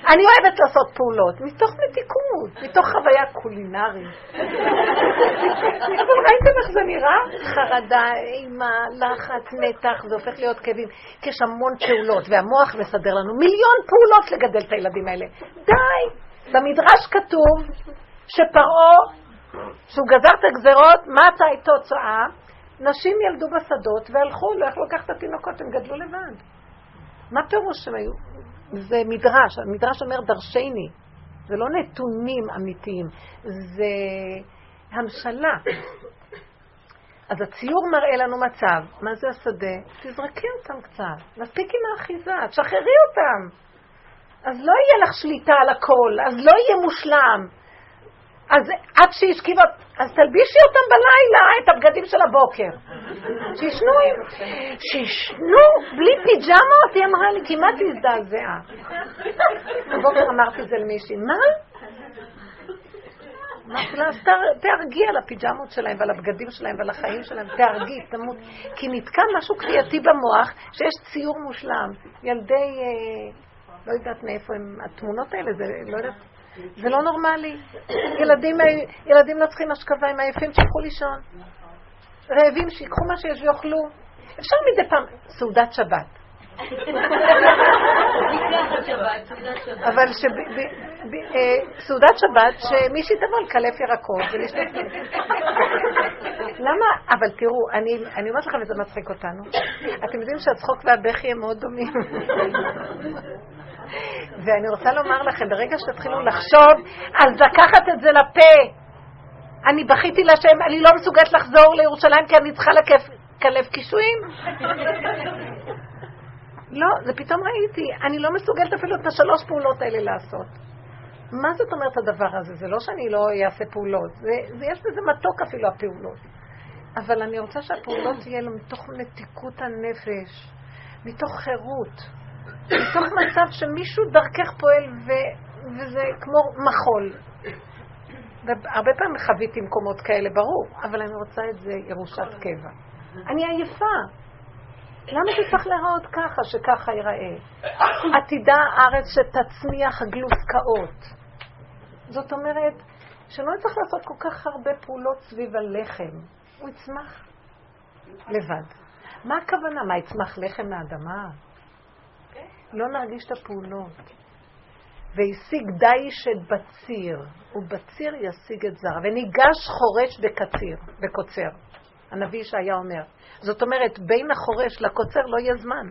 אני אוהבת לעשות פעולות, מתוך מתיקות, מתוך חוויה קולינרית. ראיתם איך זה נראה? חרדה, אימה, לחץ, מתח, זה הופך להיות כאבים. כי יש המון פעולות, והמוח מסדר לנו מיליון פעולות לגדל את הילדים האלה. די! במדרש כתוב שפרעה, שהוא גזר את הגזרות, מה הייתה תוצאה? נשים ילדו בשדות והלכו, לא יכלו לקחת את התינוקות, הם גדלו לבד. מה פירוש שהם היו? זה מדרש, המדרש אומר דרשני, זה לא נתונים אמיתיים, זה המשלה. אז הציור מראה לנו מצב, מה זה השדה? תזרקי אותם קצת, מספיק עם האחיזה, תשחררי אותם. אז לא יהיה לך שליטה על הכל, אז לא יהיה מושלם. אז עד שהשכיבה, אז תלבישי אותם בלילה, את הבגדים של הבוקר. שישנו, שישנו בלי פיג'מות, היא אמרה לי, כמעט הזדעזעה. בבוקר אמרתי זה למישהי, מה? אמרתי לה, אז תהרגי על הפיג'מות שלהם ועל הבגדים שלהם ועל החיים שלהם, תהרגי, תמות. כי נתקע משהו כפייתי במוח, שיש ציור מושלם. ילדי, אה, לא יודעת מאיפה הם, התמונות האלה, זה לא יודעת, זה לא נורמלי. ילדים, ילדים לא צריכים השכבה, הם עייפים, שילכו לישון. רעבים, שיקחו מה שיש ויאכלו. אפשר מדי פעם, סעודת שבת. אבל אה, סעודת שבת, שמישהי תבוא לקלף ירקות ולשתות... למה? אבל תראו, אני אומרת לכם וזה מצחיק אותנו. אתם יודעים שהצחוק והבכי הם מאוד דומים. ואני רוצה לומר לכם, ברגע שתתחילו לחשוב, אז לקחת את זה לפה. אני בכיתי לשם, אני לא מסוגלת לחזור לירושלים כי אני צריכה לקלף קישואים. לא, זה פתאום ראיתי, אני לא מסוגלת אפילו את השלוש פעולות האלה לעשות. מה זאת אומרת הדבר הזה? זה לא שאני לא אעשה פעולות, זה, זה, יש בזה מתוק אפילו הפעולות. אבל אני רוצה שהפעולות תהיה מתוך מתיקות הנפש, מתוך חירות, מתוך מצב שמישהו דרכך פועל ו, וזה כמו מחול. והרבה פעמים חוויתי מקומות כאלה, ברור, אבל אני רוצה את זה ירושת קבע. אני עייפה. למה זה צריך להיראות ככה, שככה ייראה? עתידה הארץ שתצמיח גלוסקאות. זאת אומרת, שלא צריך לעשות כל כך הרבה פעולות סביב הלחם. הוא יצמח לבד. מה הכוונה? מה, יצמח לחם מהאדמה? לא נרגיש את הפעולות. והשיג דיש את בציר, ובציר ישיג את זר, וניגש חורש בקציר, בקוצר. הנביא ישעיה אומר. זאת אומרת, בין החורש לקוצר לא יהיה זמן.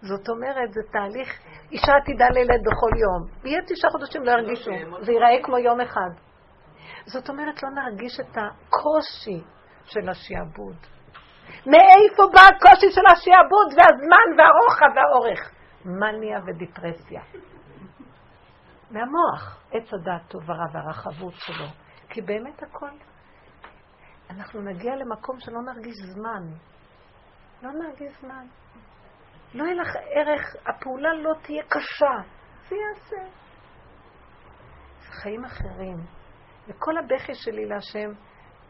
זאת אומרת, זה תהליך, אישה עתידה לילד בכל יום. יהיה תשעה חודשים, לא ירגישו. זה ייראה כמו יום אחד. זאת אומרת, לא נרגיש את הקושי של השעבוד. מאיפה בא הקושי של השעבוד והזמן והרוחב והאורך? מניה ודיפרסיה. מהמוח, עץ הדעת טוב ורע והרחבות שלו. כי באמת הכל אנחנו נגיע למקום שלא נרגיש זמן. לא נרגיש זמן. לא יהיה לך ערך, הפעולה לא תהיה קשה. זה יעשה. זה חיים אחרים. וכל הבכי שלי להשם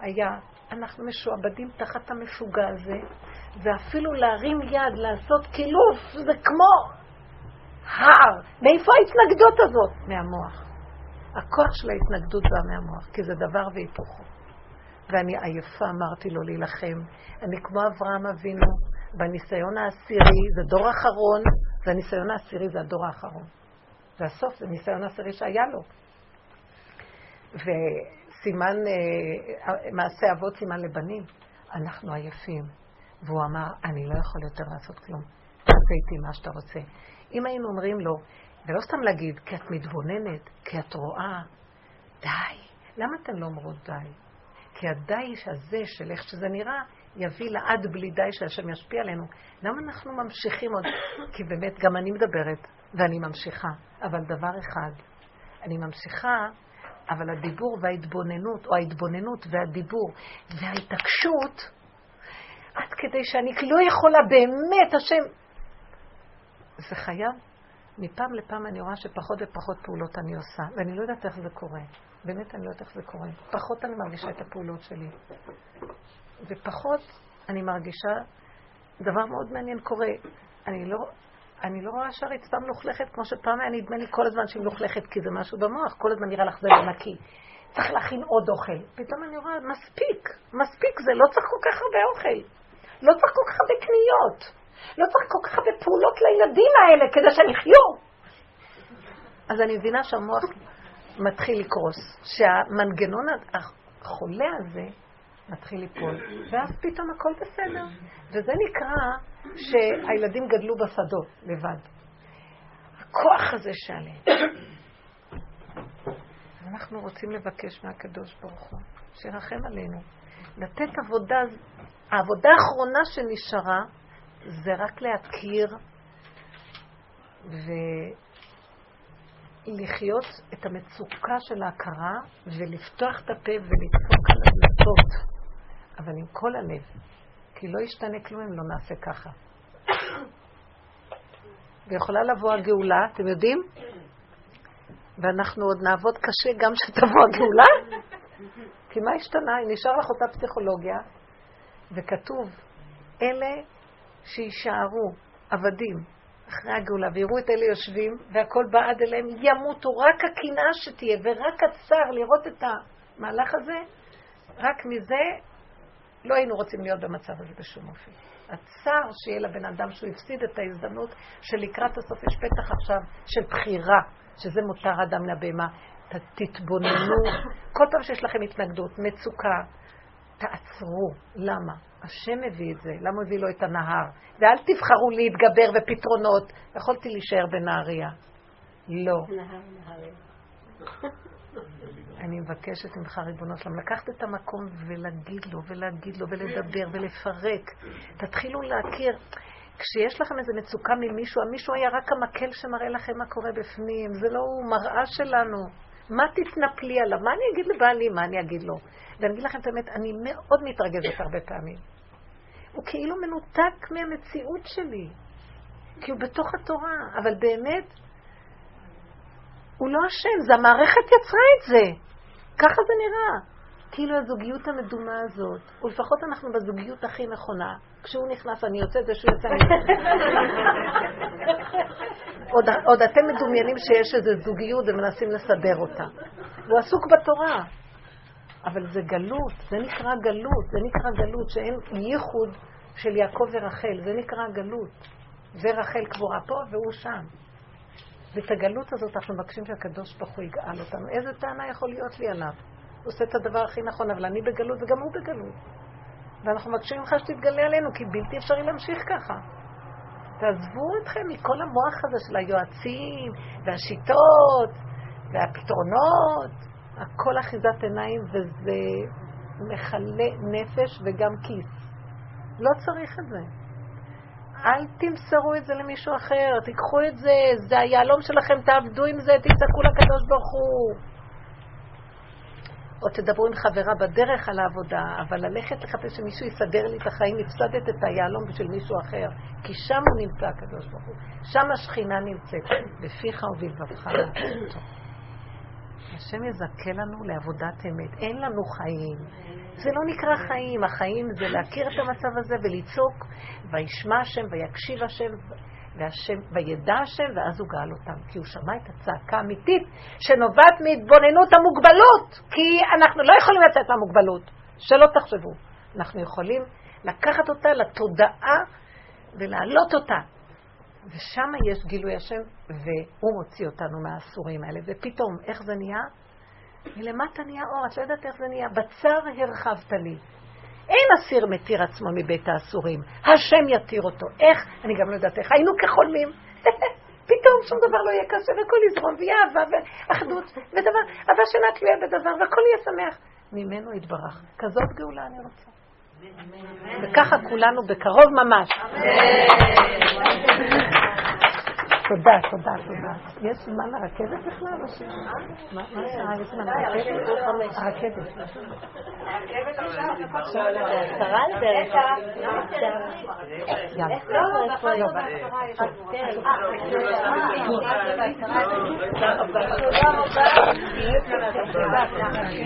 היה, אנחנו משועבדים תחת המשוגע הזה, ואפילו להרים יד, לעשות קילוף, זה כמו הר. מאיפה ההתנגדות הזאת? מהמוח. הכוח של ההתנגדות בא מהמוח, כי זה דבר והיפוכו. ואני עייפה, אמרתי לו להילחם. אני כמו אברהם אבינו, בניסיון העשירי, זה דור אחרון, והניסיון העשירי זה הדור האחרון. והסוף זה ניסיון העשירי שהיה לו. וסימן, אה, מעשה אבות סימן לבנים, אנחנו עייפים. והוא אמר, אני לא יכול יותר לעשות כלום. תעשה איתי מה שאתה רוצה. אם היינו אומרים לו, ולא סתם להגיד, כי את מתבוננת, כי את רואה, די. למה אתן לא אומרות די? כי הדי הזה של איך שזה נראה, יביא לעד בלי די שהשם ישפיע עלינו. למה אנחנו ממשיכים עוד? כי באמת, גם אני מדברת, ואני ממשיכה. אבל דבר אחד, אני ממשיכה, אבל הדיבור וההתבוננות, או ההתבוננות והדיבור וההתעקשות, עד כדי שאני לא יכולה באמת, השם... זה חייב. מפעם לפעם אני רואה שפחות ופחות פעולות אני עושה, ואני לא יודעת איך זה קורה. באמת אני לא יודעת איך זה קורה. פחות אני מרגישה את הפעולות שלי. ופחות אני מרגישה דבר מאוד מעניין קורה. אני לא, אני לא רואה שהרצפה מלוכלכת כמו שפעם היה נדמה לי כל הזמן שהיא מלוכלכת כי זה משהו במוח, כל הזמן נראה לך זה לא נקי. צריך להכין עוד אוכל. פתאום אני רואה, מספיק, מספיק זה, לא צריך כל כך הרבה אוכל. לא צריך כל כך הרבה קניות. לא צריך כל כך הרבה פעולות לילדים האלה כדי שהם יחיו. אז אני מבינה שהמוח מתחיל לקרוס, שהמנגנון החולה הזה מתחיל ליפול, ואז פתאום הכל בסדר. וזה נקרא שהילדים גדלו בשדות לבד. הכוח הזה שעליהם. אנחנו רוצים לבקש מהקדוש ברוך הוא, שירחם עלינו. לתת עבודה, העבודה האחרונה שנשארה זה רק להכיר ולחיות את המצוקה של ההכרה ולפתוח את הפה ולדפוק על הדלתות, אבל עם כל הלב, כי לא ישתנה כלום אם לא נעשה ככה. ויכולה לבוא הגאולה, אתם יודעים? ואנחנו עוד נעבוד קשה גם שתבוא הגאולה? כי מה השתנה? נשאר לך אותה פסיכולוגיה, וכתוב, אלה שיישארו עבדים אחרי הגאולה ויראו את אלה יושבים והכל בא עד אליהם, ימותו. רק הקנאה שתהיה ורק הצער לראות את המהלך הזה, רק מזה לא היינו רוצים להיות במצב הזה בשום אופן. הצער שיהיה לבן אדם שהוא הפסיד את ההזדמנות שלקראת הסוף יש פתח עכשיו של בחירה, שזה מותר אדם לבהמה. תתבוננו, כל פעם שיש לכם התנגדות, מצוקה, תעצרו. למה? השם מביא את זה. למה מביא לו את הנהר? ואל תבחרו להתגבר ופתרונות. יכולתי להישאר בנהריה. לא. אני מבקשת ממך, ריבונו שלום, לקחת את המקום ולהגיד לו, ולהגיד לו, ולדבר, ולפרק. תתחילו להכיר. כשיש לכם איזו מצוקה ממישהו, המישהו היה רק המקל שמראה לכם מה קורה בפנים. זה לא הוא, מראה שלנו. מה תתנפלי עליו? מה אני אגיד לבעלי? מה אני אגיד לו? ואני אגיד לכם את האמת, אני מאוד מתרגזת הרבה פעמים. הוא כאילו מנותק מהמציאות שלי. כי הוא בתוך התורה, אבל באמת, הוא לא אשם, זה המערכת יצרה את זה. ככה זה נראה. כאילו הזוגיות המדומה הזאת, ולפחות אנחנו בזוגיות הכי נכונה. כשהוא נכנס אני יוצאת ושהוא יוצא אני עוד, עוד אתם מדומיינים שיש איזו זוגיות ומנסים לסדר אותה. הוא עסוק בתורה. אבל זה גלות, זה נקרא גלות, זה נקרא גלות שאין ייחוד של יעקב ורחל, זה נקרא גלות. ורחל קבורה פה והוא שם. ואת הגלות הזאת אנחנו מבקשים שהקדוש ברוך הוא יגאל אותנו. איזה טענה יכול להיות לי עליו? הוא עושה את הדבר הכי נכון, אבל אני בגלות וגם הוא בגלות. ואנחנו מבקשים ממך שתתגלה עלינו, כי בלתי אפשרי להמשיך ככה. תעזבו אתכם מכל המוח הזה של היועצים, והשיטות, והפתרונות. הכל אחיזת עיניים וזה מכלה נפש וגם כיס. לא צריך את זה. אל תמסרו את זה למישהו אחר, תיקחו את זה, זה היהלום שלכם, תעבדו עם זה, תצעקו לקדוש ברוך הוא. או תדברו עם חברה בדרך על העבודה, אבל ללכת לחפש שמישהו יסדר לי את החיים, הפסדת את היהלום בשביל מישהו אחר, כי שם הוא נמצא הקדוש ברוך הוא, שם השכינה נמצאת, בפיך ובלבבך השם יזכה לנו לעבודת אמת. אין לנו חיים. זה לא נקרא חיים. החיים זה להכיר את המצב הזה ולצעוק, וישמע השם ויקשיב השם, והשם, וידע השם, ואז הוא גאל אותם. כי הוא שמע את הצעקה האמיתית שנובעת מהתבוננות המוגבלות. כי אנחנו לא יכולים לצאת מהמוגבלות. שלא תחשבו. אנחנו יכולים לקחת אותה לתודעה ולהעלות אותה. ושם יש גילוי השם, והוא מוציא אותנו מהאסורים האלה. ופתאום, איך זה נהיה? מלמטה נהיה אור, את לא יודעת איך זה נהיה. בצר הרחבת לי. אין אסיר מתיר עצמו מבית האסורים. השם יתיר אותו. איך? אני גם לא יודעת איך. היינו כחולמים. פתאום שום דבר לא יהיה קשה, והכל יזרום, ויהיה אהבה ואחדות, ודבר, אהבה שאינה תלויה בדבר, והכל יהיה שמח. ממנו יתברך. כזאת גאולה אני רוצה. וככה כולנו בקרוב ממש. תודה, תודה, תודה. יש זמן לרכבת בכלל? מה השעה? יש זמן לרכבת? הרכבת. עשרה